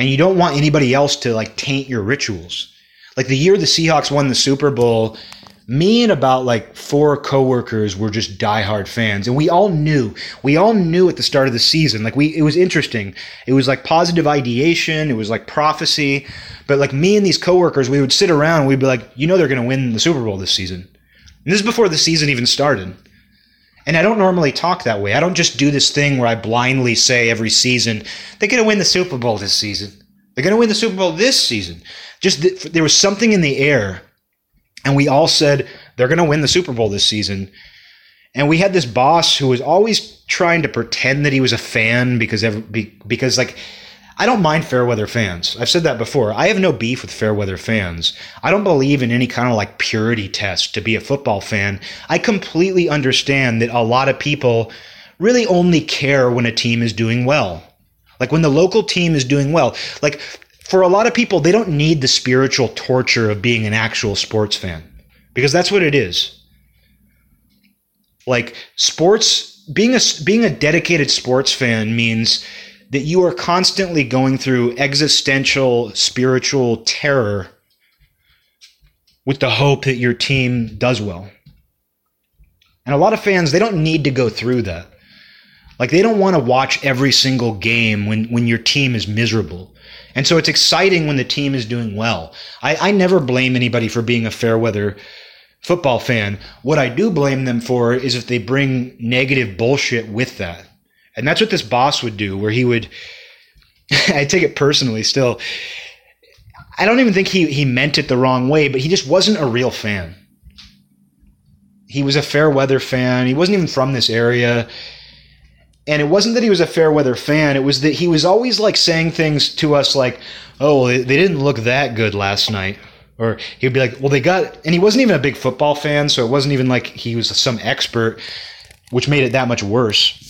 and you don't want anybody else to like taint your rituals. Like the year the Seahawks won the Super Bowl, me and about like four coworkers were just diehard fans, and we all knew. We all knew at the start of the season. Like we, it was interesting. It was like positive ideation. It was like prophecy. But like me and these coworkers, we would sit around. and We'd be like, you know, they're going to win the Super Bowl this season. And this is before the season even started. And I don't normally talk that way. I don't just do this thing where I blindly say every season, they're going to win the Super Bowl this season. They're going to win the Super Bowl this season. Just th- there was something in the air, and we all said they're going to win the Super Bowl this season. And we had this boss who was always trying to pretend that he was a fan because every, because like I don't mind fair weather fans. I've said that before. I have no beef with fair weather fans. I don't believe in any kind of like purity test to be a football fan. I completely understand that a lot of people really only care when a team is doing well. Like when the local team is doing well. Like for a lot of people, they don't need the spiritual torture of being an actual sports fan because that's what it is. Like sports being a being a dedicated sports fan means that you are constantly going through existential spiritual terror with the hope that your team does well. And a lot of fans, they don't need to go through that. Like they don't want to watch every single game when, when your team is miserable. And so it's exciting when the team is doing well. I, I never blame anybody for being a fair weather football fan. What I do blame them for is if they bring negative bullshit with that. And that's what this boss would do, where he would, I take it personally still. I don't even think he, he meant it the wrong way, but he just wasn't a real fan. He was a fair weather fan. He wasn't even from this area. And it wasn't that he was a fair weather fan. It was that he was always like saying things to us like, oh, they, didn't look that good last night. Or he'd be like, well, they got, and he wasn't even a big football fan. So it wasn't even like he was some expert, which made it that much worse.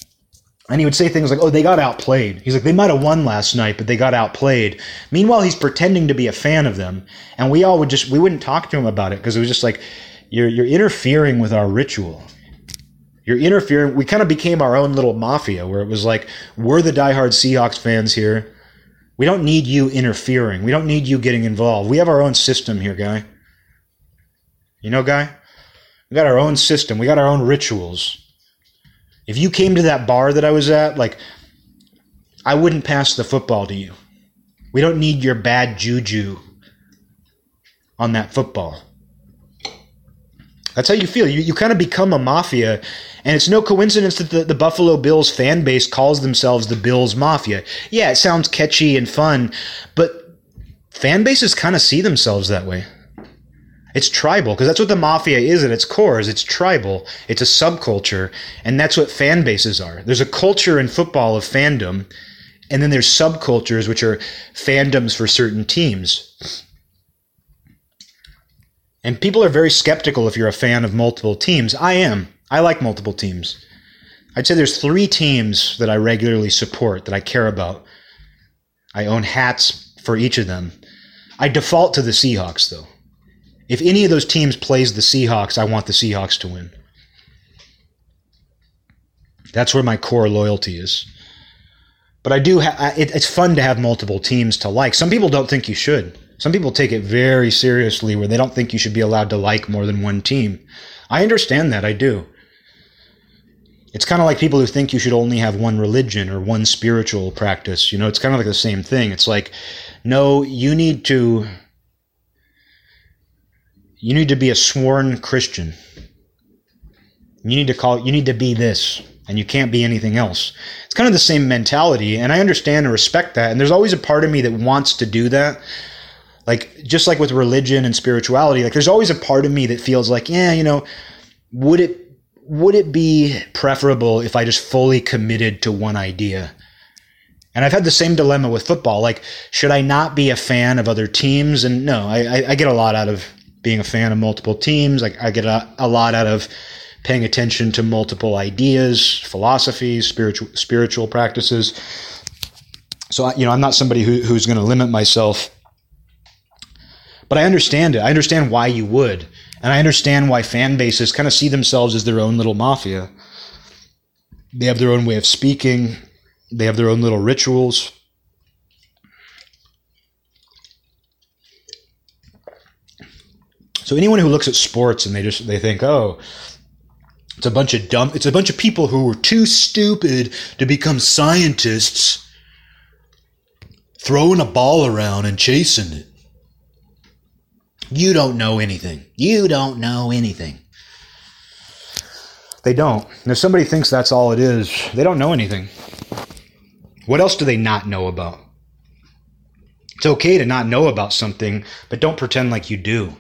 And he would say things like, oh, they got outplayed. He's like, they might have won last night, but they got outplayed. Meanwhile, he's pretending to be a fan of them. And we all would just, we wouldn't talk to him about it because it was just like, you're, you're interfering with our ritual. You're interfering. We kind of became our own little mafia where it was like, we're the diehard Seahawks fans here. We don't need you interfering. We don't need you getting involved. We have our own system here, guy. You know, guy? We got our own system. We got our own rituals. If you came to that bar that I was at, like, I wouldn't pass the football to you. We don't need your bad juju on that football. That's how you feel. You, you kind of become a mafia. And it's no coincidence that the, the Buffalo Bills fan base calls themselves the Bills Mafia. Yeah, it sounds catchy and fun, but fan bases kind of see themselves that way. It's tribal because that's what the mafia is at its core. Is it's tribal. It's a subculture, and that's what fan bases are. There's a culture in football of fandom, and then there's subcultures which are fandoms for certain teams. And people are very skeptical if you're a fan of multiple teams. I am. I like multiple teams. I'd say there's three teams that I regularly support that I care about. I own hats for each of them. I default to the Seahawks though. If any of those teams plays the Seahawks, I want the Seahawks to win. That's where my core loyalty is. But I do. Ha- it, it's fun to have multiple teams to like. Some people don't think you should. Some people take it very seriously, where they don't think you should be allowed to like more than one team. I understand that. I do. It's kind of like people who think you should only have one religion or one spiritual practice. You know, it's kind of like the same thing. It's like, no, you need to you need to be a sworn Christian. You need to call you need to be this and you can't be anything else. It's kind of the same mentality and I understand and respect that and there's always a part of me that wants to do that. Like just like with religion and spirituality, like there's always a part of me that feels like, yeah, you know, would it would it be preferable if I just fully committed to one idea? And I've had the same dilemma with football. Like, should I not be a fan of other teams? And no, I, I get a lot out of being a fan of multiple teams. Like, I get a, a lot out of paying attention to multiple ideas, philosophies, spiritual spiritual practices. So, you know, I'm not somebody who, who's going to limit myself. But I understand it. I understand why you would. And I understand why fan bases kind of see themselves as their own little mafia. They have their own way of speaking, they have their own little rituals. So anyone who looks at sports and they just they think, "Oh, it's a bunch of dumb it's a bunch of people who were too stupid to become scientists throwing a ball around and chasing it." You don't know anything. You don't know anything. They don't. And if somebody thinks that's all it is, they don't know anything. What else do they not know about? It's okay to not know about something, but don't pretend like you do.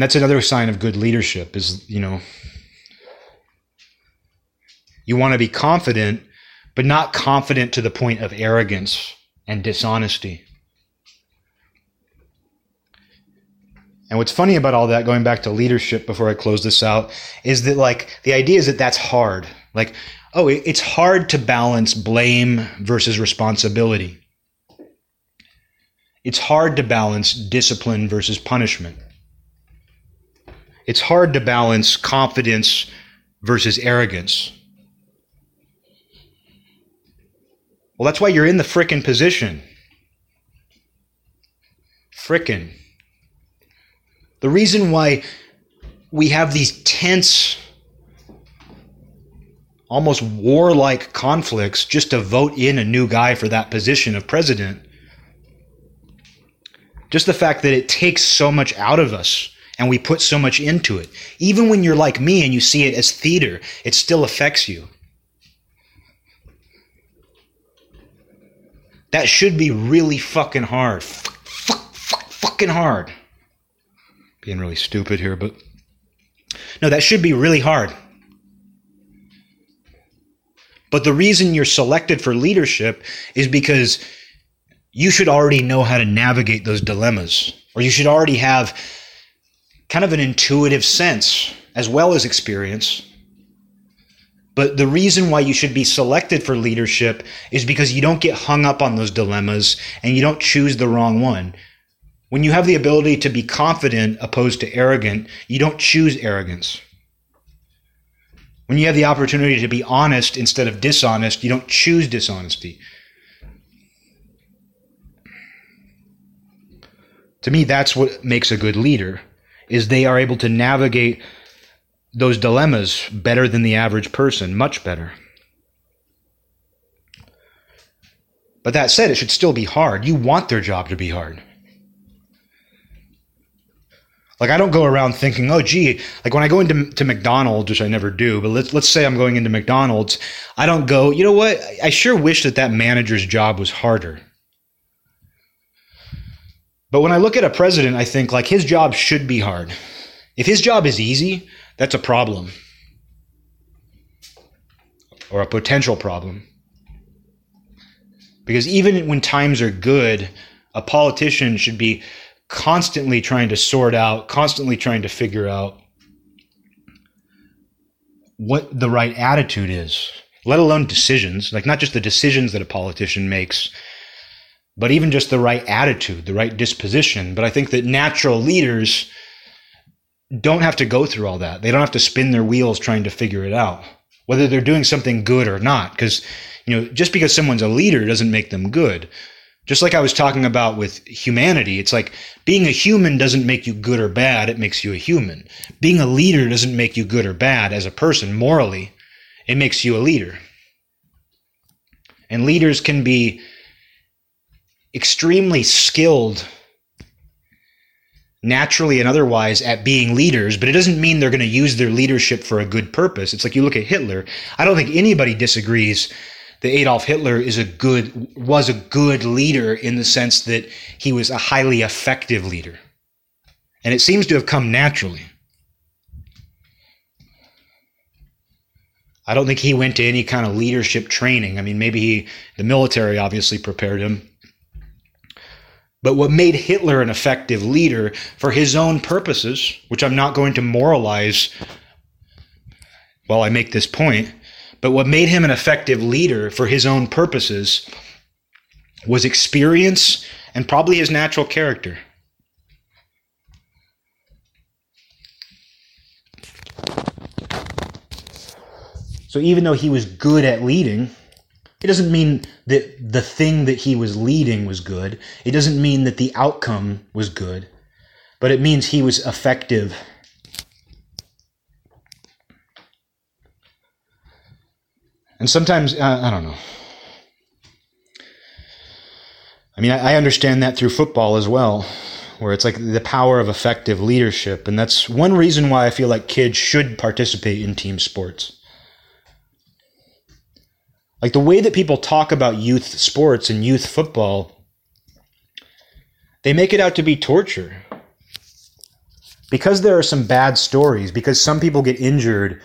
And that's another sign of good leadership is, you know, you want to be confident, but not confident to the point of arrogance and dishonesty. And what's funny about all that, going back to leadership before I close this out, is that like the idea is that that's hard. Like, oh, it's hard to balance blame versus responsibility. It's hard to balance discipline versus punishment. It's hard to balance confidence versus arrogance. Well, that's why you're in the frickin' position. Frickin'. The reason why we have these tense, almost warlike conflicts just to vote in a new guy for that position of president. Just the fact that it takes so much out of us and we put so much into it. Even when you're like me and you see it as theater, it still affects you. That should be really fucking hard. Fuck, fuck, fuck, fucking hard being really stupid here, but no, that should be really hard. But the reason you're selected for leadership is because you should already know how to navigate those dilemmas, or you should already have kind of an intuitive sense as well as experience. But the reason why you should be selected for leadership is because you don't get hung up on those dilemmas and you don't choose the wrong one. When you have the ability to be confident opposed to arrogant, you don't choose arrogance. When you have the opportunity to be honest instead of dishonest, you don't choose dishonesty. To me, that's what makes a good leader is they are able to navigate those dilemmas better than the average person, much better. But that said, it should still be hard. You want their job to be hard. Like I don't go around thinking, oh, gee, like when I go into to McDonald's, which I never do, but let's let's say I'm going into McDonald's, I don't go, you know what? I sure wish that that manager's job was harder. But when I look at a president, I think like his job should be hard. If his job is easy, that's a problem or a potential problem. Because even when times are good, a politician should be constantly trying to sort out, constantly trying to figure out what the right attitude is, let alone decisions, like not just the decisions that a politician makes, but even just the right attitude, the right disposition. But I think that natural leaders don't have to go through all that. They don't have to spin their wheels trying to figure it out, whether they're doing something good or not. Because, you know, just because someone's a leader doesn't make them good. Just like I was talking about with humanity, it's like being a human doesn't make you good or bad, it makes you a human. Being a leader doesn't make you good or bad as a person morally, it makes you a leader. And leaders can be extremely skilled naturally and otherwise at being leaders, but it doesn't mean they're going to use their leadership for a good purpose. It's like you look at Hitler. I don't think anybody disagrees that Adolf Hitler is a good was a good leader in the sense that he was a highly effective leader. And it seems to have come naturally. I don't think he went to any kind of leadership training. I mean, maybe he, the military obviously prepared him, but what made Hitler an effective leader for his own purposes, which I'm not going to moralize while I make this point, but what made him an effective leader for his own purposes was experience and probably his natural character. So even though he was good at leading, it doesn't mean that the thing that he was leading was good. It doesn't mean that the outcome was good. But it means he was effective. And sometimes, uh, I don't know. I mean, I, I understand that through football as well, where it's like the power of effective leadership. And that's one reason why I feel like kids should participate in team sports like the way that people talk about youth sports and youth football, they make it out to be torture. Because there are some bad stories, because some people get injured,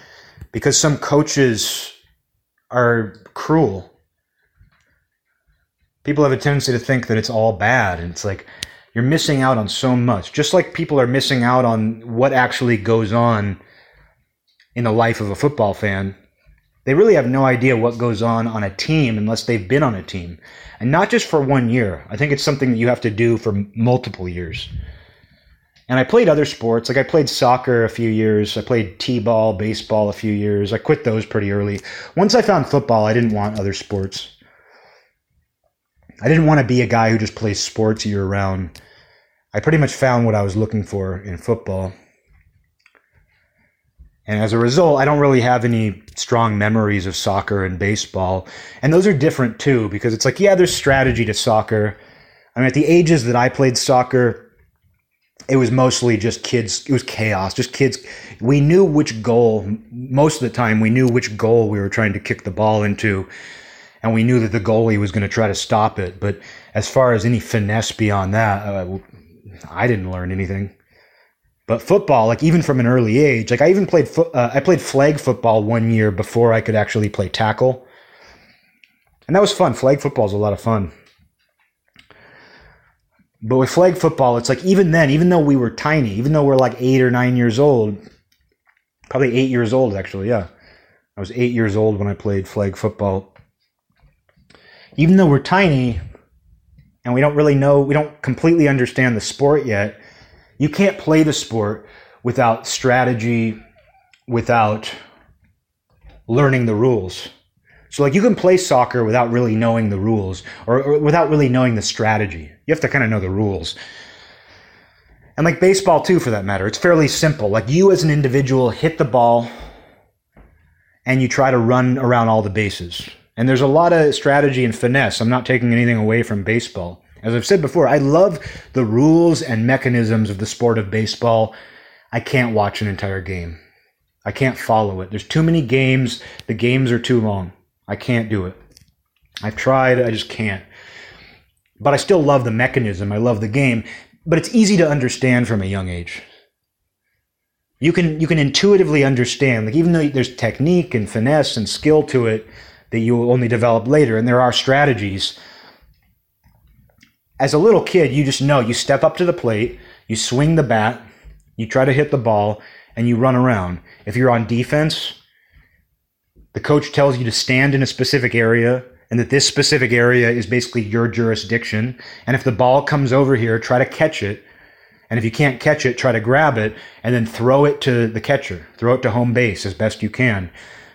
because some coaches are cruel. People have a tendency to think that it's all bad, and it's like you're missing out on so much. Just like people are missing out on what actually goes on in the life of a football fan they really have no idea what goes on on a team unless they've been on a team. And not just for one year. I think it's something that you have to do for multiple years. And I played other sports. Like I played soccer a few years. I played t-ball, baseball a few years. I quit those pretty early. Once I found football, I didn't want other sports. I didn't want to be a guy who just plays sports year round. I pretty much found what I was looking for in football. And as a result, I don't really have any strong memories of soccer and baseball. And those are different too, because it's like, yeah, there's strategy to soccer. I mean, at the ages that I played soccer, it was mostly just kids. It was chaos, just kids. We knew which goal, most of the time, we knew which goal we were trying to kick the ball into. And we knew that the goalie was going to try to stop it. But as far as any finesse beyond that, uh, I didn't learn anything. But football, like even from an early age, like I even played fo- uh, I played flag football one year before I could actually play tackle, and that was fun. Flag football is a lot of fun. But with flag football, it's like even then, even though we were tiny, even though we're like eight or nine years old, probably eight years old actually, yeah, I was eight years old when I played flag football. Even though we're tiny, and we don't really know, we don't completely understand the sport yet you can't play the sport without strategy, without learning the rules. So, like, you can play soccer without really knowing the rules or, or without really knowing the strategy. You have to kind of know the rules. And like baseball, too, for that matter, it's fairly simple. Like, you as an individual hit the ball and you try to run around all the bases. And there's a lot of strategy and finesse. I'm not taking anything away from baseball. As I've said before, I love the rules and mechanisms of the sport of baseball. I can't watch an entire game. I can't follow it. There's too many games. The games are too long. I can't do it. I've tried, I just can't. But I still love the mechanism. I love the game. but it's easy to understand from a young age. You can you can intuitively understand, like even though there's technique and finesse and skill to it that you will only develop later, and there are strategies. As a little kid, you just know you step up to the plate, you swing the bat, you try to hit the ball, and you run around. If you're on defense, the coach tells you to stand in a specific area and that this specific area is basically your jurisdiction. And if the ball comes over here, try to catch it. And if you can't catch it, try to grab it and then throw it to the catcher. Throw it to home base as best you can.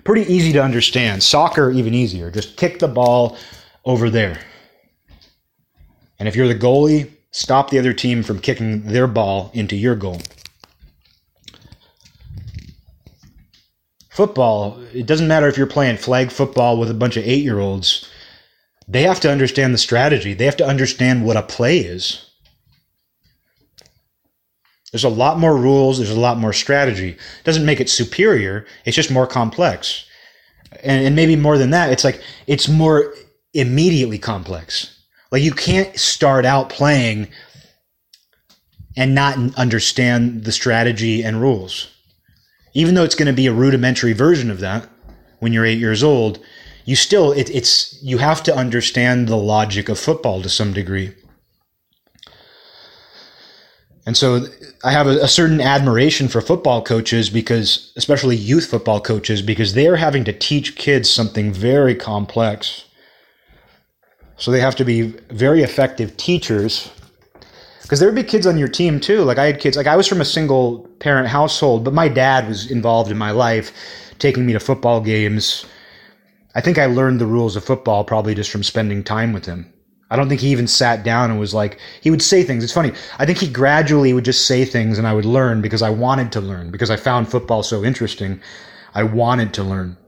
Pretty easy to understand. Soccer, even easier. Just kick the ball over there. And if you're the goalie, stop the other team from kicking their ball into your goal. football, it doesn't matter if you're playing flag football with a bunch of eight year olds, they have to understand the strategy. They have to understand what a play is. There's a lot more rules, there's a lot more strategy. It doesn't make it superior, it's just more complex. And, and maybe more than that, it's like it's more immediately complex. Like you can't start out playing and not understand the strategy and rules even though it's going to be a rudimentary version of that when you're eight years old, you still it, it's you have to understand the logic of football to some degree. And so I have a, a, certain admiration for football coaches because, especially youth football coaches, because they are having to teach kids something very complex. So they have to be very effective teachers because there would be kids on your team too. Like I had kids, like I was from a single parent household, but my dad was involved in my life, taking me to football games. I think I learned the rules of football probably just from spending time with him. I don't think he even sat down and was like, he would say things. It's funny. I think he gradually would just say things and I would learn because I wanted to learn, because I found football so interesting. I wanted to learn.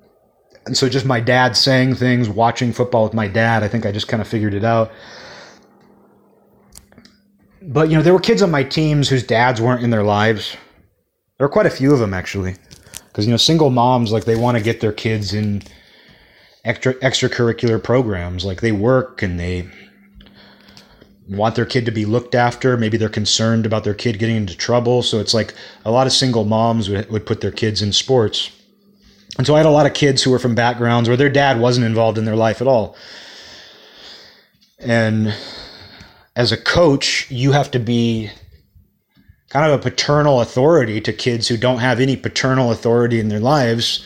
And so just my dad saying things, watching football with my dad, I think I just kind of figured it out but you know, there were kids on my teams whose dads weren't in their lives. There were quite a few of them actually, because you know, single moms like they want to get their kids in extra extracurricular programs. Like they work and they want their kid to be looked after. Maybe they're concerned about their kid getting into trouble. So it's like a lot of single moms would, would put their kids in sports. And so I had a lot of kids who were from backgrounds where their dad wasn't involved in their life at all. And as a coach, you have to be kind of a paternal authority to kids who don't have any paternal authority in their lives.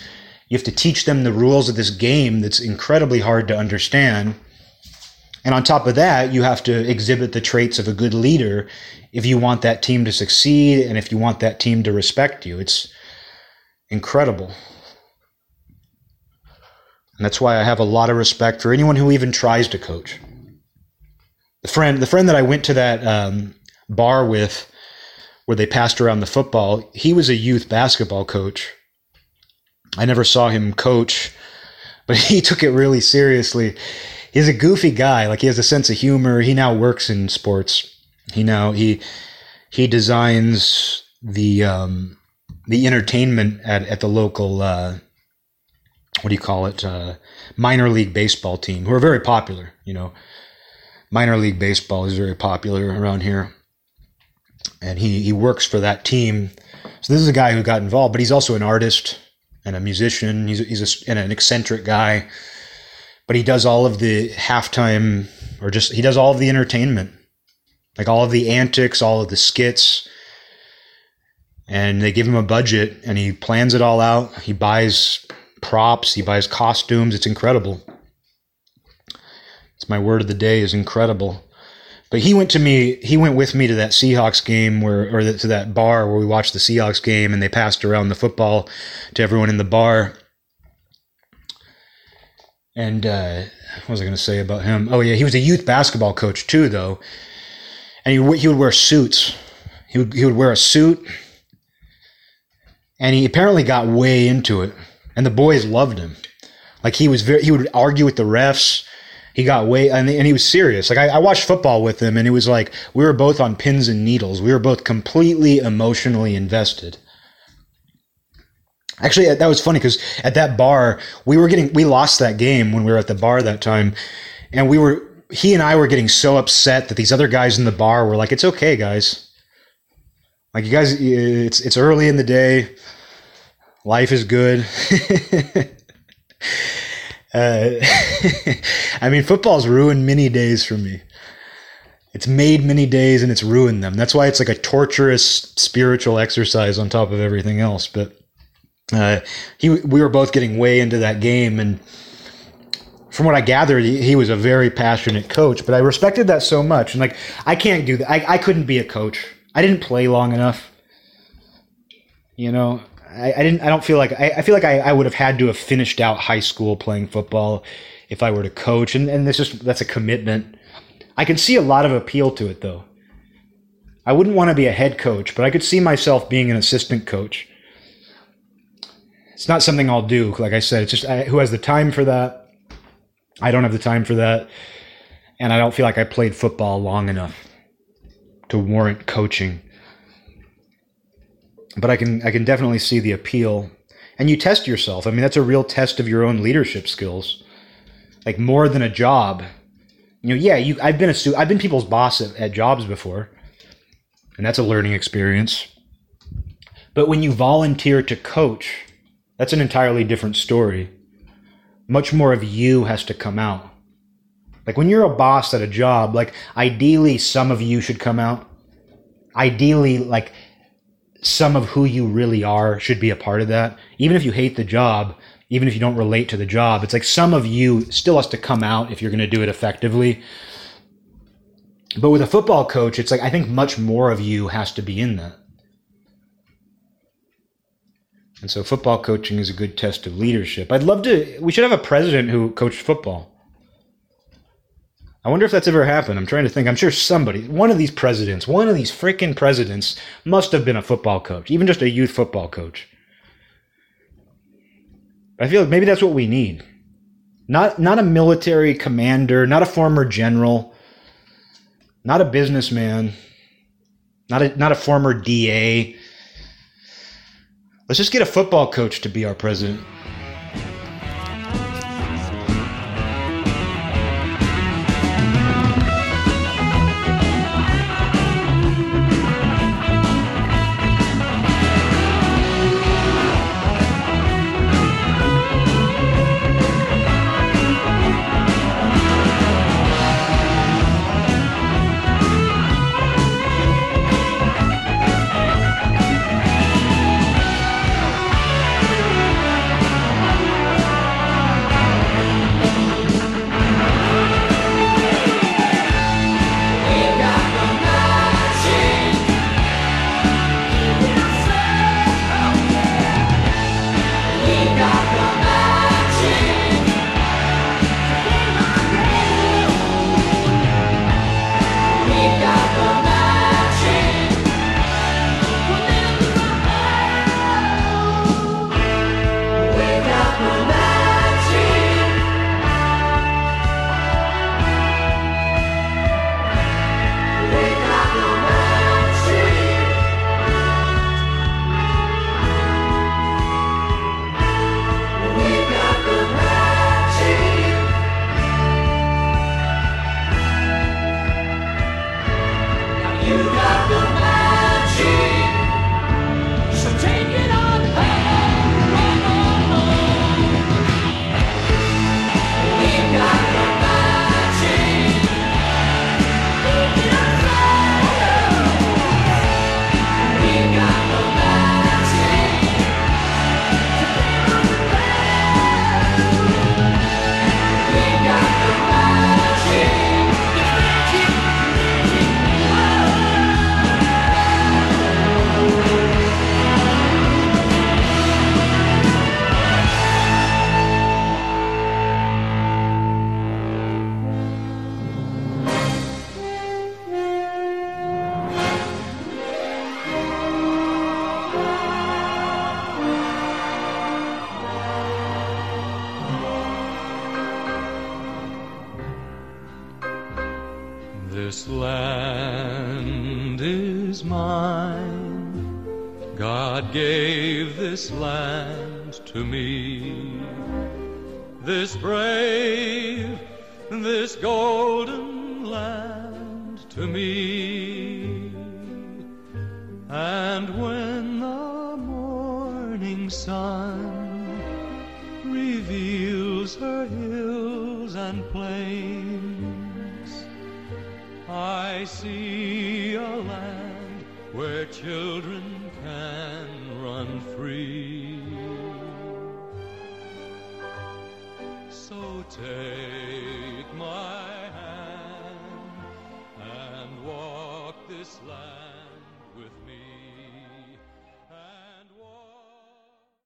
You have to teach them the rules of this game that's incredibly hard to understand. And on top of that, you have to exhibit the traits of a good leader if you want that team to succeed and if you want that team to respect you. It's incredible. And that's why I have a lot of respect for anyone who even tries to coach the friend the friend that I went to that um, bar with where they passed around the football, he was a youth basketball coach. I never saw him coach, but he took it really seriously. He's a goofy guy, like he has a sense of humor. He now works in sports. He now he he designs the um, the entertainment at, at the local uh, what do you call it uh, minor league baseball team who are very popular. You know, minor league baseball is very popular around here. And he, he works for that team. So this is a guy who got involved, but he's also an artist and a musician. He's, he's a, and an eccentric guy. But he does all of the halftime, or just, he does all of the entertainment. Like all of the antics, all of the skits. And they give him a budget and he plans it all out. He buys props, he buys costumes. It's incredible. It's my word of the day is incredible. But he went to me. He went with me to that Seahawks game where, or to that bar where we watched the Seahawks game, and they passed around the football to everyone in the bar. And uh, what was I going to say about him? Oh yeah, he was a youth basketball coach too, though. And he he would wear suits. He would he would wear a suit, and he apparently got way into it, and the boys loved him. Like he was very he would argue with the refs he got way and, and he was serious. Like I, I, watched football with him, and it was like we were both on pins and needles. We were both completely emotionally invested. Actually, that was funny because at that bar we were getting we lost that game when we were at the bar that time, and we were he and I were getting so upset that these other guys in the bar were like, "It's okay, guys. Like you guys, it's it's early in the day. Life is good." uh, I mean, football's ruined many days for me. It's made many days and it's ruined them. That's why it's like a torturous spiritual exercise on top of everything else. But uh, he, we were both getting way into that game, and from what I gathered, he, he, was a very passionate coach. But I respected that so much, and like I can't do that. I, I couldn't be a coach. I didn't play long enough. You know, I, I didn't. I don't feel like I, I feel like I, I would have had to have finished out high school playing football if I were to coach, and and this just that's a commitment. I can see a lot of appeal to it though. I wouldn't want to be a head coach, but I could see myself being an assistant coach. It's not something I'll do. Like I said, it's just I, who has the time for that. I don't have the time for that, and I don't feel like I played football long enough to warrant coaching but I can I can definitely see the appeal. And you test yourself. I mean, that's a real test of your own leadership skills. Like more than a job. You know, yeah, you I've been a stu- I've been people's boss at, at jobs before. And that's a learning experience. But when you volunteer to coach, that's an entirely different story. Much more of you has to come out. Like when you're a boss at a job, like ideally some of you should come out. Ideally, like some of who you really are should be a part of that. Even if you hate the job, even if you don't relate to the job, it's like some of you still has to come out if you're going to do it effectively. But with a football coach, it's like I think much more of you has to be in that. And so football coaching is a good test of leadership. I'd love to we should have a president who coached football. I wonder if that's ever happened. I'm trying to think. I'm sure somebody, one of these presidents, one of these freaking presidents must have been a football coach, even just a youth football coach. I feel like maybe that's what we need. Not not a military commander, not a former general, not a businessman, not a not a former DA. Let's just get a football coach to be our president.